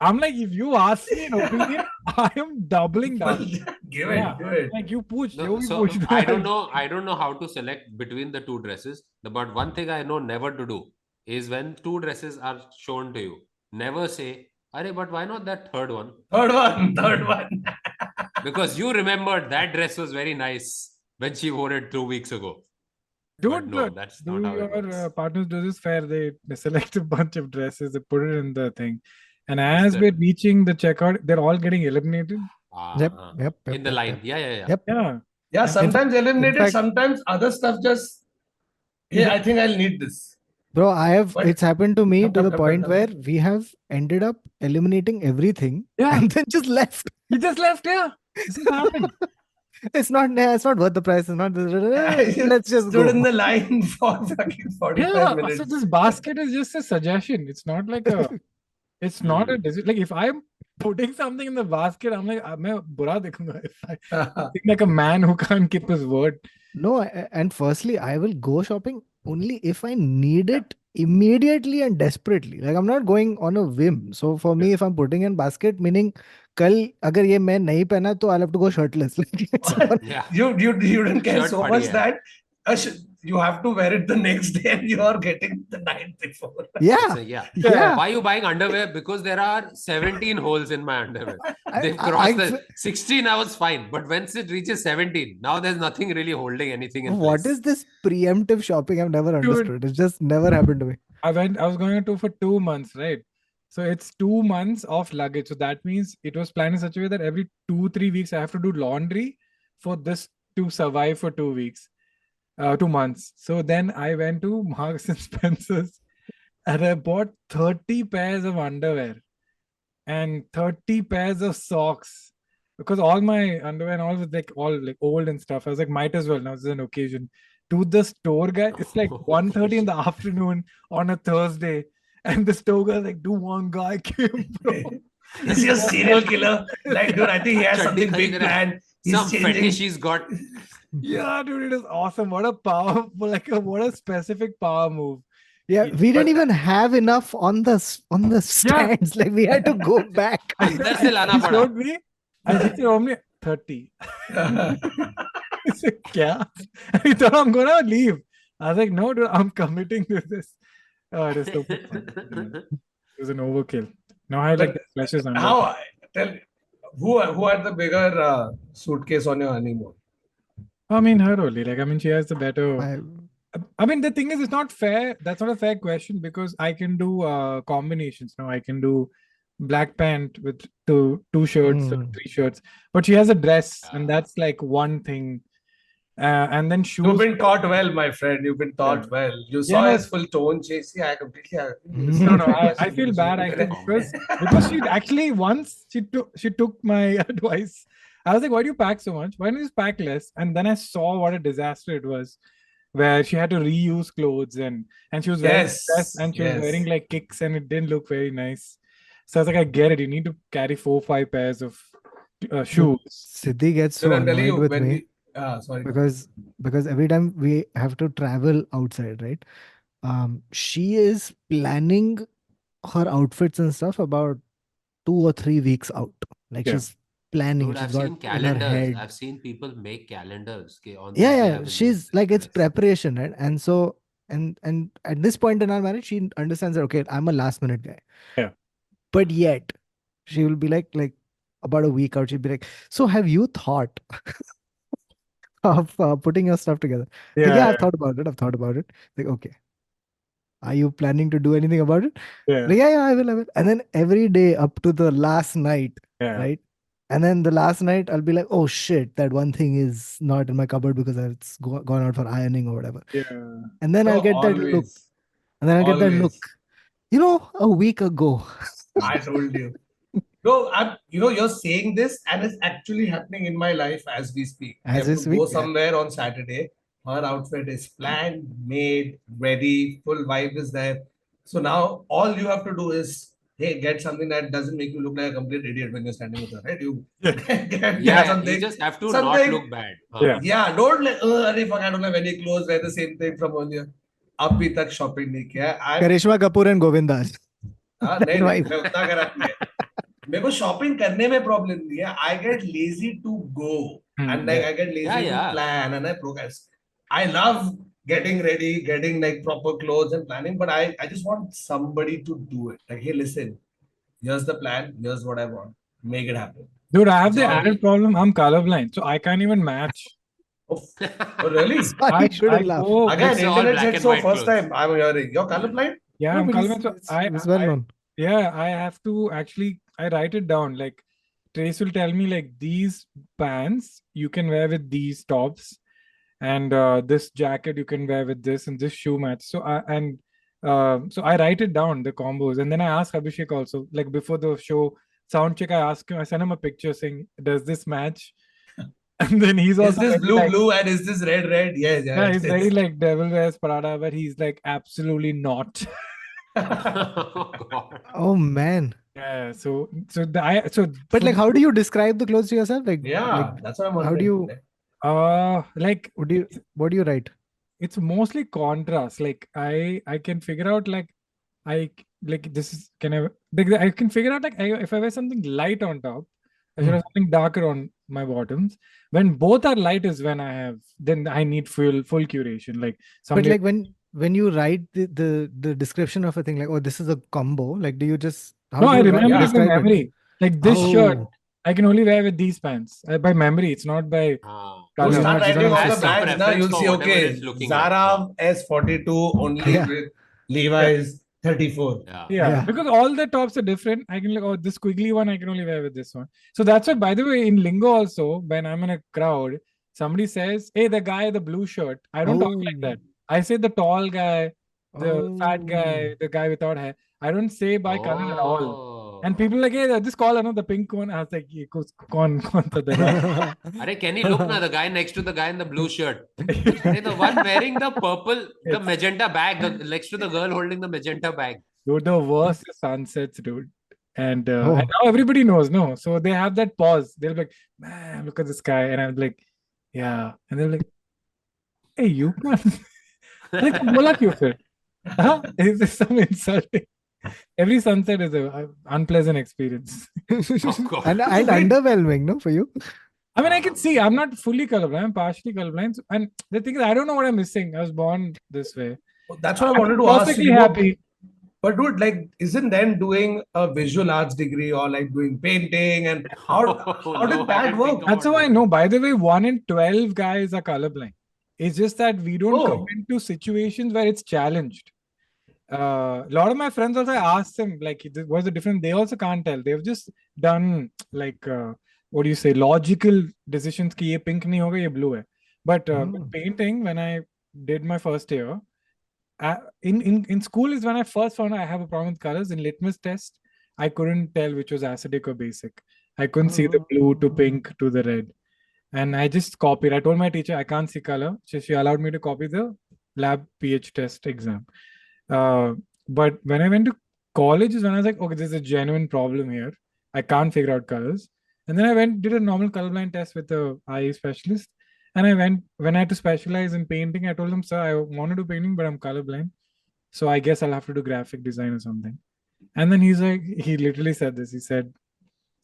Speaker 4: I'm like, if you ask me an opinion, I am doubling
Speaker 1: Well,
Speaker 4: down.
Speaker 1: give it,
Speaker 4: Yeah.
Speaker 1: give it.
Speaker 4: Like you push,
Speaker 2: No,
Speaker 4: you
Speaker 2: so
Speaker 4: push.
Speaker 2: I don't know. I don't know how to select between the two dresses. But one thing I know never to do is when two dresses are shown to you, never say, "Arey, but why not that third one?"
Speaker 1: Third one, third one.
Speaker 2: Because you remembered that dress was very nice when she wore it two weeks ago.
Speaker 4: Dude,
Speaker 2: But no,
Speaker 4: look,
Speaker 2: that's
Speaker 4: do
Speaker 2: not how it
Speaker 4: your
Speaker 2: works.
Speaker 4: uh, partners do this fair? They, they select a bunch of dresses, they put it in the thing, and as we're reaching the checkout, they're all getting eliminated.
Speaker 2: Ah,
Speaker 3: Yep, yep, yep,
Speaker 2: In the line.
Speaker 3: yep.
Speaker 2: Yeah, yeah, yeah.
Speaker 3: Yep.
Speaker 4: Yeah,
Speaker 1: Yeah, sometimes eliminated,
Speaker 3: fact-
Speaker 1: sometimes other stuff just. Hey, I think I'll need this.
Speaker 3: Bro, I have
Speaker 1: But-
Speaker 3: it's happened to me
Speaker 1: Yup,
Speaker 3: to
Speaker 1: yup,
Speaker 3: the
Speaker 1: yup,
Speaker 3: point
Speaker 1: yup,
Speaker 3: where we have ended up eliminating everything
Speaker 4: yeah.
Speaker 3: and then just left.
Speaker 4: He just left. Yeah, this has happened.
Speaker 3: It's not it's not worth the price. It's not let's just
Speaker 1: Stood
Speaker 3: go.
Speaker 1: in the line for fucking 45
Speaker 4: yeah,
Speaker 1: minutes.
Speaker 4: so this basket is just a suggestion. It's not like a It's not a decision. Like if I'm putting something in the basket, I'm like, I'm bura dikhunga if I think like a man who can't keep his word.
Speaker 3: No, a- and firstly, I will go shopping only if I need it immediately and desperately. Like I'm not going on a whim. So for me, if I'm putting in basket, meaning कल अगर ये मैं नहीं पहना तो I'll have to go shirtless. Like it's
Speaker 1: What?
Speaker 3: not-
Speaker 2: Yeah.
Speaker 1: you you you didn't care
Speaker 2: Shirt
Speaker 1: so
Speaker 2: padi
Speaker 1: much
Speaker 2: hai.
Speaker 1: that sh- you have to wear it the next day and you are getting the night before.
Speaker 3: yeah,
Speaker 2: So, yeah.
Speaker 3: yeah.
Speaker 2: Why are you buying underwear? Because there are 17 holes in my underwear. They've
Speaker 3: I-
Speaker 2: crossed the 16, I was fine. But once it reaches 17, now there's nothing really holding anything in
Speaker 3: What
Speaker 2: place.
Speaker 3: is this preemptive shopping? I've never
Speaker 4: Dude.
Speaker 3: understood. It's just never happened to me.
Speaker 4: I went, I was going to for two months, right? So it's two months of luggage. So that means it was planned in such a way that every two, three weeks I have to do laundry for this to survive for two weeks, uh, two months. So then I went to Marks and Spencer's and I bought 30 pairs of underwear and 30 pairs of socks because all my underwear and all was like all like old and stuff. I was like, might as well. Now this is an occasion. To the store guy, it's like
Speaker 2: Oh,
Speaker 4: 1.30 in the afternoon on a Thursday. And the store guy like, do one guy came, bro.
Speaker 1: Is he a serial killer? Like, dude, I think he has
Speaker 2: Chutney
Speaker 1: something big
Speaker 2: khareed
Speaker 1: planned. He's
Speaker 2: Some
Speaker 1: changing.
Speaker 2: fetish he's got
Speaker 4: yeah, dude, it is awesome. What a power, like a, what a specific power move.
Speaker 3: Yeah, we didn't even have enough on the on the stands. Yeah. Like we had to go back.
Speaker 4: he showed. I think only thirty. I said, yeah. I thought I'm gonna leave. I was like, no, dude, I'm committing to this. Oh, it is so it was an overkill. Now I like flashes.
Speaker 1: How tell who who are the bigger uh, suitcase on your honeymoon?
Speaker 4: I mean, her only. Like, I mean, she has the better.
Speaker 3: I-
Speaker 4: I mean, the thing is, it's not fair. That's not a fair question because I can do uh, combinations. No, I can do black pant with two two shirts or
Speaker 3: Mm.
Speaker 4: three shirts, but she has a dress,
Speaker 2: Ah.
Speaker 4: and that's like one thing. Uh, and then shoes.
Speaker 1: You've been taught well, my friend. You've been taught well. You saw
Speaker 4: no.
Speaker 1: his full tone change. See, I completely.
Speaker 4: No, no, I, I feel bad. I think because because she actually once she took she took my advice. I was like, why do you pack so much? Why don't you just pack less? And then I saw what a disaster it was, where she had to reuse clothes and and she was wearing
Speaker 1: Yes,
Speaker 4: a dress and she was wearing like kicks and it didn't look very nice. So I was like, I get it. You need to carry four five pairs of uh, shoes.
Speaker 3: Siddhi gets so
Speaker 1: So I'm telling
Speaker 3: annoyed
Speaker 1: you,
Speaker 3: with me
Speaker 1: we, ah, sorry.
Speaker 3: because because every time we have to travel outside, right? Um, she is planning her outfits and stuff about two or three weeks out. Like
Speaker 4: Yeah.
Speaker 3: she's planning.
Speaker 2: Dude,
Speaker 3: she's
Speaker 2: I've
Speaker 3: got
Speaker 2: seen
Speaker 3: in her
Speaker 2: calendars.
Speaker 3: head.
Speaker 2: I've seen people make calendars. ke on
Speaker 3: yeah
Speaker 2: this day I
Speaker 3: yeah
Speaker 2: will
Speaker 3: she's like it's preparation right and so and and at this point in our marriage she understands that okay i'm a last minute guy
Speaker 4: Yeah.
Speaker 3: but yet she will be like like about a week out she'll be like so have you thought of uh, putting your stuff together Like, yeah i've thought about it i've thought about it like okay are you planning to do anything about it
Speaker 4: yeah,
Speaker 3: like, yeah yeah i will i will and then every day up to the last night
Speaker 4: yeah.
Speaker 3: right? And then the last night, I'll be like, oh shit, that one thing is not in my cupboard because it's go- gone out for ironing or whatever.
Speaker 4: yeah.
Speaker 3: And then oh, I'll
Speaker 1: No,
Speaker 3: get that look. And then I'll get that look. You know, a week ago.
Speaker 1: I told you. No, I'm, you know, you're saying this, and it's actually happening in my life as we speak. I
Speaker 3: As
Speaker 1: have
Speaker 3: we
Speaker 1: go
Speaker 3: speak, yeah.
Speaker 1: somewhere on Saturday. Her outfit is planned, made, ready, full vibe is there. So now all you have to do is, hey, get something that doesn't make you look like a complete idiot when you're standing with her, right? You
Speaker 4: Yeah.
Speaker 1: get, get
Speaker 2: Yeah,
Speaker 1: something.
Speaker 2: you just have to
Speaker 1: something-
Speaker 2: not look bad. Huh.
Speaker 4: Yeah.
Speaker 1: Yeah, don't let, oh, fuck, I don't have any clothes, wear the same thing from earlier. अभी तक shopping नहीं किया है।
Speaker 3: Karishma Kapoor and Govindas.
Speaker 1: हाँ, नहीं, नहीं. मैं उतना करा है। मेरे को शॉपिंग करने में प्रॉब्लम नहीं है I get lazy to go
Speaker 4: Hmm,
Speaker 1: and like I get lazy
Speaker 2: Yeah,
Speaker 1: to
Speaker 2: yeah.
Speaker 1: plan and I progress. I love getting ready, getting like proper clothes and planning, but I, I just want somebody to do it. Like, hey, listen, here's the plan, here's what I want. Make it happen.
Speaker 4: Dude, I have the
Speaker 1: Sorry.
Speaker 4: added problem. I'm colorblind, so I can't even match.
Speaker 1: Oh, oh really?
Speaker 3: I
Speaker 4: I, I
Speaker 3: shouldn't laugh.
Speaker 4: go,
Speaker 1: Again,
Speaker 2: It's
Speaker 1: internet said so first
Speaker 2: clothes.
Speaker 1: time I'm hearing. You're colorblind?
Speaker 4: yeah,
Speaker 3: No,
Speaker 4: I'm colorblind. So
Speaker 3: it's-
Speaker 4: I,
Speaker 3: it's well
Speaker 4: I-
Speaker 3: known.
Speaker 4: yeah, I have to actually I write it down. Like Trace will tell me like these pants you can wear with these tops, and uh, this jacket you can wear with this, and this shoe match. So I and uh, so I write it down the combos, and then I ask Abhishek also. Like before the show sound check, I ask him. I send him a picture saying, "Does this match?" And then he's also
Speaker 1: Is
Speaker 4: this
Speaker 1: blue,
Speaker 4: like,
Speaker 1: blue, and is this red, red? Yes, yeah.
Speaker 4: Yeah, he's
Speaker 1: is.
Speaker 4: very like Devil Wears Prada, but he's like absolutely not.
Speaker 2: oh.
Speaker 3: Oh man.
Speaker 4: Yeah, so so the I so
Speaker 3: But
Speaker 4: so
Speaker 3: like, how do you describe the clothes to yourself? Like,
Speaker 1: yeah,
Speaker 3: like,
Speaker 1: that's what I'm
Speaker 3: how do
Speaker 1: wondering.
Speaker 3: you-
Speaker 4: uh like
Speaker 3: what do you what do you write?
Speaker 4: it's mostly contrast. Like I I can figure out like i like this is can I like I can figure out like I, if I wear something light on top, I should have something darker on my bottoms. When both are light is when I have then I need full full curation. Like
Speaker 3: But like when when you write the, the the description of a thing, like, oh, this is a combo. Like, do you just how
Speaker 4: no,
Speaker 3: do
Speaker 4: I
Speaker 3: you write-
Speaker 4: remember it by
Speaker 3: describe it?
Speaker 4: memory. Like this shirt,
Speaker 3: Oh.
Speaker 4: I can only wear with these pants uh, by memory. It's not by
Speaker 2: Ah.
Speaker 1: You
Speaker 4: color.
Speaker 1: start
Speaker 4: It's
Speaker 1: writing
Speaker 4: not-
Speaker 1: all
Speaker 2: Has
Speaker 1: the
Speaker 2: some
Speaker 1: brands now,
Speaker 2: preference
Speaker 1: you'll see, okay,
Speaker 2: it's looking at.
Speaker 1: Zara S42 only
Speaker 2: Yeah.
Speaker 1: with Levi's 34.
Speaker 2: Yeah.
Speaker 4: Yeah,
Speaker 3: Yeah.
Speaker 4: because all the tops are different. I can like, oh, this squiggly one I can only wear with this one. So that's why, by the way, in lingo also, when I'm in a crowd, somebody says, "Hey, the guy, the blue shirt." I don't talk like
Speaker 3: Oh.
Speaker 4: that. I say the tall guy, the fat guy,
Speaker 3: Oh.
Speaker 4: the guy without hair. I don't say by color at all. And people like, hey, this color, no, the pink one. I was like, "Ye kus- kaun kaun tha tera?"
Speaker 2: Arey, can you look now? The guy next to the guy in the blue shirt. Arey, the one wearing the purple, the
Speaker 4: It's-
Speaker 2: magenta bag, the, next to the girl holding the magenta bag.
Speaker 4: Dude, the worst is sunsets, dude. And, uh,
Speaker 3: Oh.
Speaker 4: and now everybody knows, no. So they have that pause. They'll be like, man, look at this guy. And I'm like, yeah. And they're like, hey, you can't. like, bola kyun fir? Huh? Is this some insulting? Every sunset is an unpleasant experience.
Speaker 2: Oh, God.
Speaker 3: and and underwhelming, no, for you.
Speaker 4: I mean, I can see I'm not fully colorblind. I'm partially colorblind. So- And the thing is, I don't know what I'm missing. I was born this way.
Speaker 1: That's what I
Speaker 4: I'm
Speaker 1: wanted to ask
Speaker 4: perfectly
Speaker 1: you.
Speaker 4: happy.
Speaker 1: But dude, like, isn't then doing a visual arts degree or like doing painting and how
Speaker 2: Oh,
Speaker 1: how
Speaker 2: no,
Speaker 1: did that work?
Speaker 4: That's how I know. By the way, one in 12 guys are colorblind. It's just that we don't
Speaker 1: Oh.
Speaker 4: come into situations where it's challenged. Uh, a lot of my friends also asked them, like, what's the difference? They also can't tell. They've just done, like, uh, what do you say, logical decisions ki ye pink nahi hoga, ye blue hai. But uh,
Speaker 3: Oh.
Speaker 4: painting, when I did my first year, uh, in, in, in school is when I first found I have a problem with colors. In litmus test, I couldn't tell which was acidic or basic. I couldn't see the blue to
Speaker 3: Oh.
Speaker 4: pink to the red. And I just copied. I told my teacher I can't see color. So she allowed me to copy the lab pH test exam. Uh, but when I went to college is when I was like, okay, there's a genuine problem here. I can't figure out colors. And then I went did a normal colorblind test with a eye specialist. And I went when I had to specialize in painting. I told him, sir, I want to do painting, but I'm colorblind. So I guess I'll have to do graphic design or something. And then he's like, he literally said this. He said,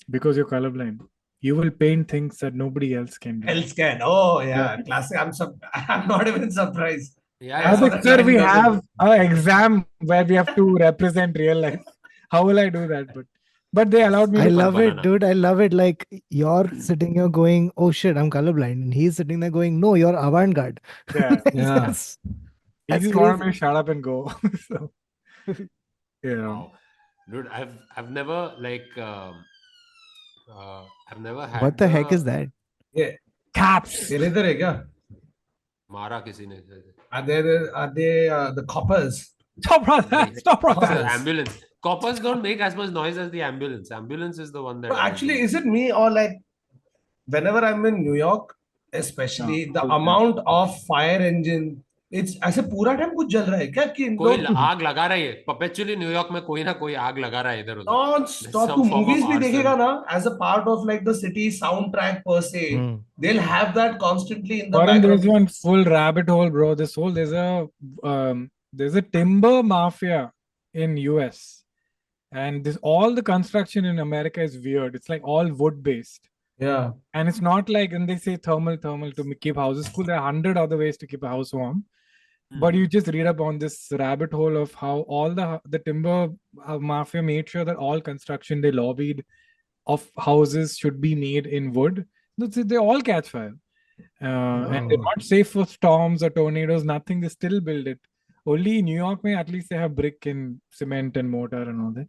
Speaker 4: because you're colorblind, you will paint things that nobody else can do.
Speaker 1: Else can. Oh yeah, classic. I'm sub- I'm not even surprised.
Speaker 2: Yeah,
Speaker 4: I
Speaker 2: yeah.
Speaker 4: was
Speaker 1: saw
Speaker 4: like,
Speaker 1: that
Speaker 4: sir,
Speaker 1: line
Speaker 4: we
Speaker 1: the other
Speaker 4: have an exam where we have to represent real life. How will I do that? But but they allowed me
Speaker 3: I
Speaker 4: to
Speaker 3: love
Speaker 2: banana.
Speaker 3: it, dude. I love it. Like you're sitting here going, "Oh shit, I'm colorblind," and he's sitting there going, "No, you're avant-garde."
Speaker 4: yeah.
Speaker 1: Yeah.
Speaker 3: That's-
Speaker 4: He
Speaker 3: That's
Speaker 4: just wanted
Speaker 3: crazy.
Speaker 4: me to shut up and go. so yeah.
Speaker 2: Wow. Dude, I've I've never like um uh I've never had
Speaker 3: what the heck is that?
Speaker 4: Caps.
Speaker 1: ये इधर है क्या?
Speaker 2: मारा किसी ने
Speaker 1: are they the, are they uh, the coppers?
Speaker 4: Stop brother. Stop
Speaker 2: It's
Speaker 4: brother.
Speaker 2: the ambulance. Coppers don't make as much noise as the ambulance. Ambulance is the one that
Speaker 1: No, actually, is it me or like whenever I'm in New York, especially
Speaker 4: Yeah,
Speaker 1: the
Speaker 4: okay.
Speaker 1: amount of fire engine, it's ऐसे पूरा time कुछ जल रहा है क्या कि
Speaker 2: कोई आग लगा रहा है? परपेचुअली न्यूयॉर्क में कोई ना कोई आग लगा रहा है इधर उधर।
Speaker 1: नॉन
Speaker 2: स्टॉप
Speaker 1: तू मूवीज़ भी देखेगा ना as a part of like the city sound track पर
Speaker 3: से
Speaker 1: they will have that constantly in the
Speaker 4: background there
Speaker 1: is
Speaker 4: one full rabbit hole bro this hole there is a there is a timber mafia in US and this all the construction in America is weird it's like all wood based
Speaker 1: yeah.
Speaker 4: And it's not like and they say thermal thermal to keep houses cool. There are 100 other ways to keep a house warm. yeah But
Speaker 2: Hmm.
Speaker 4: you just read up on this rabbit hole of how all the the timber uh, mafia made sure that all construction they lobbied of houses should be made in wood. That's it, They all catch fire, uh, and they're
Speaker 1: Oh.
Speaker 4: not safe for storms or tornadoes. Nothing. They still build it. Only New York, may at least they have brick and cement and mortar and all that.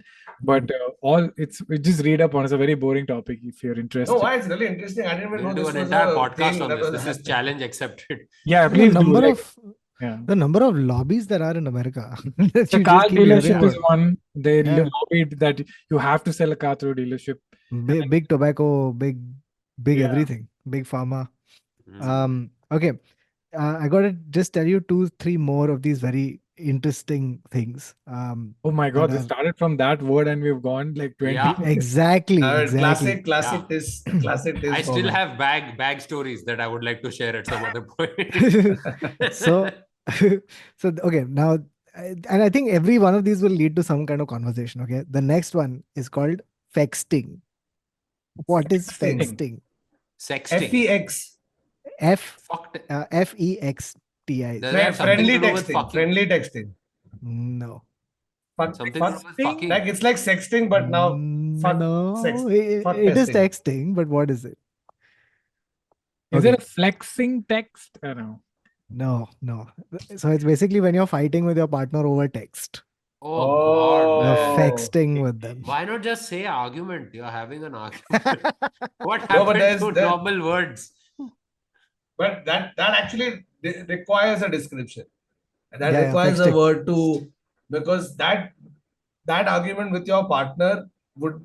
Speaker 4: But uh, all it's it just read up on. It's a very boring topic if you're interested.
Speaker 1: No, why it's really interesting. I didn't even know
Speaker 2: We'll do
Speaker 1: this
Speaker 2: an
Speaker 1: was
Speaker 2: entire
Speaker 1: a
Speaker 2: podcast
Speaker 1: thing
Speaker 2: on
Speaker 1: that
Speaker 2: this.
Speaker 1: was
Speaker 2: This is challenge accepted.
Speaker 4: Yeah,
Speaker 3: The
Speaker 4: please do.
Speaker 3: number
Speaker 4: like-
Speaker 3: of
Speaker 4: yeah.
Speaker 3: the number of lobbies there are in America.
Speaker 4: The
Speaker 3: you
Speaker 4: car
Speaker 3: just keep hearing
Speaker 4: dealership is
Speaker 3: about.
Speaker 4: one. They
Speaker 3: Yeah.
Speaker 4: lobbied that you have to sell a car through a dealership.
Speaker 3: Big, big tobacco, big, big
Speaker 4: Yeah.
Speaker 3: everything, big pharma.
Speaker 2: Hmm.
Speaker 3: Um, okay. Uh, I gotta just tell you two, three more of these very interesting things. Um,
Speaker 4: Oh my god, we
Speaker 3: uh,
Speaker 4: started from that word and we've gone like 20.
Speaker 2: Yeah.
Speaker 3: exactly,
Speaker 1: Uh,
Speaker 3: exactly.
Speaker 1: Classic, classic
Speaker 2: Yeah.
Speaker 1: is classic is
Speaker 2: I still have bag bag stories that I would like to share at some other point.
Speaker 3: so, so okay, now, and I think every one of these will lead to some kind of conversation. Okay, the next one is called fexting. What is
Speaker 1: Fexting.
Speaker 3: fexting?
Speaker 2: Sexting.
Speaker 1: FEX.
Speaker 3: F
Speaker 2: Fucked.
Speaker 3: uh, F E X T I.
Speaker 2: Does it have
Speaker 1: friendly
Speaker 2: to
Speaker 1: texting. Friendly texting.
Speaker 3: No.
Speaker 1: Fuck,
Speaker 2: Something
Speaker 1: fuck,
Speaker 2: to do with fucking.
Speaker 1: like it's like sexting, but now fuck
Speaker 3: no,
Speaker 1: sex-
Speaker 3: i-
Speaker 1: fuck
Speaker 3: it is texting, but what is it?
Speaker 4: Is
Speaker 3: Okay.
Speaker 4: it a flexing text? I don't know.
Speaker 3: No, no. So it's basically when you're fighting with your partner over text.
Speaker 2: Oh,
Speaker 1: Oh.
Speaker 3: You're
Speaker 2: God.
Speaker 1: Oh.
Speaker 3: with them.
Speaker 2: Why not just say argument? You're having an argument. What
Speaker 1: No,
Speaker 2: happened
Speaker 1: but there's-
Speaker 2: to
Speaker 1: there-
Speaker 2: normal words?
Speaker 1: but that that actually re- requires a description. That
Speaker 3: Yeah, yeah,
Speaker 1: requires a word to because that that argument with your partner would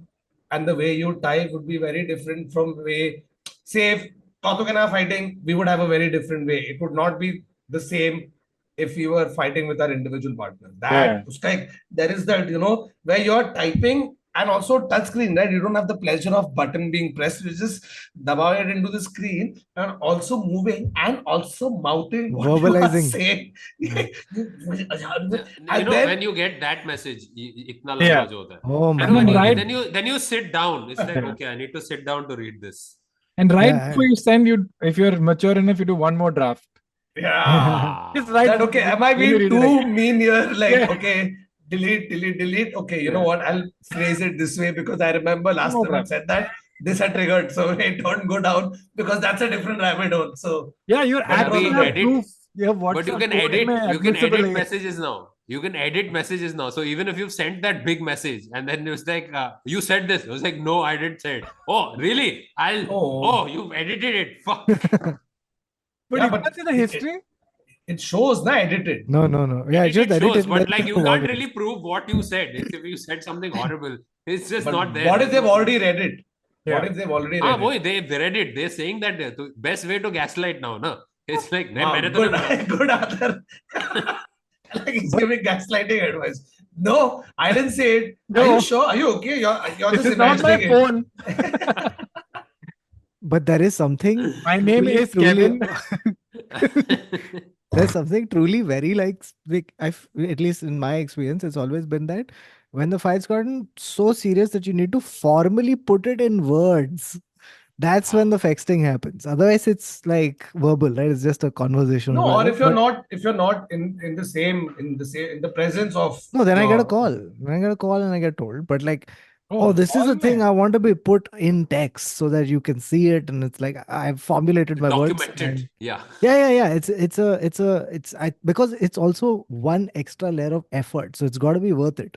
Speaker 1: and the way you type would be very different from way say if Kautuk and I fighting, we would have a very different way. It would not be the same if we were fighting with our individual partners. That
Speaker 4: Yeah.
Speaker 1: there is that, you know, where you're typing and also touch screen, right? You don't have the pleasure of button being pressed. You just dabao it into the screen and also moving and also mouthing what
Speaker 3: Verbalizing.
Speaker 1: you are saying.
Speaker 2: Hmm.
Speaker 1: you
Speaker 2: know,
Speaker 1: then-
Speaker 2: when you get that message, y- y- itna
Speaker 4: Yeah.
Speaker 2: lamba jo hota hai.
Speaker 3: Oh my
Speaker 2: And then,
Speaker 4: then
Speaker 2: you,
Speaker 4: right-
Speaker 2: then you then you sit down. It's like okay, I need to sit down to read this.
Speaker 4: And right
Speaker 3: Yeah,
Speaker 4: before you send, you if you're mature enough, you do one more draft.
Speaker 1: Yeah.
Speaker 2: Ah.
Speaker 4: Just right.
Speaker 1: That, okay, am I
Speaker 4: Then you
Speaker 1: being too
Speaker 4: again.
Speaker 1: mean here? Like,
Speaker 4: Yeah.
Speaker 1: okay, delete, delete, delete. Okay, you know what? I'll phrase it this way because I remember last
Speaker 4: No
Speaker 1: time I said that this had triggered. So wait, don't go down because that's a different rabbit hole. So
Speaker 4: Yeah, you're
Speaker 1: But
Speaker 4: actually have
Speaker 2: edit-
Speaker 4: proof. You have
Speaker 2: but you can
Speaker 4: code
Speaker 2: edit you can edit messages now you can edit messages now. So even if you've sent that big message and then it was like, uh, you said this, it was like, no, I didn't say it. Oh, really? I'll,
Speaker 1: oh,
Speaker 2: oh you've edited it. Fuck.
Speaker 4: but
Speaker 1: yeah,
Speaker 4: you
Speaker 1: but
Speaker 4: see the history?
Speaker 1: It, it shows, na, edited.
Speaker 3: No, no, no. Yeah,
Speaker 2: it
Speaker 3: just
Speaker 2: shows,
Speaker 3: edited.
Speaker 2: But like, you can't really prove what you said. It's, if you said something horrible, it's just
Speaker 1: but
Speaker 2: not there.
Speaker 1: What if they've already read it?
Speaker 4: Yeah.
Speaker 1: What if they've already
Speaker 2: ah,
Speaker 1: read
Speaker 2: ah,
Speaker 1: it?
Speaker 2: Boy, they've read it. They're saying that uh, the best way to gaslight now, no, It's like,
Speaker 1: wow,
Speaker 2: ah,
Speaker 1: good, good, good like he's giving gaslighting advice. No, I didn't say it. No. Are
Speaker 4: No.
Speaker 1: you sure? Are you okay? You're, you're
Speaker 4: This
Speaker 1: just
Speaker 4: is not my
Speaker 1: it.
Speaker 4: phone.
Speaker 3: But there is something.
Speaker 4: My name is
Speaker 3: truly-
Speaker 4: Kevin.
Speaker 3: There's something truly very like, like I've at least in my experience, it's always been that when the fight's gotten so serious that you need to formally put it in words. That's when the texting happens. Otherwise, it's like verbal, right? It's just a conversation.
Speaker 1: No, or if you're
Speaker 3: But-
Speaker 1: not, if you're not in in the same in the same in the presence of
Speaker 3: No, then I get a call. Then I get a call and I get told. But like,
Speaker 4: Oh,
Speaker 3: oh, this is a thing. I want to be put in text so that you can see it, and it's like I've formulated my words.
Speaker 2: documented
Speaker 3: and-
Speaker 2: yeah
Speaker 3: Yeah, yeah, yeah. It's it's a it's a it's I because it's also one extra layer of effort, so it's got to be worth it.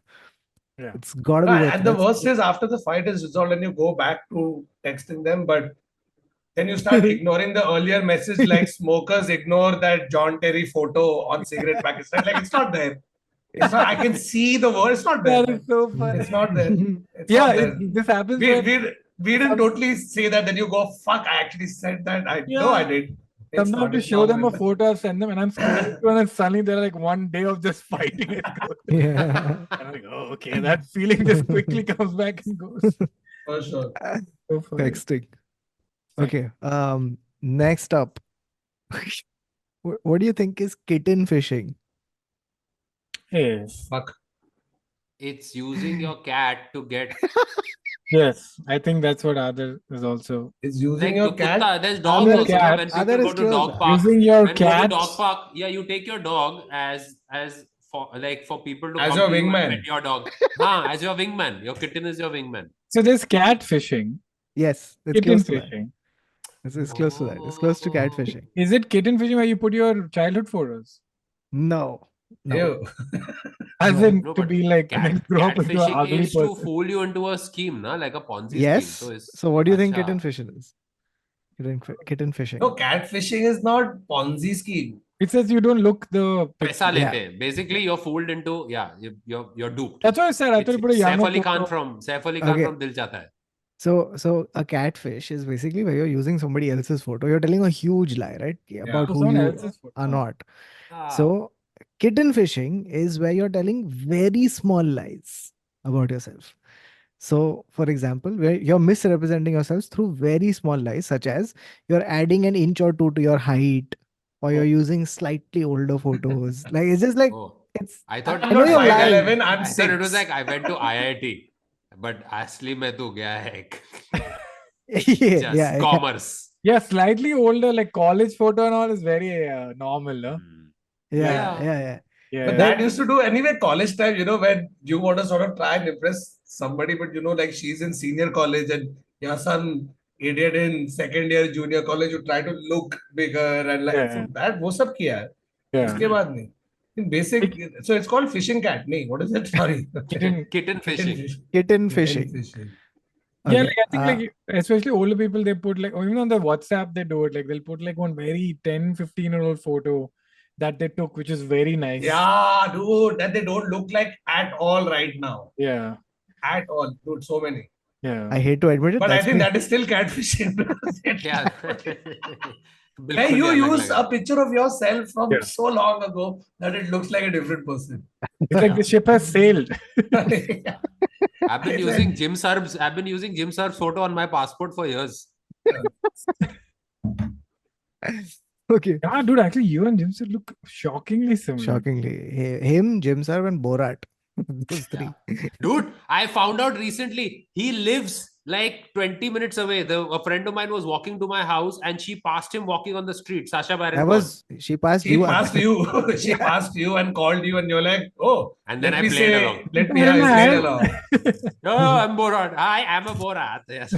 Speaker 4: Yeah.
Speaker 3: It's got to be worth
Speaker 1: and the worst is after the fight is resolved and you go back to texting them, but then you start ignoring the earlier message like smokers ignore that John Terry photo on cigarette packets. Like it's not there. It's not, I can see the word. It's not there.
Speaker 4: That is so funny.
Speaker 1: It's not there. It's
Speaker 4: Yeah,
Speaker 1: not there.
Speaker 4: it, this happens.
Speaker 1: we, we, we didn't totally say that. Then you go, fuck, I actually said that. I know
Speaker 4: Yeah.
Speaker 1: I did. It's
Speaker 4: Sometimes
Speaker 1: not,
Speaker 4: to show them a photo, I send them, and I'm scrolling through, and then suddenly they're like one day of just fighting. It goes.
Speaker 3: yeah.
Speaker 4: And I'm like, oh, okay, that feeling just quickly comes back and goes.
Speaker 1: For sure.
Speaker 4: So funny.
Speaker 3: Texting. Okay. Um. Next up, what, what do you think is kitten fishing?
Speaker 4: Hey,
Speaker 1: Fuck.
Speaker 2: it's using your cat to get
Speaker 4: Yes, I think that's what other is also
Speaker 1: Is using
Speaker 2: like
Speaker 1: your cat.
Speaker 2: kutta, there's dogs
Speaker 3: Other
Speaker 2: also
Speaker 4: cat-
Speaker 2: when people
Speaker 3: other
Speaker 2: go
Speaker 3: is
Speaker 2: to dog park
Speaker 4: using your
Speaker 2: when
Speaker 4: cat.
Speaker 2: dog park yeah you take your dog as as for like for people to
Speaker 1: As your
Speaker 2: to you
Speaker 1: wingman.
Speaker 2: pet your dog Huh, as your wingman your kitten is your wingman
Speaker 4: So there's cat fishing,
Speaker 3: Yes, it's
Speaker 4: kitten
Speaker 3: close to that.
Speaker 4: fishing.
Speaker 3: It's, it's close to that. It's close to
Speaker 2: Oh.
Speaker 3: catfishing.
Speaker 4: Is it kitten fishing where you put your childhood photos?
Speaker 3: No. No.
Speaker 1: Ew.
Speaker 4: As
Speaker 3: No.
Speaker 4: in
Speaker 2: No,
Speaker 4: to be like
Speaker 2: cat,
Speaker 4: then grow up into an ugly
Speaker 2: is to fool you into a scheme na like a ponzi
Speaker 3: Yes.
Speaker 2: scheme so
Speaker 3: So what do you think
Speaker 2: Acha.
Speaker 3: kitten fishing is? Kitten, fi- kitten fishing.
Speaker 1: No, catfishing is not Ponzi scheme.
Speaker 4: It says you don't look the
Speaker 2: paisa
Speaker 4: picture.
Speaker 3: Yeah.
Speaker 2: lete basically you're fooled into yeah you- you're you're duped
Speaker 4: That's what I said. I
Speaker 2: It's
Speaker 4: thought you put a
Speaker 2: Saif Ali Khan from Saif Ali Khan
Speaker 3: Okay.
Speaker 2: from Dil Chahta Hai
Speaker 3: So so a catfish is basically where you're using somebody else's photo. You're telling a huge lie, right? About who you are not.
Speaker 2: Ah.
Speaker 3: So kitten fishing is where you're telling very small lies about yourself. So, for example, where you're misrepresenting yourself through very small lies, such as you're adding an inch or two to your height, or you're oh. using slightly older photos. like it's just like
Speaker 2: oh.
Speaker 3: it's.
Speaker 2: I thought
Speaker 3: I, know you're lying.
Speaker 1: I'm
Speaker 2: I six. it was like I went to IIT, but asli mein tu gaya
Speaker 3: yeah,
Speaker 2: just
Speaker 3: yeah,
Speaker 2: commerce.
Speaker 4: Yeah. yeah, slightly older, like college photo and all is very uh, normal. No?
Speaker 2: Mm
Speaker 3: yeah,
Speaker 2: Yeah.
Speaker 3: yeah, yeah.
Speaker 4: Yeah.
Speaker 1: But that used to do anyway college time, you know, when you want to sort of try and impress somebody, but you know, like she's in senior college and your son idiot in second year junior college, you try to look bigger and like
Speaker 4: Yeah.
Speaker 1: so that वो सब किया है
Speaker 4: yeah.
Speaker 1: उसके बाद नहीं in basic so it's called fishing cat नहीं what is it sorry
Speaker 4: Kitten-
Speaker 2: Kitten fishing.
Speaker 1: fish-
Speaker 3: Kitten
Speaker 1: kitten
Speaker 3: fishing.
Speaker 1: fishing
Speaker 4: Yeah,
Speaker 3: Okay,
Speaker 4: like I think
Speaker 3: uh,
Speaker 4: like especially older people they put like or even on the WhatsApp they do it like they'll put like one very 10 15 year old photo that they took, which is very nice.
Speaker 1: Yeah, dude, that they don't look like at all right now.
Speaker 4: Yeah.
Speaker 1: At all, dude, so many.
Speaker 4: Yeah.
Speaker 3: I hate to admit it.
Speaker 1: But I think
Speaker 3: me.
Speaker 1: that is still catfishing.
Speaker 2: yeah.
Speaker 1: hey, you use a picture of yourself from so long ago that it looks like a different person.
Speaker 4: It's like the ship has sailed.
Speaker 2: I've been using Jim Sarbh's I've been using Jim Sarbh's photo on my passport for years.
Speaker 3: okay.
Speaker 4: Yeah, dude, actually you and Jim Sarbh look shockingly similar.
Speaker 3: Shockingly, him, Jim Sarbh, and Borat. Those three.
Speaker 2: Dude, I found out recently he lives like 20 minutes away. The, a friend of mine was walking to my house and she passed him walking on the street. Sacha Baron
Speaker 3: That
Speaker 2: Cohen.
Speaker 3: was she passed
Speaker 1: She
Speaker 3: you.
Speaker 1: passed you. she passed you and called you, and you're like, "Oh."
Speaker 2: And then I played
Speaker 1: say,
Speaker 2: along.
Speaker 1: Let me have played
Speaker 4: I-
Speaker 1: along.
Speaker 2: Oh, I'm Borat. I am a Borat. Yes.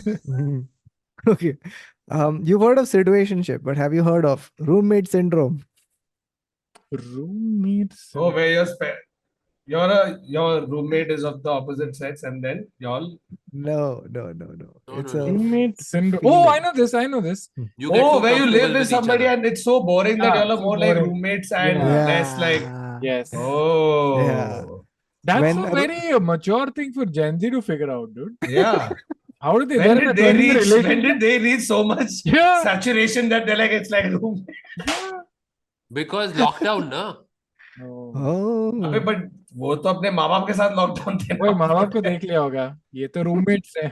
Speaker 3: Okay. Um, you've heard of situationship, but have you heard of roommate syndrome?
Speaker 4: Roommates.
Speaker 1: So where your spe- your uh, your roommate is of the opposite sex, and then y'all.
Speaker 3: No, no, no, no.
Speaker 2: No,
Speaker 3: It's
Speaker 2: no,
Speaker 3: a
Speaker 2: no.
Speaker 4: Roommate syndrome. Oh, I know this. I know this.
Speaker 2: You get
Speaker 1: Oh,
Speaker 2: too
Speaker 1: where you live with
Speaker 2: each
Speaker 1: somebody,
Speaker 2: other.
Speaker 1: and it's so boring that
Speaker 4: Yeah,
Speaker 1: y'all are
Speaker 4: so
Speaker 1: more like
Speaker 4: boring.
Speaker 1: roommates and
Speaker 4: Yeah.
Speaker 1: less like.
Speaker 4: Yes.
Speaker 1: Oh.
Speaker 3: Yeah.
Speaker 4: That's
Speaker 3: When
Speaker 4: a
Speaker 3: a
Speaker 4: very uh, mature thing for Gen Z to figure out, dude.
Speaker 1: Yeah.
Speaker 4: How did they?
Speaker 1: when
Speaker 4: they're in
Speaker 1: did
Speaker 4: a
Speaker 1: they
Speaker 4: 20 year
Speaker 1: reach? When
Speaker 4: relationship.
Speaker 1: did they reach so much
Speaker 4: Yeah.
Speaker 1: saturation that they're like it's like a room?
Speaker 4: yeah.
Speaker 2: Because lockdown, na?
Speaker 4: Oh.
Speaker 3: Oh.
Speaker 1: अबे but वो तो अपने माँ बाप के साथ lockdown थे
Speaker 4: ओए माँ बाप को देख लिया होगा ये तो रूममेट्स हैं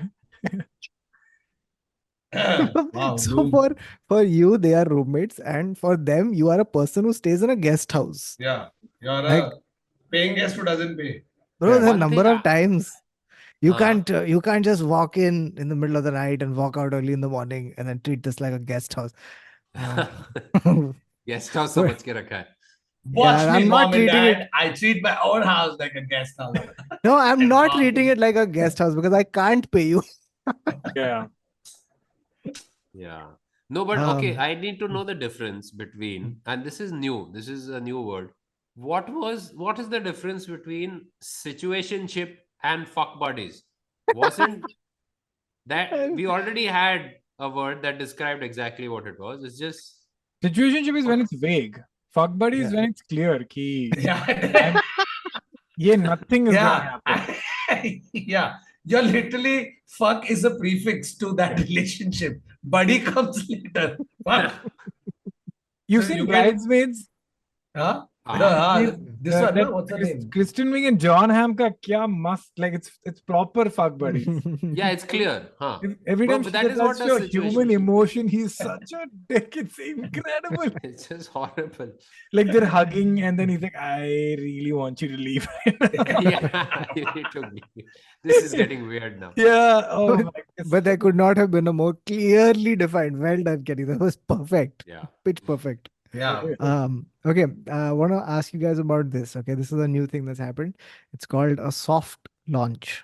Speaker 1: wow,
Speaker 3: so
Speaker 1: room.
Speaker 3: for for you, they are roommates, and for them, you are a person who stays in a guest house.
Speaker 1: yeah, you're
Speaker 3: Like-
Speaker 1: a paying guest who doesn't pay.
Speaker 3: Bro,
Speaker 1: Yeah.
Speaker 3: the
Speaker 2: One
Speaker 3: number
Speaker 2: thing
Speaker 3: of times you
Speaker 2: uh,
Speaker 3: can't uh, you can't just walk in in the middle of the night and walk out early in the morning and then treat this like a guest house
Speaker 2: guest house so let's get a cut
Speaker 1: Watch
Speaker 3: yeah,
Speaker 1: me,
Speaker 3: I'm
Speaker 1: mom and dad.
Speaker 3: It...
Speaker 1: I treat my own house like a guest house.
Speaker 3: No, I'm and not
Speaker 1: mom.
Speaker 3: treating it like a guest house because I can't pay you.
Speaker 4: yeah.
Speaker 2: Yeah. No, but
Speaker 3: um, okay,
Speaker 2: I need to know the difference between, hmm. and this is new, this is a new word. What was what is the difference between situationship and fuck buddies? Wasn't that we already had a word that described exactly what it was? It's just
Speaker 4: situationship is when it's vague fuck buddies
Speaker 3: Yeah.
Speaker 4: when it's clear ki
Speaker 1: yeah.
Speaker 4: yeah nothing is gonna
Speaker 1: yeah.
Speaker 4: happen
Speaker 1: yeah. You're literally fuck is a prefix to that relationship. Buddy comes later. Fuck.
Speaker 4: you've
Speaker 1: So
Speaker 4: seen
Speaker 1: you
Speaker 4: bridesmaids
Speaker 1: Huh?
Speaker 2: हाँ,
Speaker 1: The,
Speaker 4: Dude,
Speaker 1: this one,
Speaker 4: that
Speaker 1: no? what's her
Speaker 4: Chris-
Speaker 1: name?
Speaker 4: Kristen Wiig and Jon Hamm ka kya must like it's it's proper fuck buddies.
Speaker 2: yeah, it's clear. Huh.
Speaker 4: If- Every
Speaker 2: But-
Speaker 4: time
Speaker 2: but
Speaker 4: she
Speaker 2: that
Speaker 4: gets
Speaker 2: is what
Speaker 4: such
Speaker 2: the
Speaker 4: a human
Speaker 2: situation-
Speaker 4: emotion, he's such a dick. It's incredible.
Speaker 2: It's just horrible.
Speaker 4: like they're hugging, and then he's like, "I really want you to leave."
Speaker 2: yeah, you need to leave. This is getting weird now.
Speaker 4: yeah. Oh my.
Speaker 3: but there could not have been a more clearly defined. Well done, Kenny. That was perfect.
Speaker 2: Yeah.
Speaker 3: Pitch perfect.
Speaker 1: Yeah.
Speaker 3: Um, okay, I want to ask you guys about this. Okay, this is a new thing that's happened. It's called a soft launch.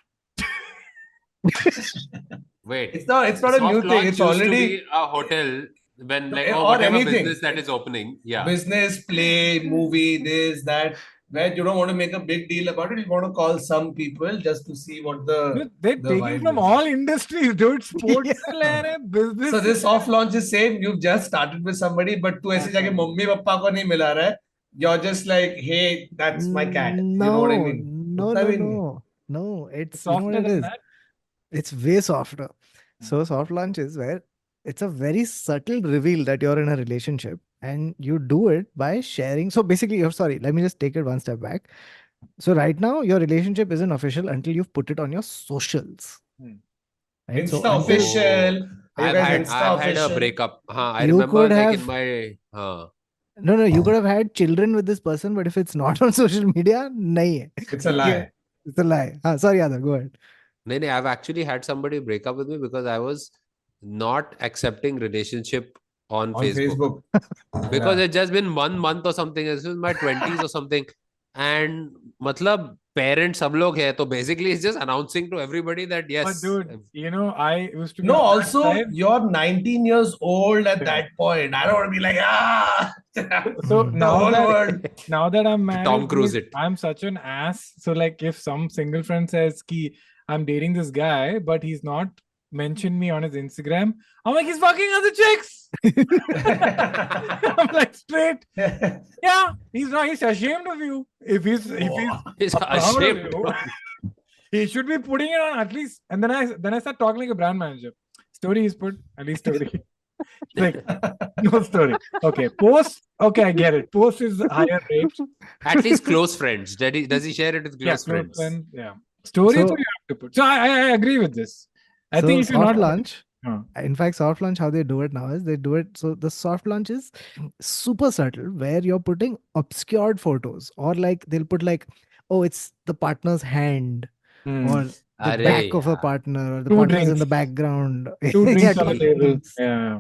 Speaker 2: Wait.
Speaker 1: It's not. It's not a new thing. It's already
Speaker 2: a hotel when like
Speaker 1: Or
Speaker 2: or whatever
Speaker 1: anything.
Speaker 2: business that is opening. Yeah.
Speaker 1: business, play, movie, this, that Where you don't want to make a big deal about it. You want to call some people just to see what the.
Speaker 4: Dude, They're
Speaker 1: the
Speaker 4: taking
Speaker 1: vibe
Speaker 4: from
Speaker 1: is.
Speaker 4: all industries, dude. Sports
Speaker 3: Yeah.
Speaker 4: से ले रहे हैं, business.
Speaker 1: So
Speaker 4: से
Speaker 1: this
Speaker 4: ले
Speaker 1: soft launch is same. You've just started with somebody, but तू ऐसे जाके mummy papa को नहीं मिला रहा है. You're just like, hey, that's my cat.
Speaker 3: No,
Speaker 1: You know what I mean?
Speaker 3: no,
Speaker 1: What's
Speaker 3: no,
Speaker 1: that mean?
Speaker 3: no, no. It's
Speaker 4: It's
Speaker 3: you know what
Speaker 4: softer
Speaker 3: it
Speaker 4: than
Speaker 3: is.
Speaker 4: that.
Speaker 3: It's way softer. So soft launch is where it's a very subtle reveal that you're in a relationship and you do it by sharing. So basically, you're sorry, let me just take it one step back. So right now, your relationship isn't official until you've put it on your socials.
Speaker 4: Hmm.
Speaker 3: Right?
Speaker 1: Insta
Speaker 3: until-
Speaker 1: official. You
Speaker 2: I've had
Speaker 1: Insta
Speaker 2: I've had a breakup. Huh, I
Speaker 3: You
Speaker 2: remember
Speaker 3: could
Speaker 2: like in
Speaker 3: have-
Speaker 2: my huh.
Speaker 3: No, no, you could have had children with this person, but if it's not on social media, nahi hai.
Speaker 1: It's a lie.
Speaker 3: It's a lie. Ah, sorry, Aadar, go ahead.
Speaker 2: No, no, I've actually had somebody break up with me because I was not accepting relationship on,
Speaker 1: on
Speaker 2: Facebook.
Speaker 1: Facebook.
Speaker 2: because
Speaker 1: yeah.
Speaker 2: it's just been one month or something. This is my 20s or something. And matlab, parents, sab log hai. So basically, it's just announcing to everybody that yes.
Speaker 4: But dude, um, you know, I used to.
Speaker 1: No, also,
Speaker 4: time.
Speaker 1: you're 19 years old at
Speaker 4: yeah.
Speaker 1: that point. I don't want to be like, ah.
Speaker 4: so now that, now that I'm married,
Speaker 2: Tom Cruise it.
Speaker 4: I'm such an ass. So, like, if some single friend says, Ki, I'm dating this guy, but he's not mentioned me on his Instagram, I'm like, he's fucking other chicks. I'm like, straight. Yeah, he's not. He's ashamed of you. If he's if he's
Speaker 2: he's
Speaker 4: proud of
Speaker 2: ashamed.
Speaker 4: you, he should be putting it on at least. And then I then I start talking like a brand manager. Story is put at least story. like no story. Okay, post. Okay, I get it. Post is higher rate.
Speaker 2: At least close friends. Does he, does he share it with
Speaker 4: Yeah,
Speaker 2: close
Speaker 4: close
Speaker 2: friends?
Speaker 4: friend, yeah. Story is
Speaker 3: So-
Speaker 4: what you have to put. So I, I, I agree with this. I
Speaker 3: so
Speaker 4: think if you're
Speaker 3: soft
Speaker 4: not
Speaker 3: launch,
Speaker 4: Huh.
Speaker 3: in fact, soft launch, how they do it now is they do it. So the soft launch is super subtle, where you're putting obscured photos, or like they'll put like, oh, it's the partner's hand,
Speaker 4: Hmm.
Speaker 3: or the
Speaker 2: Arey
Speaker 3: back of a partner, or the
Speaker 4: Two
Speaker 3: partner's in the background.
Speaker 4: two drinks
Speaker 3: Yeah,
Speaker 4: on the
Speaker 3: two
Speaker 4: table.
Speaker 3: drinks.
Speaker 4: Yeah.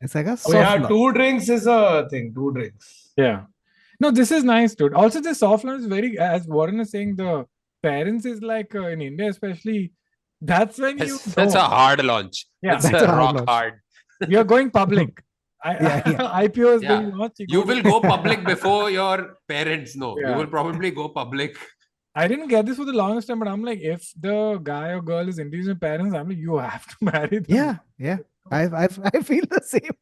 Speaker 3: It's like a
Speaker 1: Oh,
Speaker 3: soft
Speaker 1: yeah,
Speaker 3: launch.
Speaker 1: two drinks is a thing. Two drinks.
Speaker 4: Yeah. No, this is nice, dude. Also, the soft launch is very, as Varun is saying, the parents is like uh, in India, especially. That's when you
Speaker 2: That's, that's a hard launch.
Speaker 4: Yeah.
Speaker 2: It's
Speaker 3: That's
Speaker 2: a
Speaker 3: a hard
Speaker 2: rock
Speaker 3: launch.
Speaker 2: hard.
Speaker 4: you're going public. I,
Speaker 3: Yeah, yeah.
Speaker 4: IPO is
Speaker 2: Yeah.
Speaker 4: being launched.
Speaker 2: You
Speaker 4: go
Speaker 2: will go public before your parents know.
Speaker 4: Yeah.
Speaker 2: You will probably go public.
Speaker 4: I didn't get this for the longest time, but I'm like, if the guy or girl is introducing parents, I'm like, you have to marry them.
Speaker 3: Yeah, yeah. I I I feel the same.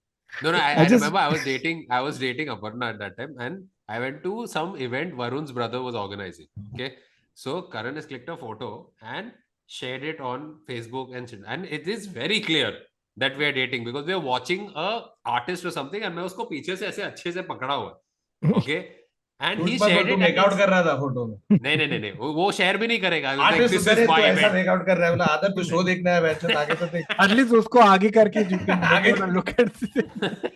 Speaker 2: No, no, I,
Speaker 3: I
Speaker 2: I,
Speaker 3: just-
Speaker 2: remember I was dating I was dating Aparna at that time and I went to some event Varun's brother was organizing. Okay. So Karan has clicked a photo and shared it on Facebook and and it is very clear that we are dating because we are watching a artist or something and मैं उसको पीछे से ऐसे अच्छे से पकड़ा हुआ है. Okay. And he shared it. and make out
Speaker 1: कर रहा था फ़ोटो में
Speaker 2: नहीं नहीं नहीं नहीं वो- वो शेयर भी नहीं करेगा
Speaker 1: आर्टिस्ट है, तू ऐसा
Speaker 2: event.
Speaker 1: मेकआउट कर रहा है बोला आदर तू शो देखना है वैसे आगे तो देख
Speaker 4: At least उसको आगे करके you can
Speaker 1: आगे-
Speaker 4: go and look at it.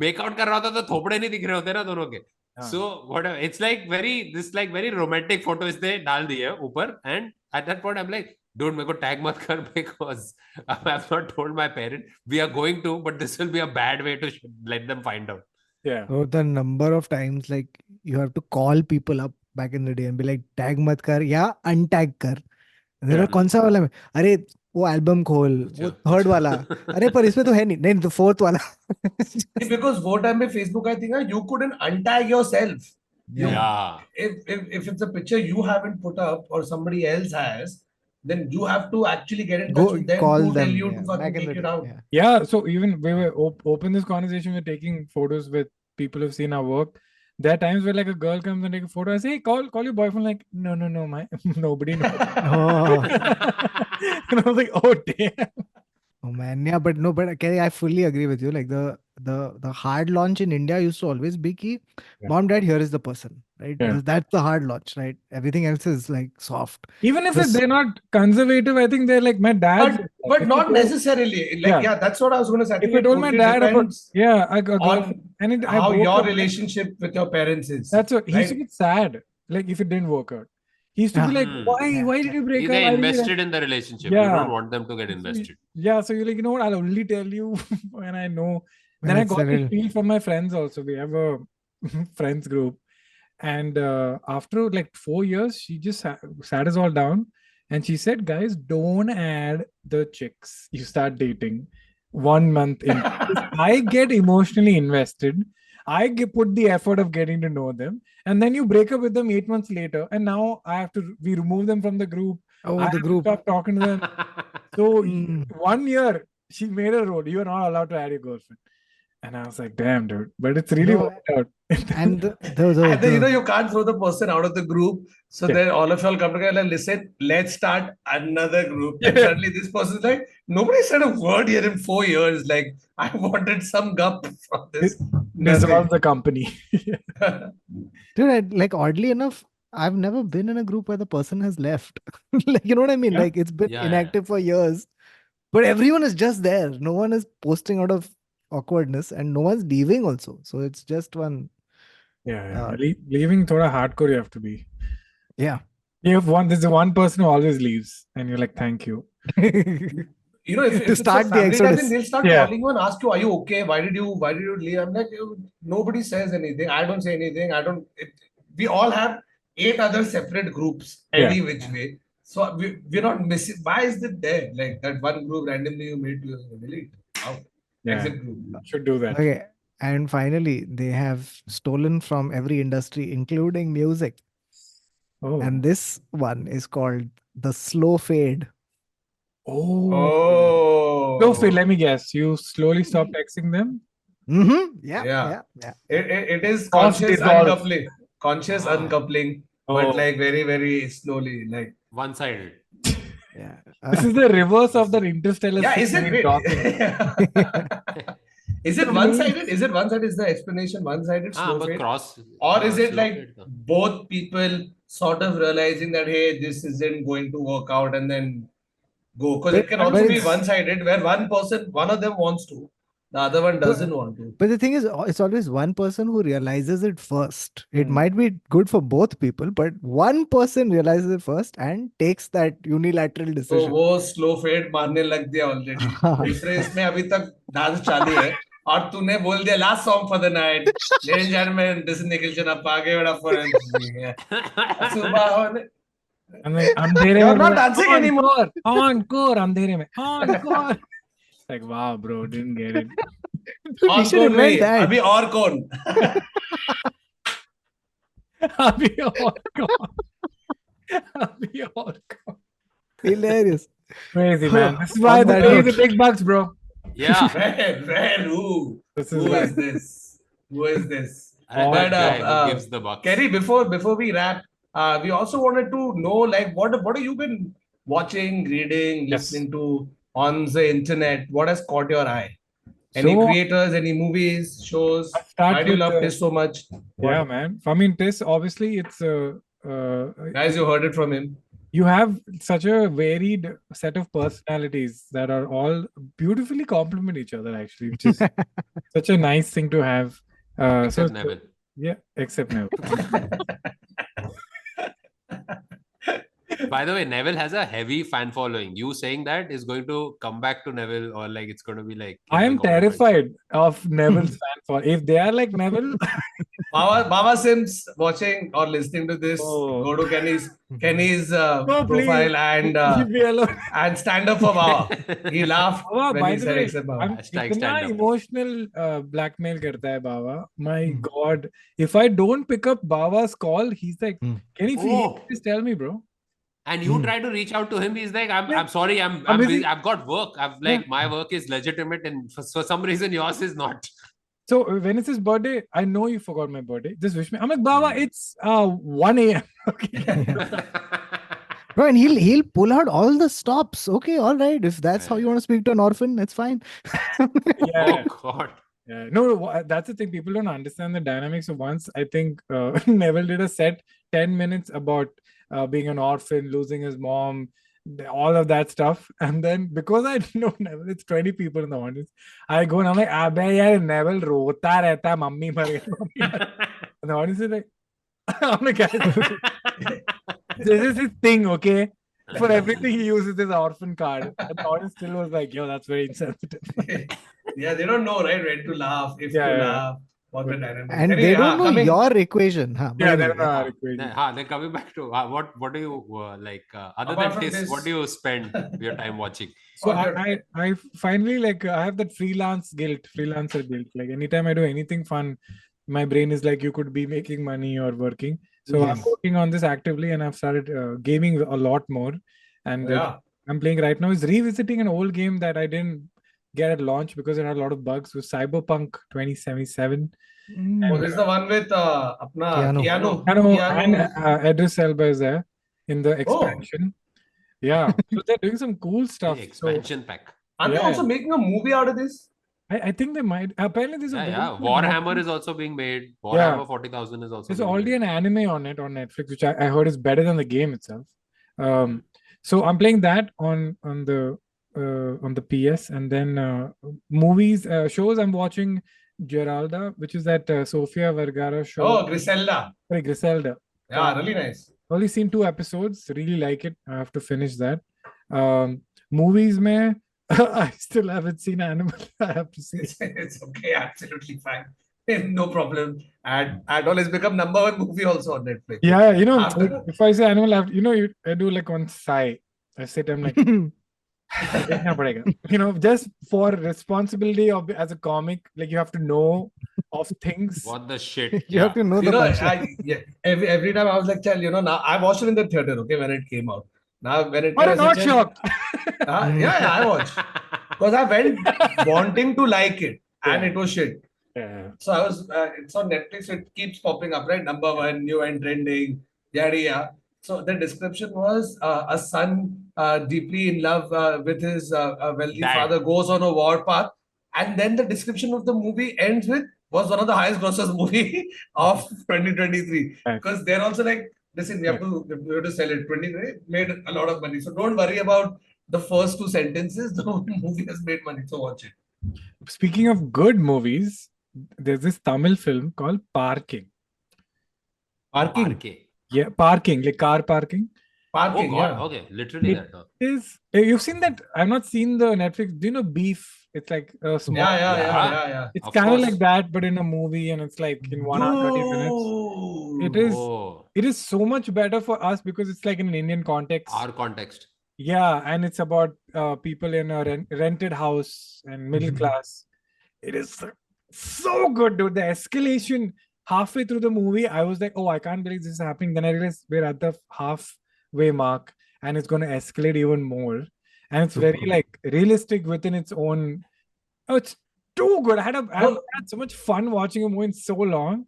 Speaker 2: Make out कर रहा था तो थोपड़े नहीं दिख रहे होते ना दोनों के
Speaker 4: हाँ.
Speaker 2: So whatever it's like very this like very romantic photo इसने डाल दी है ऊपर and at that point I am like don't मेरे को टैग मत कर because I have not told my parent we are going to but this will be a bad way to let them find out
Speaker 4: Yeah.
Speaker 3: So the number of times like you have to call people up back in the day and be like tag मत कर या untag
Speaker 4: Yeah.
Speaker 3: कौन सा वाला में? अरे वो album खोल वो थर्ड वाला अरे पर इसमें तो है नहीं नहीं तो फोर्थ वाला
Speaker 1: because वो time में Facebook I think uh, you couldn't untag yourself You-
Speaker 2: या
Speaker 1: if, if if it's a picture you haven't put up or somebody else has then you have to actually get in touch
Speaker 3: go
Speaker 1: with them
Speaker 3: call
Speaker 1: to
Speaker 3: them
Speaker 1: tell you
Speaker 3: yeah,
Speaker 1: to fucking take it out
Speaker 3: yeah.
Speaker 4: Yeah, so even we were op- open this conversation. We're taking photos with people who've seen our work. There are times where like a girl comes and take a photo. I say, hey, call call your boyfriend. Like, no, no, no, my nobody knows.
Speaker 3: Oh.
Speaker 4: and I was like, oh damn.
Speaker 3: Oh man, yeah, but no, but Kerry, I fully agree with you. Like the the the hard launch in India used to always be key.
Speaker 4: Yeah.
Speaker 3: Mom, dad, here is the person, right?
Speaker 4: Yeah.
Speaker 3: That's the hard launch, right? Everything else is like soft.
Speaker 4: Even if
Speaker 3: This-
Speaker 4: they're not conservative, I think they're like my dad.
Speaker 1: But, but not necessarily. Like,
Speaker 4: Yeah.
Speaker 1: yeah, that's what I was going to say. I
Speaker 4: If
Speaker 1: think
Speaker 4: I told my dad about- Yeah, I got
Speaker 1: on
Speaker 4: and it,
Speaker 1: how
Speaker 4: broke
Speaker 1: your relationship with your parents is.
Speaker 4: That's what he used to
Speaker 1: right?
Speaker 4: get sad, like if it didn't work out. He used to be like,
Speaker 2: Hmm.
Speaker 4: "Why? Why did you break up?"
Speaker 2: they
Speaker 4: Why
Speaker 2: invested in the relationship. You
Speaker 4: Yeah.
Speaker 2: don't want them to get invested.
Speaker 4: Yeah, so you're like, you know what? I'll only tell you when I know. Then I got
Speaker 3: a
Speaker 4: the feel from my friends also. We have a friends group, and uh, after like four years, she just sat, sat us all down, and she said, "Guys, don't add the chicks you start dating one month in. I get emotionally invested. I get, put the effort of getting to know them, and then you break up with them eight months later, and now I have to we remove them from the group.
Speaker 3: Oh,
Speaker 4: I
Speaker 3: the group.
Speaker 4: stop talking to them. So
Speaker 3: Mm.
Speaker 4: one year she made a rule. You are not allowed to add your girlfriend. And I was like, damn, dude. But it's really
Speaker 3: No,
Speaker 4: worked out.
Speaker 3: And the, the, the,
Speaker 1: And then, you know, you can't throw the person out of the group. So
Speaker 4: Yeah.
Speaker 1: then all of y'all come together and listen, let's start another group. And
Speaker 4: Yeah.
Speaker 1: suddenly this person's like, nobody said a word here in four years. Like, I wanted some gup from this.
Speaker 4: this was the company.
Speaker 3: dude, I, like oddly enough, I've never been in a group where the person has left. like, you know what I mean?
Speaker 4: Yeah.
Speaker 3: Like it's been
Speaker 2: Yeah, yeah.
Speaker 3: inactive for years, but everyone is just there. No one is posting out of awkwardness, and no one's leaving also. So it's just one.
Speaker 4: yeah. yeah.
Speaker 3: Uh,
Speaker 4: Le- leaving thoda hardcore you have to be.
Speaker 3: Yeah.
Speaker 4: You have one, there's one person who always leaves, and you're like, thank you.
Speaker 1: You know, if, if
Speaker 3: To
Speaker 1: it's a
Speaker 3: start the
Speaker 1: family gathering, they'll start
Speaker 4: Yeah.
Speaker 1: calling you and ask you, "Are you okay? Why did you? Why did you leave?" I'm like, nobody says anything. I don't say anything. I don't. It, we all have eight other separate groups,
Speaker 4: Yeah.
Speaker 1: which way. So we, we're not missing. Why is it there? Like that one group randomly you made to delete. Out.
Speaker 4: Yeah.
Speaker 1: Exit group.
Speaker 4: Should do that.
Speaker 3: Okay. And finally, they have stolen from every industry, including music.
Speaker 4: Oh.
Speaker 3: And this one is called the slow fade.
Speaker 4: oh.
Speaker 1: Oh.
Speaker 4: So, Phil, let me guess. You slowly stop texting them?
Speaker 3: Mm-hmm. Yeah,
Speaker 1: Yeah.
Speaker 3: yeah, yeah.
Speaker 1: It, it, it is conscious
Speaker 4: dissolve.
Speaker 1: uncoupling. Conscious
Speaker 2: Ah.
Speaker 1: uncoupling,
Speaker 4: Oh.
Speaker 1: but like very, very slowly. Like,
Speaker 2: One sided.
Speaker 3: Yeah.
Speaker 4: This
Speaker 3: Uh,
Speaker 4: is the reverse of the interstellar.
Speaker 1: yeah, is
Speaker 4: scene
Speaker 1: it?
Speaker 4: we
Speaker 1: Wait. is it one sided? Is it one sided? Is the explanation one sided?
Speaker 2: Ah,
Speaker 1: Slow
Speaker 2: but cross.
Speaker 1: Or is it like
Speaker 2: fade,
Speaker 1: both people sort of realizing that, hey, this isn't going to work out and then go? Because it can also be one sided where one person, one of them wants to, the other one doesn't want to.
Speaker 3: But the thing is, al- it's always one person who realizes it first. It
Speaker 1: Hmm.
Speaker 3: might be good for both people, but one person realizes it first and takes that unilateral
Speaker 1: तो
Speaker 3: decision.
Speaker 1: वो slow fade मारने लग दिया already दूसरे इसमें अभी तक dance चालू है और तूने बोल दिया last song for the night ladies gentleman this is Nikhil चन्ना पागे बड़ा फॉर सुबह होने
Speaker 4: And then, अंधेरे
Speaker 1: You're
Speaker 4: में
Speaker 1: not
Speaker 4: बोला,
Speaker 1: dancing anymore.
Speaker 4: Encore, अंधेरे में. Encore. It's like, wow, bro, didn't get it.
Speaker 3: we
Speaker 1: और
Speaker 3: should
Speaker 1: कौन
Speaker 3: invent
Speaker 1: नहीं
Speaker 3: that.
Speaker 1: अभी और कौन
Speaker 4: अभी और कौन? अभी और कौन?
Speaker 3: Hilarious.
Speaker 4: Crazy, man. This is why
Speaker 3: On
Speaker 4: they
Speaker 3: that
Speaker 4: pay
Speaker 3: note.
Speaker 4: the big bucks, bro.
Speaker 2: yeah.
Speaker 1: where where who
Speaker 4: This is
Speaker 1: who
Speaker 4: why.
Speaker 1: is this who is this
Speaker 2: And
Speaker 1: But,
Speaker 2: that guy
Speaker 1: uh,
Speaker 2: who
Speaker 1: uh,
Speaker 2: gives the bucks.
Speaker 1: Kerry before before we wrap uh, we also wanted to know like what what have you been watching reading
Speaker 4: Yes.
Speaker 1: listening to On the internet what has caught your eye any
Speaker 4: So-
Speaker 1: creators any movies shows
Speaker 4: I'll
Speaker 1: why do you love this so much
Speaker 4: Yeah, man. I mean, this obviously it's uh, uh,
Speaker 1: guys you heard it from him
Speaker 4: you have such a varied set of personalities that are all beautifully complement each other actually which is such a nice thing to have uh
Speaker 2: Except
Speaker 4: so
Speaker 2: Neville.
Speaker 4: yeah except Neville.
Speaker 2: By the way, Neville has a heavy fan following. You saying that is going to come back to Neville, or like it's going to be like.
Speaker 4: i am
Speaker 2: killing comments.
Speaker 4: terrified of neville's fan for if they are like neville
Speaker 1: Mama, Mama Sims watching or listening to this
Speaker 4: Oh.
Speaker 1: go to Kenny's Kenny's uh,
Speaker 4: No, please.
Speaker 1: profile and uh,
Speaker 4: leave me alone
Speaker 1: and stand up for Baba he laughed
Speaker 4: Baba,
Speaker 1: when
Speaker 4: by
Speaker 1: he
Speaker 4: the
Speaker 1: said
Speaker 4: way,
Speaker 1: except Baba
Speaker 4: I'm
Speaker 2: Hashtag
Speaker 4: इतना
Speaker 2: stand up.
Speaker 4: emotional uh, blackmail करता है बाबा my
Speaker 3: Hmm.
Speaker 4: god if i don't pick up baba's call he's like
Speaker 3: Hmm.
Speaker 4: can you
Speaker 2: Oh.
Speaker 4: please tell me bro
Speaker 2: And you
Speaker 3: Hmm.
Speaker 2: try to reach out to him. He's like, I'm,
Speaker 4: Yeah.
Speaker 2: I'm sorry, I'm,
Speaker 4: I'm
Speaker 2: I'm
Speaker 4: busy.
Speaker 2: busy. I've got work. I've like my work is legitimate, and for, for some reason yours is not.
Speaker 4: So uh, when it's his birthday, I know you forgot my birthday. Just wish me. I'm like, Baba, it's uh 1 a.m. Okay.
Speaker 3: Bro, and he'll he'll pull out all the stops. Okay, all right. If that's how you want to speak to an orphan, that's fine.
Speaker 4: yeah,
Speaker 2: oh God.
Speaker 4: yeah, Yeah, no, that's the thing. People don't understand the dynamics. So once I think uh, Neville did a set 10 minutes about uh, being an orphan, losing his mom, all of that stuff. And then because I know Neville, it's 20 people in the audience. I go and I'm like, Abe yaar, Neville rota rehta hai, mummy mar gayi, mummy mar. And the audience is like, I'm like, this is his thing, okay? For everything he uses his orphan card. And the audience still was like, yo, that's very insensitive.
Speaker 1: yeah, they don't know, right? When to laugh, if
Speaker 4: Yeah,
Speaker 1: to
Speaker 4: yeah.
Speaker 1: laugh, what the dynamic.
Speaker 3: And
Speaker 1: Anyway,
Speaker 3: they don't know
Speaker 1: coming-
Speaker 3: your equation. Huh? but
Speaker 4: Yeah,
Speaker 3: anyway.
Speaker 4: that's our equation.
Speaker 2: Yeah, ha, then coming back to uh, what what do you uh, like uh, other
Speaker 1: Apart
Speaker 2: than
Speaker 1: from
Speaker 2: this, what do you spend your time watching?
Speaker 4: So I, I, I finally like I have that freelance guilt, freelancer guilt. Like anytime I do anything fun, my brain is like you could be making money or working. So I'm working on this actively, and I've started uh, gaming a lot more. And uh,
Speaker 1: Yeah.
Speaker 4: I'm playing right now is revisiting an old game that I didn't get at launch because it had a lot of bugs. Was Cyberpunk 2077.
Speaker 3: Mm.
Speaker 1: Oh, this is the one with uh, apna
Speaker 3: Keanu.
Speaker 1: Keanu.
Speaker 4: I know,
Speaker 1: Keanu.
Speaker 4: and uh, Idris Elba is there in the expansion.
Speaker 1: Oh.
Speaker 4: expansion. Yeah, so they're doing some cool stuff.
Speaker 2: The
Speaker 4: So
Speaker 2: expansion pack.
Speaker 1: Are they also making a movie out of this?
Speaker 4: I, I think they might. Apparently, there's a
Speaker 2: Yeah,
Speaker 4: very
Speaker 2: yeah. Warhammer
Speaker 4: Netflix-
Speaker 2: is also being made.
Speaker 4: Yeah.
Speaker 2: Warhammer 40,000 is also
Speaker 4: There's
Speaker 2: being
Speaker 4: already
Speaker 2: made.
Speaker 4: an anime on it on Netflix, which I, I heard is better than the game itself. Um, so I'm playing that on on the on the PS, and then uh, movies, uh, shows. I'm watching Geralda, which is that uh, Sofia Vergara show.
Speaker 1: Oh, Griselda.
Speaker 4: Sorry, Griselda.
Speaker 1: Yeah, really nice.
Speaker 4: Only seen two episodes. Really like it. I have to finish that. Um, movies, man. I still haven't seen Animal. I have to see.
Speaker 1: It's, it's okay, absolutely fine. No problem. And and all has become number one movie also on Netflix.
Speaker 4: Yeah, you know,
Speaker 1: After-
Speaker 4: if I say Animal, I have, you know, you, I do like one sigh. I sit. I'm like. you know, just for responsibility of as a comic, like you have to know of things.
Speaker 2: What the shit?
Speaker 3: you
Speaker 2: yeah.
Speaker 3: have to know
Speaker 1: you
Speaker 3: the
Speaker 1: know, I, yeah, every every time I was like, child, you know, now I watched it in the theater, okay, when it came out. Now when it but I'm
Speaker 4: not shocked.
Speaker 1: uh, yeah, yeah, I watched because I went wanting to like it, and
Speaker 4: yeah.
Speaker 1: it was shit.
Speaker 4: Yeah.
Speaker 1: So I was. Uh, it's on Netflix. It keeps popping up, right? Number one, new and trending. Yeah, yeah. So the description was uh, a son uh, deeply in love uh, with his uh, uh, wealthy
Speaker 2: Dad.
Speaker 1: father goes on a war path, and then the description of the movie ends with was one of the highest grossers movie of 2023 because they're also like, listen, we have to we have to sell it. 23 made a lot of money, so don't worry about the first two sentences. The movie has made money, so watch it.
Speaker 4: speaking of good movies there's this tamil film called parking
Speaker 1: Parking,
Speaker 2: RK.
Speaker 4: yeah parking like car parking
Speaker 2: Oh
Speaker 1: parking,
Speaker 2: god,
Speaker 1: yeah.
Speaker 2: okay. Literally
Speaker 4: It-
Speaker 2: that. huh?
Speaker 4: is eh, you've seen that i've not seen the netflix do you know beef it's like a small
Speaker 1: Yeah, yeah, yeah,
Speaker 2: Yeah.
Speaker 1: yeah, yeah.
Speaker 4: it's kind of like that but in a movie and it's like in one hour 30 minutes It is-
Speaker 2: Oh,
Speaker 4: it is so much better for us because it's like in an indian context
Speaker 2: our context.
Speaker 4: Yeah, and it's about uh, people in a rent- rented house and middle
Speaker 1: Mhm.
Speaker 4: class. It is so- so good, dude. The escalation halfway through the movie, I was like, "Oh, I can't believe this is happening." Then I realized we're at the halfway mark, and it's going to escalate even more. And it's very like realistic within its own. Oh, it's too good. I had a, I
Speaker 1: No.
Speaker 4: had so much fun watching a movie in so long.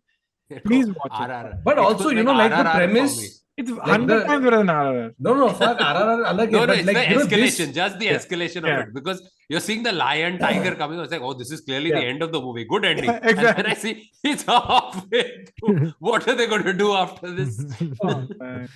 Speaker 4: Please watch it.
Speaker 1: But
Speaker 2: It's
Speaker 1: also, you know, like the
Speaker 2: RRR for
Speaker 1: premise.
Speaker 4: It's
Speaker 1: Like
Speaker 4: hundred
Speaker 1: the-
Speaker 4: times better than RRR.
Speaker 1: No, no, fuck RRR alag
Speaker 2: No,
Speaker 1: hai,
Speaker 2: no, it's
Speaker 1: like,
Speaker 2: the
Speaker 1: you know,
Speaker 2: escalation,
Speaker 1: this-
Speaker 2: just the
Speaker 4: Yeah.
Speaker 2: escalation
Speaker 4: Yeah.
Speaker 2: of it. Because you're seeing the lion tiger coming. I was like, oh, this is clearly the end of the movie. Good ending. And
Speaker 4: Exactly.
Speaker 2: then I see it's halfway through. What are they going to do after this?
Speaker 4: Oh, man.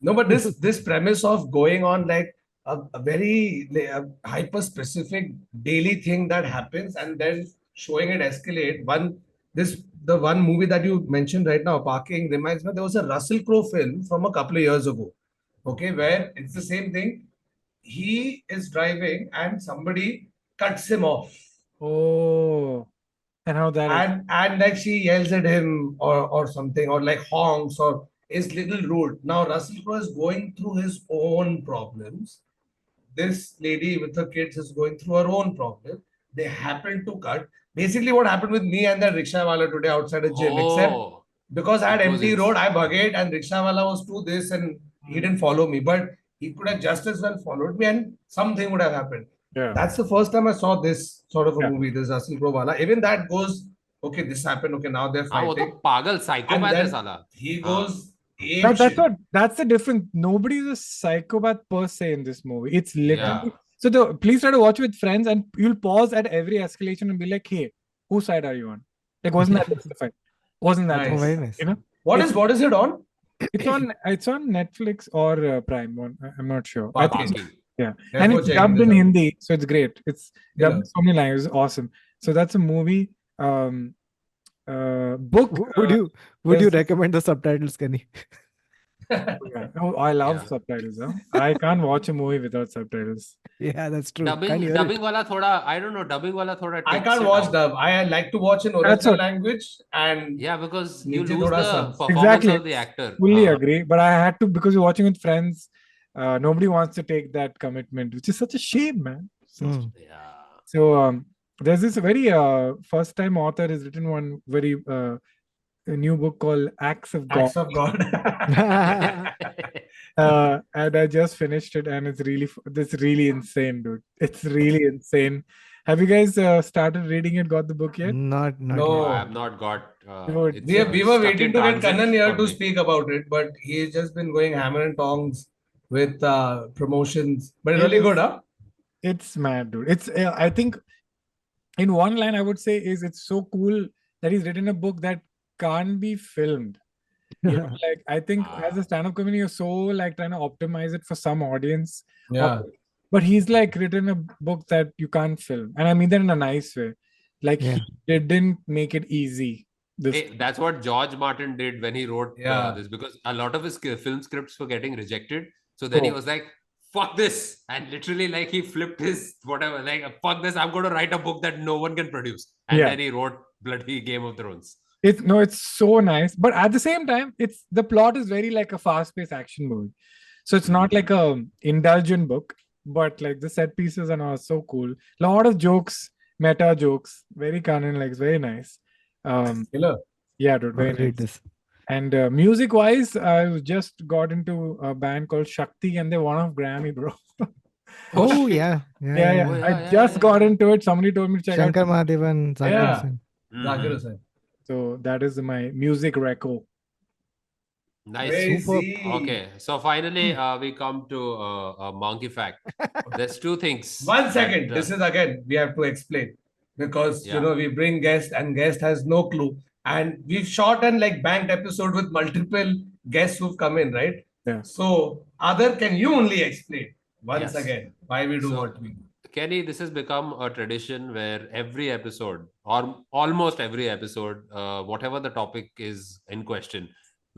Speaker 1: No, but this this premise of going on like a, a very a hyper specific daily thing that happens and then showing it escalate. One this the one movie that you mentioned right now, Parking, reminds me there was a Russell Crowe film from a couple of years ago. Okay, where it's the same thing. He is driving and somebody cuts him off.
Speaker 4: Oh, and how that
Speaker 1: and and like she yells at him or or something or like honks or is little rude. Now, Russell Crowe is going through his own problems. This lady with her kids is going through her own problem. They happened to cut. Basically, what happened with me and that rickshawala today outside a gym,
Speaker 2: oh, except
Speaker 1: because I had empty
Speaker 2: it.
Speaker 1: road, I bugged and rickshawala was to this and he didn't follow me. But he could have just as well followed me and something would have happened.
Speaker 4: Yeah.
Speaker 1: That's the first time I saw this sort of a
Speaker 4: yeah.
Speaker 1: movie, this Russell Crowe wala. Even that goes, okay, this happened, okay, now they're fighting.
Speaker 2: Ah, pagal, psychopath and
Speaker 1: then he goes,
Speaker 4: that- that's what that's the difference. Nobody's a psychopath per se in this movie. It's literally
Speaker 2: Yeah.
Speaker 4: so the please try to watch with friends and you'll pause at every escalation and be like, hey, whose side are you on? Like, wasn't that justified? Wasn't that
Speaker 1: Nice.
Speaker 3: Oh, very nice.
Speaker 4: You know,
Speaker 1: What is what is it on?
Speaker 4: it's on it's on Netflix or uh, Prime. One, I- I'm not sure. I think,
Speaker 2: Barking.
Speaker 4: yeah,
Speaker 1: Let's
Speaker 4: and it's
Speaker 1: check
Speaker 4: dubbed in. Hindi, so it's great. It's dubbed
Speaker 1: Yeah.
Speaker 4: so many languages. Awesome. So that's a movie. Um, uh, book.
Speaker 3: Would
Speaker 4: uh,
Speaker 3: you would you recommend the subtitles, Kenny?
Speaker 4: yeah. Oh, I love
Speaker 2: Yeah.
Speaker 4: subtitles. Huh? I can't watch a movie without subtitles.
Speaker 3: Yeah, that's true.
Speaker 2: Dubbing, dubbing wala thoda, I don't know, dubbing wala thoda
Speaker 1: I can't watch
Speaker 2: out.
Speaker 1: dub. I like to watch in
Speaker 4: That's
Speaker 1: original
Speaker 4: what-
Speaker 1: language and
Speaker 2: Yeah, because you
Speaker 1: Neeche
Speaker 2: lose
Speaker 1: thoda
Speaker 2: the
Speaker 1: sub.
Speaker 2: performance
Speaker 4: Exactly.
Speaker 2: of the actor.
Speaker 4: Fully
Speaker 2: Uh,
Speaker 4: agree, but I had to because we're watching with friends. Uh, nobody wants to take that commitment, which is such a shame, man. Such-
Speaker 3: Mm.
Speaker 2: Yeah.
Speaker 4: So um, there's this very uh, first-time author has written one very uh, a new book called Acts of God,
Speaker 1: acts of God.
Speaker 4: uh, and I just finished it, and it's really f- it's really insane, dude. It's really insane. Have you guys uh, started reading it? Got the book yet?
Speaker 3: Not not
Speaker 1: No.
Speaker 2: i've not got. Uh,
Speaker 4: Dude,
Speaker 2: it's,
Speaker 1: we,
Speaker 2: uh,
Speaker 1: we were waiting to get
Speaker 2: transit
Speaker 1: Kanan here to
Speaker 2: me.
Speaker 1: speak about it, but he's just been going hammer and tongs with uh, promotions. But it's really good, huh?
Speaker 4: It's mad, dude. It's uh, I think in one line I would say is it's so cool that he's written a book that can't be filmed. You know, like I think as
Speaker 2: Ah.
Speaker 4: a stand-up comedian, you're so like trying to optimize it for some audience.
Speaker 1: Yeah.
Speaker 4: But he's like written a book that you can't film. And I mean that in a nice way. Like
Speaker 3: Yeah.
Speaker 4: he didn't make it easy. This
Speaker 2: Hey, that's what George Martin did when he wrote
Speaker 1: Yeah.
Speaker 2: uh, this because a lot of his film scripts were getting rejected. So then he
Speaker 4: Oh.
Speaker 2: was like, fuck this. And literally, like, he flipped his whatever, like, fuck this. I'm going to write a book that no one can produce. And
Speaker 4: Yeah.
Speaker 2: then he wrote bloody Game of Thrones.
Speaker 4: It's no, it's so nice, but at the same time, it's the plot is very like a fast-paced action movie. So it's not like a indulgent book, but like the set pieces and all so cool. A lot of jokes, meta jokes, very canon, like it's very nice. Um,
Speaker 1: Killer.
Speaker 4: yeah, dude, very
Speaker 3: I'll read
Speaker 4: nice.
Speaker 3: this.
Speaker 4: And uh, music-wise, I just got into a band called Shakti, and they won a Grammy, bro.
Speaker 3: Oh yeah, yeah,
Speaker 4: yeah, yeah.
Speaker 2: Oh, yeah,
Speaker 4: I
Speaker 2: yeah,
Speaker 4: just
Speaker 2: yeah.
Speaker 4: got into it. Somebody told me to check
Speaker 3: Shankar
Speaker 4: out.
Speaker 3: Mahadevan, Zakir
Speaker 1: Yeah.
Speaker 3: Hussain.
Speaker 1: Zakir
Speaker 2: Mhm.
Speaker 4: So that is my music reco.
Speaker 2: Nice.
Speaker 1: Crazy.
Speaker 2: Okay, so finally uh, we come to uh, a monkey fact. There's two things.
Speaker 1: One second.
Speaker 2: that, uh,
Speaker 1: This is again, we have to explain because
Speaker 2: Yeah.
Speaker 1: you know we bring guest and guest has no clue. And we've shot and like banked episode with multiple guests who've come in, right?
Speaker 4: Yeah.
Speaker 1: So, Aadar, can you only explain once
Speaker 2: Yes.
Speaker 1: again why we do
Speaker 2: So-
Speaker 1: what we do?
Speaker 2: Kenny, this has become a tradition where every episode, or almost every episode, uh, whatever the topic is in question,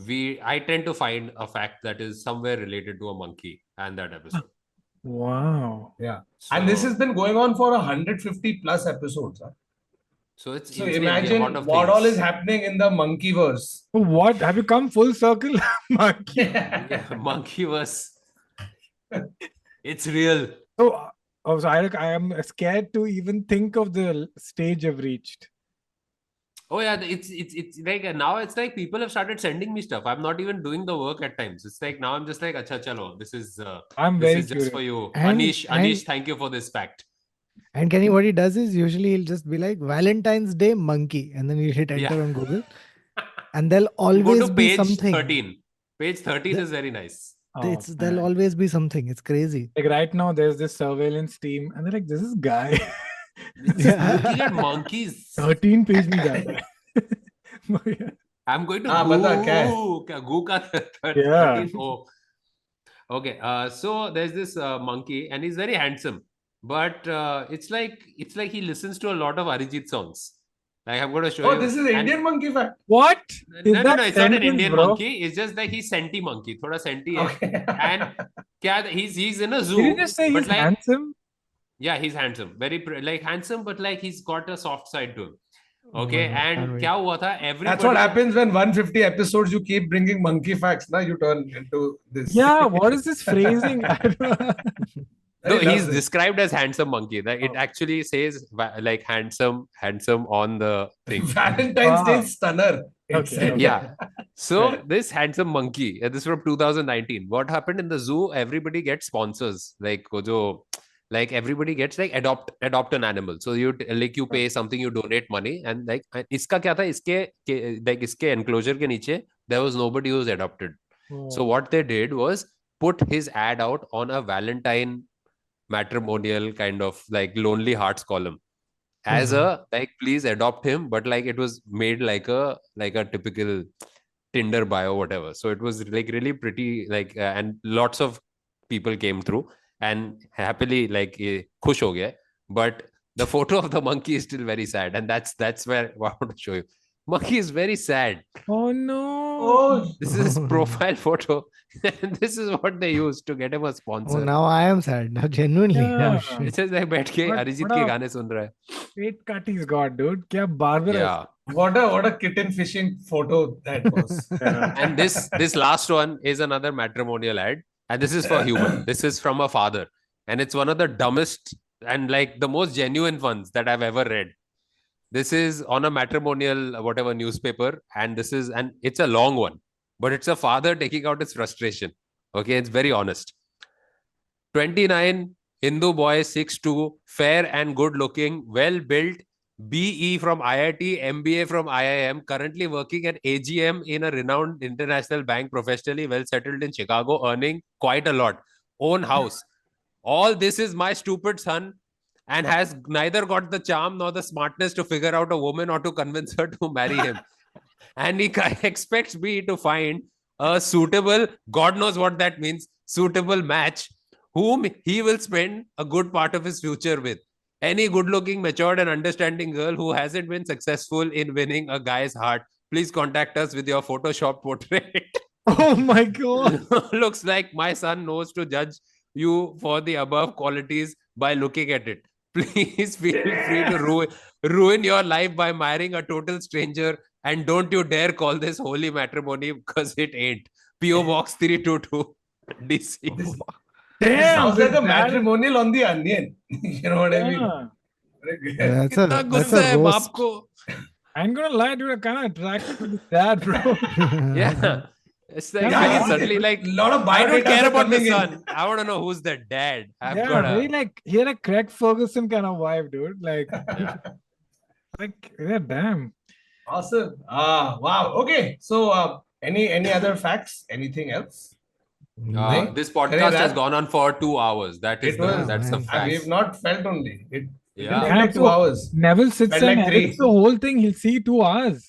Speaker 2: we I tend to find a fact that is somewhere related to a monkey and that episode.
Speaker 4: Wow.
Speaker 1: Yeah. And this has been going on for 150 plus episodes. Huh?
Speaker 2: So it's
Speaker 1: So imagine
Speaker 2: amount of
Speaker 1: what all is happening in the monkeyverse.
Speaker 4: Oh, What? Have you come full circle? Monkey.
Speaker 2: Yeah, monkey was. it's real.
Speaker 4: So, oh, so I, I am scared to even think of the stage I've reached.
Speaker 2: Oh yeah, it's it's it's like uh, now it's like people have started sending me stuff. I'm not even doing the work at times. It's like now I'm just like, acha chalo, this is uh,
Speaker 4: I'm
Speaker 2: this
Speaker 4: very
Speaker 2: is just for you,
Speaker 3: And-
Speaker 2: Anish.
Speaker 3: and-
Speaker 2: Anish, thank you for this fact.
Speaker 3: And Kenny, what he does is usually he'll just be like Valentine's Day monkey, and then you hit enter
Speaker 2: yeah.
Speaker 3: on Google, and there'll always be something.
Speaker 2: Thirteen. Page thirteen
Speaker 3: the,
Speaker 2: is very nice.
Speaker 4: Oh,
Speaker 3: it's, there'll always be something. It's crazy.
Speaker 4: Like right now, there's this surveillance team, and they're like, "This is guy."
Speaker 2: looking at monkeys.
Speaker 4: Thirteen page me guy.
Speaker 2: I'm going to
Speaker 1: ah,
Speaker 2: goo, goo, goo ka 13.
Speaker 4: Yeah.
Speaker 2: Oh. Okay. Uh, so there's this uh, monkey, and he's very handsome but uh, it's like it's like he listens to a lot of Arijit songs. Like I'm going to show
Speaker 1: Oh,
Speaker 2: you.
Speaker 1: this is
Speaker 2: and-
Speaker 1: Indian monkey fact.
Speaker 4: What?
Speaker 2: No,
Speaker 4: Is
Speaker 2: no,
Speaker 4: that
Speaker 2: no, it's not an Indian
Speaker 4: bro?
Speaker 2: monkey. It's just that he's senti monkey. Thoda senti.
Speaker 1: Okay.
Speaker 2: And kya, he's he's in a zoo.
Speaker 4: Did you just say he's
Speaker 2: like,
Speaker 4: handsome?
Speaker 2: Yeah, he's handsome. Very like handsome, but like he's got a soft side to him. Okay,
Speaker 3: Oh, can't
Speaker 2: and
Speaker 3: wait.
Speaker 2: kya hua tha? Everybody.
Speaker 1: That's what happens when 150 episodes you keep bringing monkey facts. Now you turn into this.
Speaker 4: Yeah. What is this phrasing? I.
Speaker 2: No, he's
Speaker 1: it.
Speaker 2: described as handsome monkey. Like it
Speaker 4: Oh.
Speaker 2: actually says like handsome, handsome on the thing.
Speaker 1: Valentine's Day
Speaker 4: ah.
Speaker 1: stunner.
Speaker 4: Okay,
Speaker 2: yeah. So this handsome monkey, uh, this is from 2019. What happened in the zoo? Everybody gets sponsors. Like wo jo, like everybody gets like adopt adopt an animal. So you like you pay something, you donate money, and like and iska kya tha? Iske ke, like iske enclosure ke niche there was nobody who was adopted. Hmm. So what they did was put his ad out on a Valentine matrimonial kind of like lonely hearts column. as
Speaker 3: Mhm.
Speaker 2: a like please adopt him, but like it was made like a like a typical Tinder bio, whatever. So it was like really pretty, like, uh, and lots of people came through and happily like eh, khush ho gaya. But the photo of the monkey is still very sad, and that's that's where I want to show you. Monkey is very sad.
Speaker 4: Oh no.
Speaker 1: Oh,
Speaker 2: This is his profile photo, and this is what they used to get him a
Speaker 3: Oh,
Speaker 2: sponsor.
Speaker 3: now I am sad. Now genuinely. Oh,
Speaker 4: Yeah.
Speaker 3: shit.
Speaker 2: It says like बैठ के
Speaker 4: What-
Speaker 2: Arijit
Speaker 4: what
Speaker 2: के
Speaker 4: a-
Speaker 2: गाने सुन रहा है.
Speaker 4: Straight cut he's got, dude. Kya barbarous.
Speaker 2: Yeah.
Speaker 1: what a what a kitten fishing photo that was.
Speaker 4: Yeah.
Speaker 2: and this this last one is another matrimonial ad and this is for humor this is from a father and it's one of the dumbest and like the most genuine ones that i've ever read this is on a matrimonial uh, whatever newspaper and this is and it's a long one but it's a father taking out his frustration okay it's very honest 29 hindu boy 6'2 fair and good looking well built BE from IIT, MBA from IIM, currently working at AGM in a renowned international bank, professionally well settled in Chicago, earning quite a lot. Own house. All this is my stupid son and has neither got the charm nor the smartness to figure out a woman or to convince her to marry him. and he expects me to find a suitable, God knows what that means, suitable match whom he will spend a good part of his future with any good looking, matured, and understanding girl who hasn't been successful in winning a guy's heart, please contact us with your Photoshop portrait.
Speaker 4: Oh my god.
Speaker 2: Looks like my son knows to judge you for the above qualities by looking at it. please feel free to ruin, ruin your life by marrying a total stranger. And don't you dare call this holy matrimony because it ain't. PO Box 322 DC.
Speaker 4: Damn,
Speaker 1: sounds like a matrimonial on the onion. you know what. I mean?
Speaker 3: That's a, that's a roast.
Speaker 4: I'm gonna lie, dude. I'm kind of attracted to that, bro.
Speaker 2: yeah it's like
Speaker 4: Yeah,
Speaker 2: like,
Speaker 4: yeah.
Speaker 2: suddenly like
Speaker 1: a lot of
Speaker 2: I don't care about the
Speaker 1: coming in.
Speaker 2: son. I want to know who's the dad. I've
Speaker 4: yeah,
Speaker 2: got
Speaker 4: very
Speaker 2: a
Speaker 4: like he had a Craig Ferguson kind of vibe, dude. Like, like yeah, damn.
Speaker 1: Awesome. Ah, wow. Okay. So, uh, any any other facts? Anything else?
Speaker 2: uh, this podcast
Speaker 1: I
Speaker 2: has gone on for two hours. That is
Speaker 1: It
Speaker 2: the,
Speaker 1: was-
Speaker 2: that's the
Speaker 3: man.
Speaker 1: And
Speaker 2: fact.
Speaker 1: we've not felt only. It, it
Speaker 2: Yeah.
Speaker 1: didn't like two hours.
Speaker 4: Neville sits
Speaker 1: Felt
Speaker 4: and
Speaker 1: like
Speaker 4: edits the whole thing. He'll see two hours.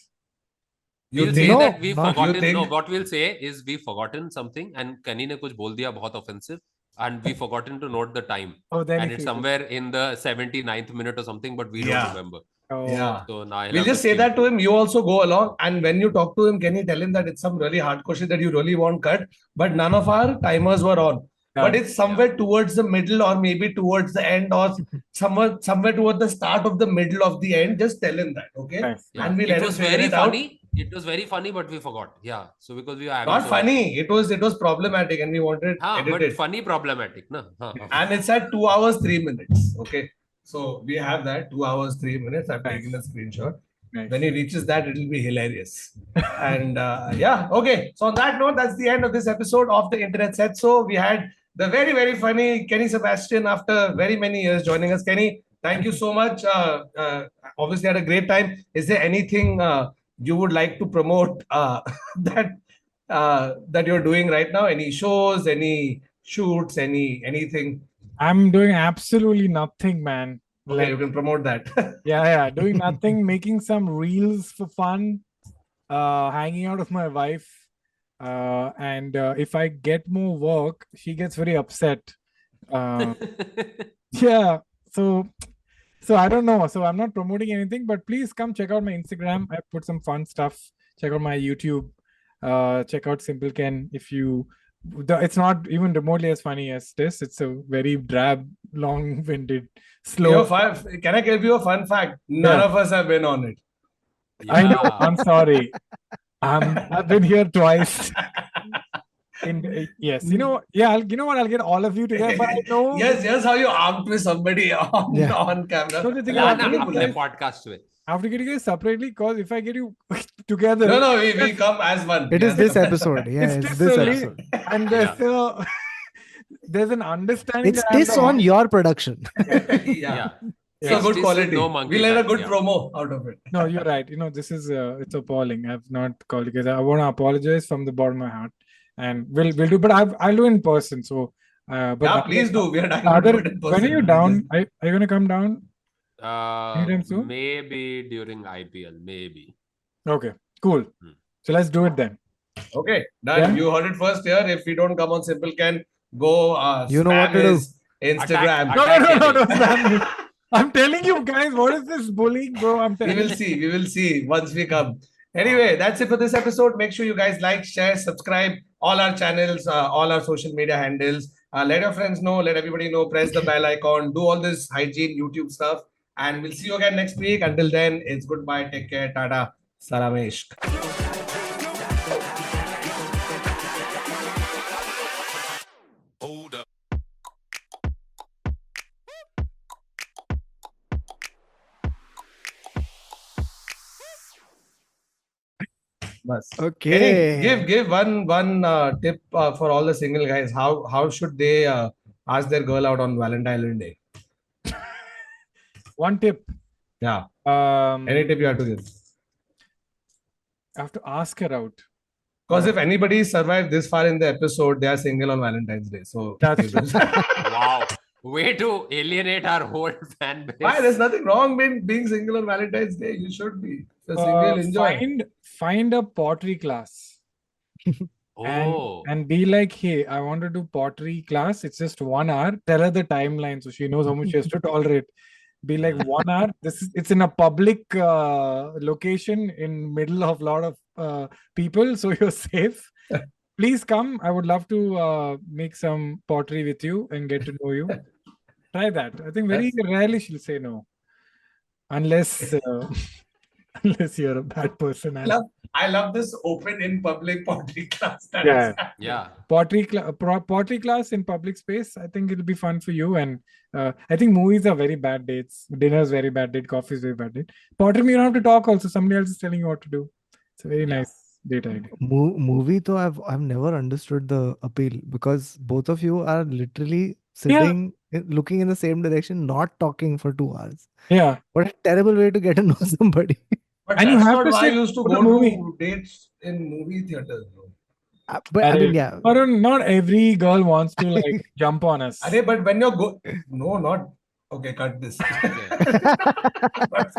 Speaker 1: You
Speaker 2: we'll say
Speaker 1: think?
Speaker 2: that we've forgotten. No, what we'll say is we've forgotten something, and Kenny ne kuch bol diya bahut offensive, and we've forgotten to note the time,
Speaker 4: Oh, then
Speaker 2: and it's
Speaker 4: sees it.
Speaker 2: somewhere in the 79th minute or something, but we
Speaker 1: Yeah.
Speaker 2: don't remember.
Speaker 4: Oh.
Speaker 1: Yeah.
Speaker 2: So now
Speaker 1: We'll just say that to him. You also go along, and when you talk to him, can you tell him that it's some really hard question that you really want cut? But none of our timers were on. But it's somewhere towards the middle, or maybe towards the end, or somewhere somewhere toward the start of the middle of the end. Just tell him that, okay?
Speaker 4: Nice.
Speaker 2: Yeah.
Speaker 1: And we let
Speaker 2: it
Speaker 1: him
Speaker 2: was very
Speaker 1: it out.
Speaker 2: funny. It was very funny, but we forgot. Yeah. So because we were having
Speaker 1: Not
Speaker 2: so-
Speaker 1: funny. It was it was problematic, and we wanted it
Speaker 2: Haan, but
Speaker 1: edited.
Speaker 2: funny problematic, na? Haan, haan.
Speaker 1: and it's at two hours three minutes. Okay, so we have that two hours three minutes. I've
Speaker 4: Nice.
Speaker 1: taken a screenshot.
Speaker 4: Nice.
Speaker 1: When he reaches that, it'll be hilarious. and uh, yeah, okay. So on that note, that's the end of this episode of the Internet Said. So we had the very very funny Kenny Sebastian after very many years joining us. Kenny, thank you so much. Uh, uh, obviously had a great time. Is there anything uh, you would like to promote uh, that uh, that you're doing right now? Any shows? Any shoots? Any anything?
Speaker 4: I'm doing absolutely nothing, man.
Speaker 1: Okay,
Speaker 4: Like,
Speaker 1: you can promote that.
Speaker 4: yeah, yeah, doing nothing, making some reels for fun, uh, hanging out with my wife. Uh, and uh, if I get more work, she gets very upset. Uh, yeah, so so I don't know. So I'm not promoting anything, but please come check out my Instagram. I put some fun stuff. Check out my YouTube. Uh, check out Simple Ken if you. The, it's not even remotely as funny as this. It's a very drab, long-winded, slow.
Speaker 1: Your fun, can I give you a fun fact? None
Speaker 4: Yeah.
Speaker 1: of us have been on it.
Speaker 4: I know. I'm sorry. Um, I've been here twice. In, uh, yes, you know, yeah, I'll, you know what? I'll get all of you together. But I know.
Speaker 1: yes, yes, how you armed with somebody on,
Speaker 3: yeah.
Speaker 1: on camera.
Speaker 4: So the thing I
Speaker 1: have
Speaker 2: to
Speaker 4: get
Speaker 2: podcast with.
Speaker 4: I have to get you separately because if I get you together,
Speaker 1: no, no, we, we come as one.
Speaker 3: It yeah.
Speaker 1: is
Speaker 3: this episode. Yeah,
Speaker 4: it's,
Speaker 3: it's
Speaker 4: this,
Speaker 3: episode.
Speaker 4: And there's yeah. a, there's an understanding.
Speaker 3: It's this on your production.
Speaker 1: yeah.
Speaker 2: Yeah.
Speaker 1: It's a good
Speaker 2: just
Speaker 1: quality.
Speaker 2: no monkey
Speaker 1: we let a good
Speaker 2: yeah.
Speaker 1: promo out of it.
Speaker 4: No, you're right. You know, this is uh, it's appalling. I've not called you guys. I want to apologize from the bottom of my heart, and we'll we'll do. But I've, I'll do in person. So, uh, but
Speaker 1: yeah, please do. We are dying to
Speaker 4: Other,
Speaker 1: do it in
Speaker 4: when are you down? Are, are you gonna come down?
Speaker 2: Uh,
Speaker 4: soon?
Speaker 2: maybe during IPL, maybe.
Speaker 4: Okay, cool.
Speaker 2: Hmm.
Speaker 4: So let's do it then.
Speaker 1: Okay, done.
Speaker 4: Yeah.
Speaker 1: You heard it first here. If we don't come on Simple Ken, go uh,
Speaker 3: You know what
Speaker 1: spam
Speaker 3: to do.
Speaker 1: Instagram.
Speaker 2: Attack-
Speaker 4: No, no, no, no, no,
Speaker 2: Attack
Speaker 4: Sam. I'm telling you guys, what is this bullying, bro? I'm telling we
Speaker 1: will see. We will see once we come. Anyway, that's it for this episode. Make sure you guys like, share, subscribe all our channels, uh, all our social media handles. Uh, let your friends know, let everybody know, press the bell icon, do all this hygiene YouTube stuff. And we'll see you again next week. Until then, it's goodbye. Take care. Tata. Salam Bas.
Speaker 3: Okay.
Speaker 1: Any- give give one one uh, tip uh, for all the single guys. How how should they uh, ask their girl out on Valentine's Day?
Speaker 4: One tip.
Speaker 1: Yeah.
Speaker 4: Um,
Speaker 1: Any tip you have to give?
Speaker 4: I have to ask her out.
Speaker 1: Because if anybody survived this far in the episode, they are single on Valentine's Day. So
Speaker 4: That's true.
Speaker 2: Wow. Way to alienate our whole fan base.
Speaker 1: why? There's nothing wrong with being single on Valentine's Day. You should be. If you're
Speaker 4: Uh,
Speaker 1: single, enjoy.
Speaker 4: find find a pottery class and
Speaker 2: oh.
Speaker 4: and be like, hey, I want to do pottery class. It's just one hour. Tell her the timeline so she knows how much she has to tolerate. Be like one hour. This is it's in a public uh, location in middle of lot of uh, people, so you're safe. Please come. I would love to uh, make some pottery with you and get to know you. Try that. I think very rarely she'll say no, unless uh, unless you're a bad person. and-
Speaker 1: Love- I love this open in public pottery class. That
Speaker 4: Yeah.
Speaker 1: is
Speaker 2: yeah.
Speaker 4: pottery cla- pro- pottery class in public space i think it'll be fun for you and uh, i think movies are very bad dates dinner is very bad date coffee is very bad date pottery you don't have to talk also somebody else is telling you what to do it's a very
Speaker 2: Yeah.
Speaker 4: nice date idea
Speaker 3: Mo- movie though I've I've never understood the appeal because both of you are literally sitting i- looking in the same direction, not talking for two hours.
Speaker 4: yeah
Speaker 3: What a terrible way to get to know somebody.
Speaker 1: But
Speaker 4: And you have
Speaker 1: not
Speaker 4: to
Speaker 1: why
Speaker 4: sit
Speaker 1: I used to go
Speaker 4: movie.
Speaker 1: to dates in movie theaters. Bro.
Speaker 3: Uh, But I mean, yeah.
Speaker 4: but not every girl wants to like jump on us
Speaker 1: Arey, but when you're go, no, not okay. Cut this.
Speaker 2: Okay.
Speaker 1: But